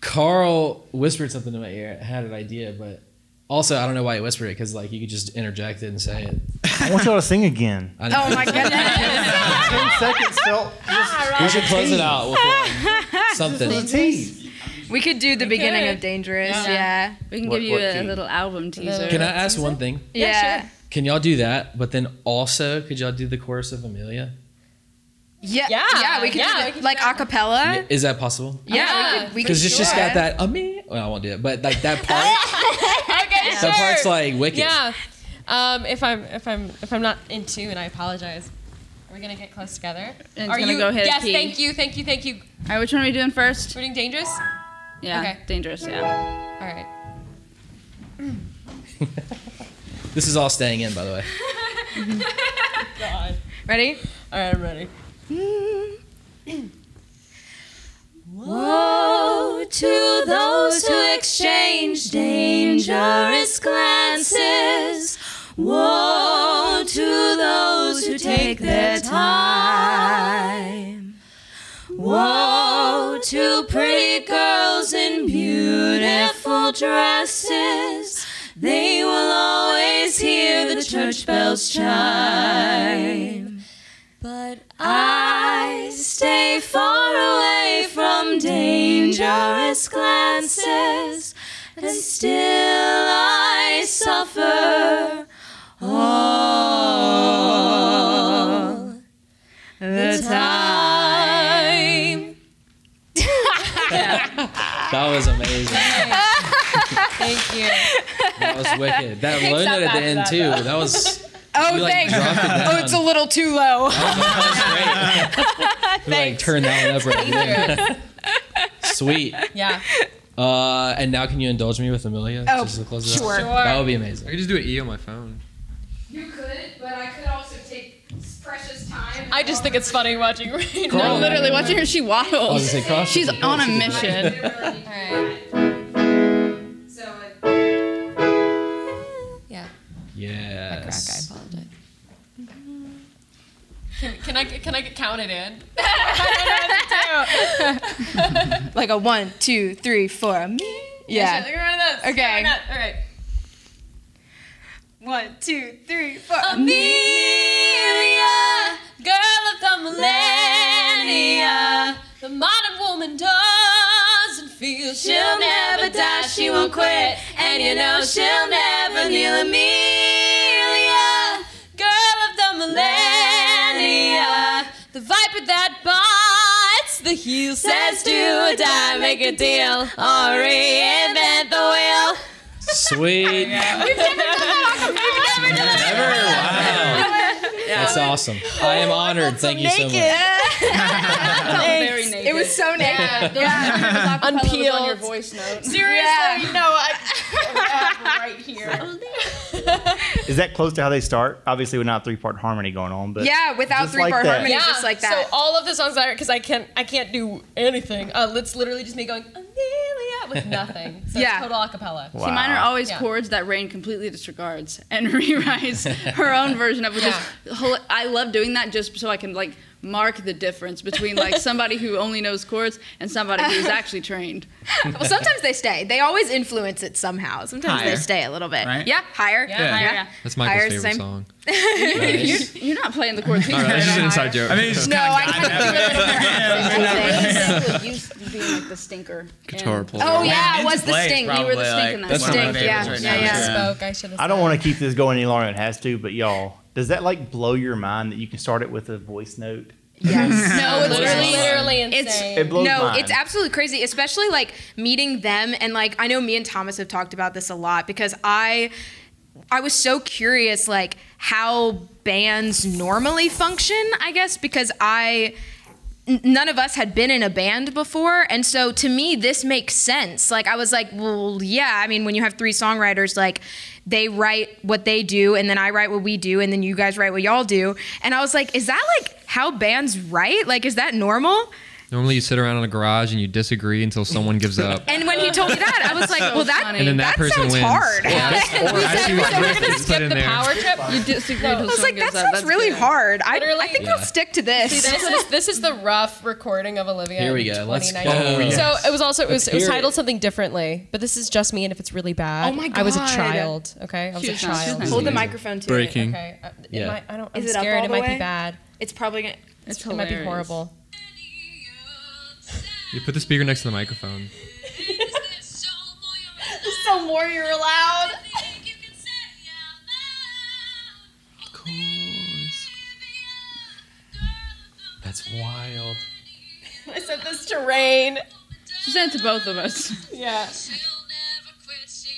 Carl whispered something in my ear. I had an idea, but also I don't know why he whispered it because like you could just interject it and say it. I want y'all to sing again. I know. Oh my goodness. (laughs) Ten seconds felt just we should close it out with one. (laughs) something. we could do the beginning could. of Dangerous. Yeah. Yeah. we can What- give you what a key? little album teaser. Can I ask one thing? Yeah. Yeah, sure. Can y'all do that? But then also, could y'all do the chorus of Amelia? Yeah. Yeah. Yeah. We could Yeah, do we that. could like do that. acapella. Is that possible? Yeah. Yeah, we could. We for could Because it's just got sure. that Amelia. Well, I won't do it, but like that (laughs) part. okay, sure. That part's like wicked. Yeah. Um, if I'm if I'm if I'm not in tune, I apologize. Are we gonna get close together? And it's Are gonna you? go hit a yes. key. Thank you. Thank you. Thank you. All right, which one are we doing first? We're doing dangerous. Yeah, Okay. dangerous. Yeah. All right. (laughs) This is all staying in, by the way. God. (laughs) (laughs) Ready? All right, I'm ready. (clears throat) Woe to those who exchange dangerous glances. Woe to those who take their time. Woe to pretty girls in beautiful dresses. They will always hear the church bells chime. But I stay far away from dangerous glances, and still I suffer all the time. (laughs) That was amazing. Thank you. That was wicked. That low note at the end too. That was. Oh, You, like, thanks. dropped it Oh, it's a little too low. Oh, that was great. (laughs) We, like turn that one up right there. Sweet. Yeah. Uh, and now can you indulge me with Amelia? Oh, just to close it sure. out? Sure. That would be amazing. I could just do an E on my phone. You could, but I could also take precious time. I just think it's funny watching Rain. No, literally, watching her, she I was gonna waddles. say cross. She's on a mission. (laughs) All right. So Yeah. Yes. Can, can I can I count it in? (laughs) I don't know what to do. (laughs) like a one, two, three, four. Me. Yeah. Should I go to this? Okay. All right. One, two, three, four. Amelia, girl of the millennia, the modern woman doesn't feel she'll never die, she won't quit, and you know she'll never kneel. Amelia, the viper that bites the heel says do or die, make a deal, or reinvent the wheel. Sweet. We've never done that. We've never done that. Ever? Wow. That's awesome. I am honored. Thank you so much. Very naked. It was so naked. yeah. on your (laughs) Unpeeled. voice note. Seriously, no, I, (laughs) right here. Is that close to how they start? Obviously, with not three part harmony going on, but Yeah, without three-part that. harmony, just like that. So all of the songs that because I can't I can't do anything. Uh, it's literally just me going Amelia with nothing. So Yeah. it's total acapella. Wow. See, mine are always Yeah. chords that Rain completely disregards and (laughs) rewrites her own version of, which is I love doing that just so I can like mark the difference between like (laughs) somebody who only knows chords and somebody who's (laughs) actually trained. well, sometimes they stay. They always influence it somehow. Sometimes Higher, they stay a little bit. right? Yeah, higher. Yeah, yeah. higher, yeah. That's Michael's Hire's the favorite same. song. (laughs) You're, you're not playing the chords. All right, that's just an inside joke. I mean, just No, I of kind of do it. used to being like the stinker. Guitar and- player. Oh yeah, it was the stink. You were the stink in that one of song. my Stink, yeah, right yeah, yeah. Spoke. I should have. I don't want to keep this going any longer than it has to. But y'all, does that like blow your mind that you can start it with a voice note Yes. (laughs) No, it's literally. literally It's insane. It blows no, mine. it's absolutely crazy, especially like meeting them and like I know me and Thomas have talked about this a lot because I I was so curious like how bands normally function, I guess, because I none of us had been in a band before and so to me this makes sense like i was like well yeah i mean when you have three songwriters like they write what they do and then i write what we do and then you guys write what y'all do. And i was like is that like how bands write? Like is that normal Normally, you sit around in a garage and you disagree until someone gives up. (laughs) and when he told me that i was like well that. And then that, that person sounds wins. hard Yeah. (laughs) Or actually, we said we're gonna skip the power trip. You disagree. I was like, that sounds really hard. I, I think I'll stick to this. See, this is this is the rough recording of Olivia. Here we in go. Let's 2019. go. So it was also it was, it was hear it. titled something differently, but this is just me, and if it's really bad, Oh my god, I was a child. Okay, I was a She's not- she's child. Hold the microphone to Breaking. Okay, uh, it Yeah. might, I don't. I'm Is it up scared. It might be bad. It's probably gonna. It's It might be horrible. You put the speaker next to the microphone. (laughs) So more, you're allowed. That's wild. (laughs) I said this to Rain. She sent it to both of us. Yeah.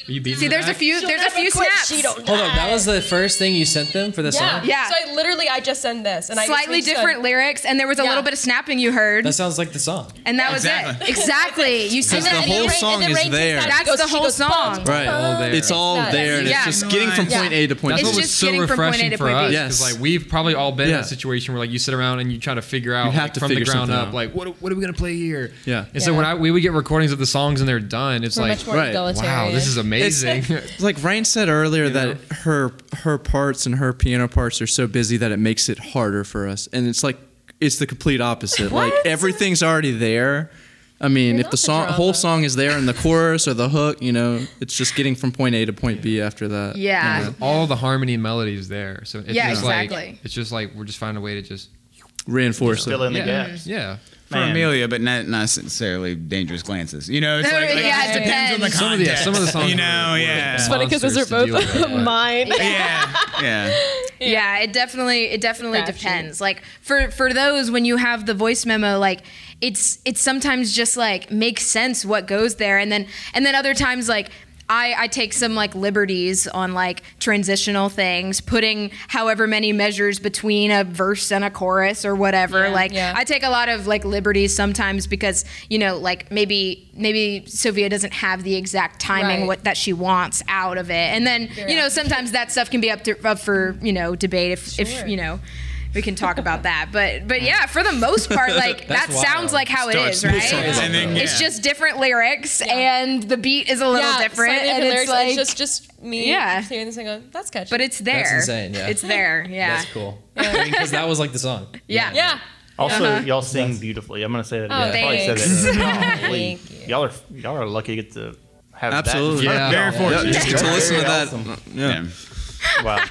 Are you beating See, the there's a back? few. There's a few snaps. She don't Hold on, that was the first thing you sent them for the Yeah. song? Yeah. So I literally I just send this, and Slightly just different lyrics, and there was a Yeah. little bit of snapping you heard, That sounds like the song. and that was Exactly. it. Exactly. (laughs) You said Because the whole song is there. That's goes- the whole goes, song. Right. All there. It's all Yeah. there, and Yeah. it's just getting from point A to point B. That's what was so getting from point A refreshing for us. Yes. Because like we've probably all been in a situation where like you sit around and you try to figure out You have like, to from the ground up like what what are we gonna play here? Yeah. And so when I we would get recordings of the songs and they're done, it's We're like much more Right. wow, this is amazing. It's like Ryan said earlier that her her parts and her piano parts are so busy that it makes it harder for us, and it's like it's the complete opposite. Like everything's already there. I mean, You're if the the song drama. whole song is there in the chorus or the hook, you know, it's just getting from point A to point B after that. Yeah. you know, all the harmony and melody is there. So it's Yeah, just exactly. like it's just like we're just finding a way to just reinforce Fill it. in the yeah, gaps. yeah. For Man. Amelia, but not not necessarily dangerous glances. You know, it's like, like yeah, it just depends on the depends. Some of the- context. some of the songs You know, were- yeah. It's funny because those are monsters to deal both with, but- mine. (laughs) yeah, yeah. Yeah, it definitely it definitely Crapshoot. depends. Like for for those when you have the voice memo, like it's it's sometimes just like makes sense what goes there, and then and then other times like. I, I take some like liberties on like transitional things, putting however many measures between a verse and a chorus or whatever. Yeah, like yeah. I take a lot of like liberties sometimes because you know like maybe maybe Sophia doesn't have the exact timing Right. what that she wants out of it, and then you know sometimes that stuff can be up to up for you know debate if if you know we can talk about that. But but yeah, for the most part, (laughs) like that That's sounds wild. like how it Starts is, right? songs and then, It's yeah. just different lyrics and the beat is a little yeah, different, and different it's lyrics. like it's just just me Yeah. hearing this and going, that's catchy. but it's there. That's insane, yeah. It's there. (laughs) Yeah. That's cool. Because that was like the song. Yeah. yeah. Also, Uh-huh. y'all sing beautifully. I'm gonna say that Oh, again. I probably said thanks. that. (laughs) Thank you. Y'all are y'all are lucky to get to have Absolutely. that. Yeah. Very fortunate. Yeah, just get to listen to that. awesome. Yeah. Yeah. Wow.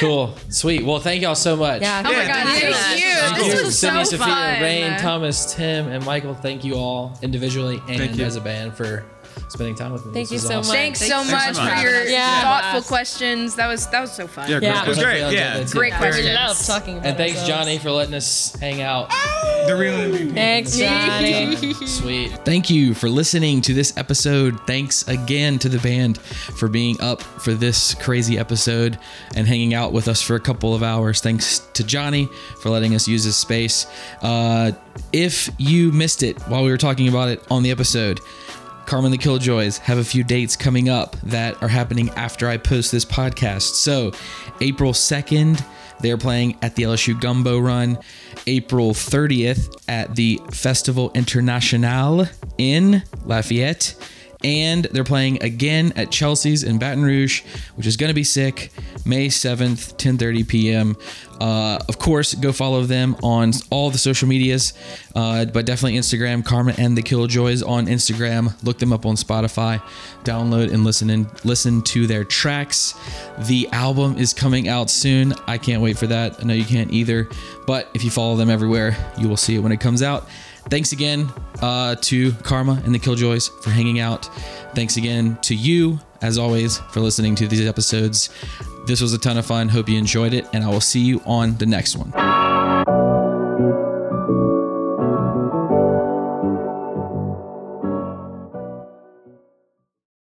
Cool. Sweet. Well, thank y'all so much. Yeah. Oh my god, thank you. thank you. Thank This you, was Sydney, so Sophia, fun. Rain, Thomas, Tim, and Michael. Thank you all individually and as a band for spending time with me. Thank This you so awesome. much. Thanks so Thanks much so for your Yeah. thoughtful Blast. questions. That was that was so fun. Yeah, great Yeah. It was great. Hopefully Yeah. enjoyed that too. Great We questions. love talking about And thanks, ourselves. Johnny, for letting us hang out. The real MVP. Thanks, Johnny. (laughs) Sweet. Thank you for listening to this episode. Thanks again to the band for being up for this crazy episode and hanging out with us for a couple of hours. Thanks to Johnny for letting us use his space. Uh, if you missed it while we were talking about it on the episode, Karma and the Killjoys have a few dates coming up that are happening after I post this podcast. So, April 2nd, they're playing at the LSU Gumbo Run. April 30th at the Festival International in Lafayette. And they're playing again at Chelsea's in Baton Rouge, which is going to be sick. May 7th, 10:30 p.m. Uh, of course, go follow them on all the social medias, uh, but definitely Instagram. Karma and the Killjoys on Instagram. Look them up on Spotify. Download and listen and listen to their tracks. The album is coming out soon. I can't wait for that. I know you can't either. But if you follow them everywhere, you will see it when it comes out. Thanks again uh, to Karma and the Killjoys for hanging out. Thanks again to you, as always, for listening to these episodes. This was a ton of fun. Hope you enjoyed it, and I will see you on the next one.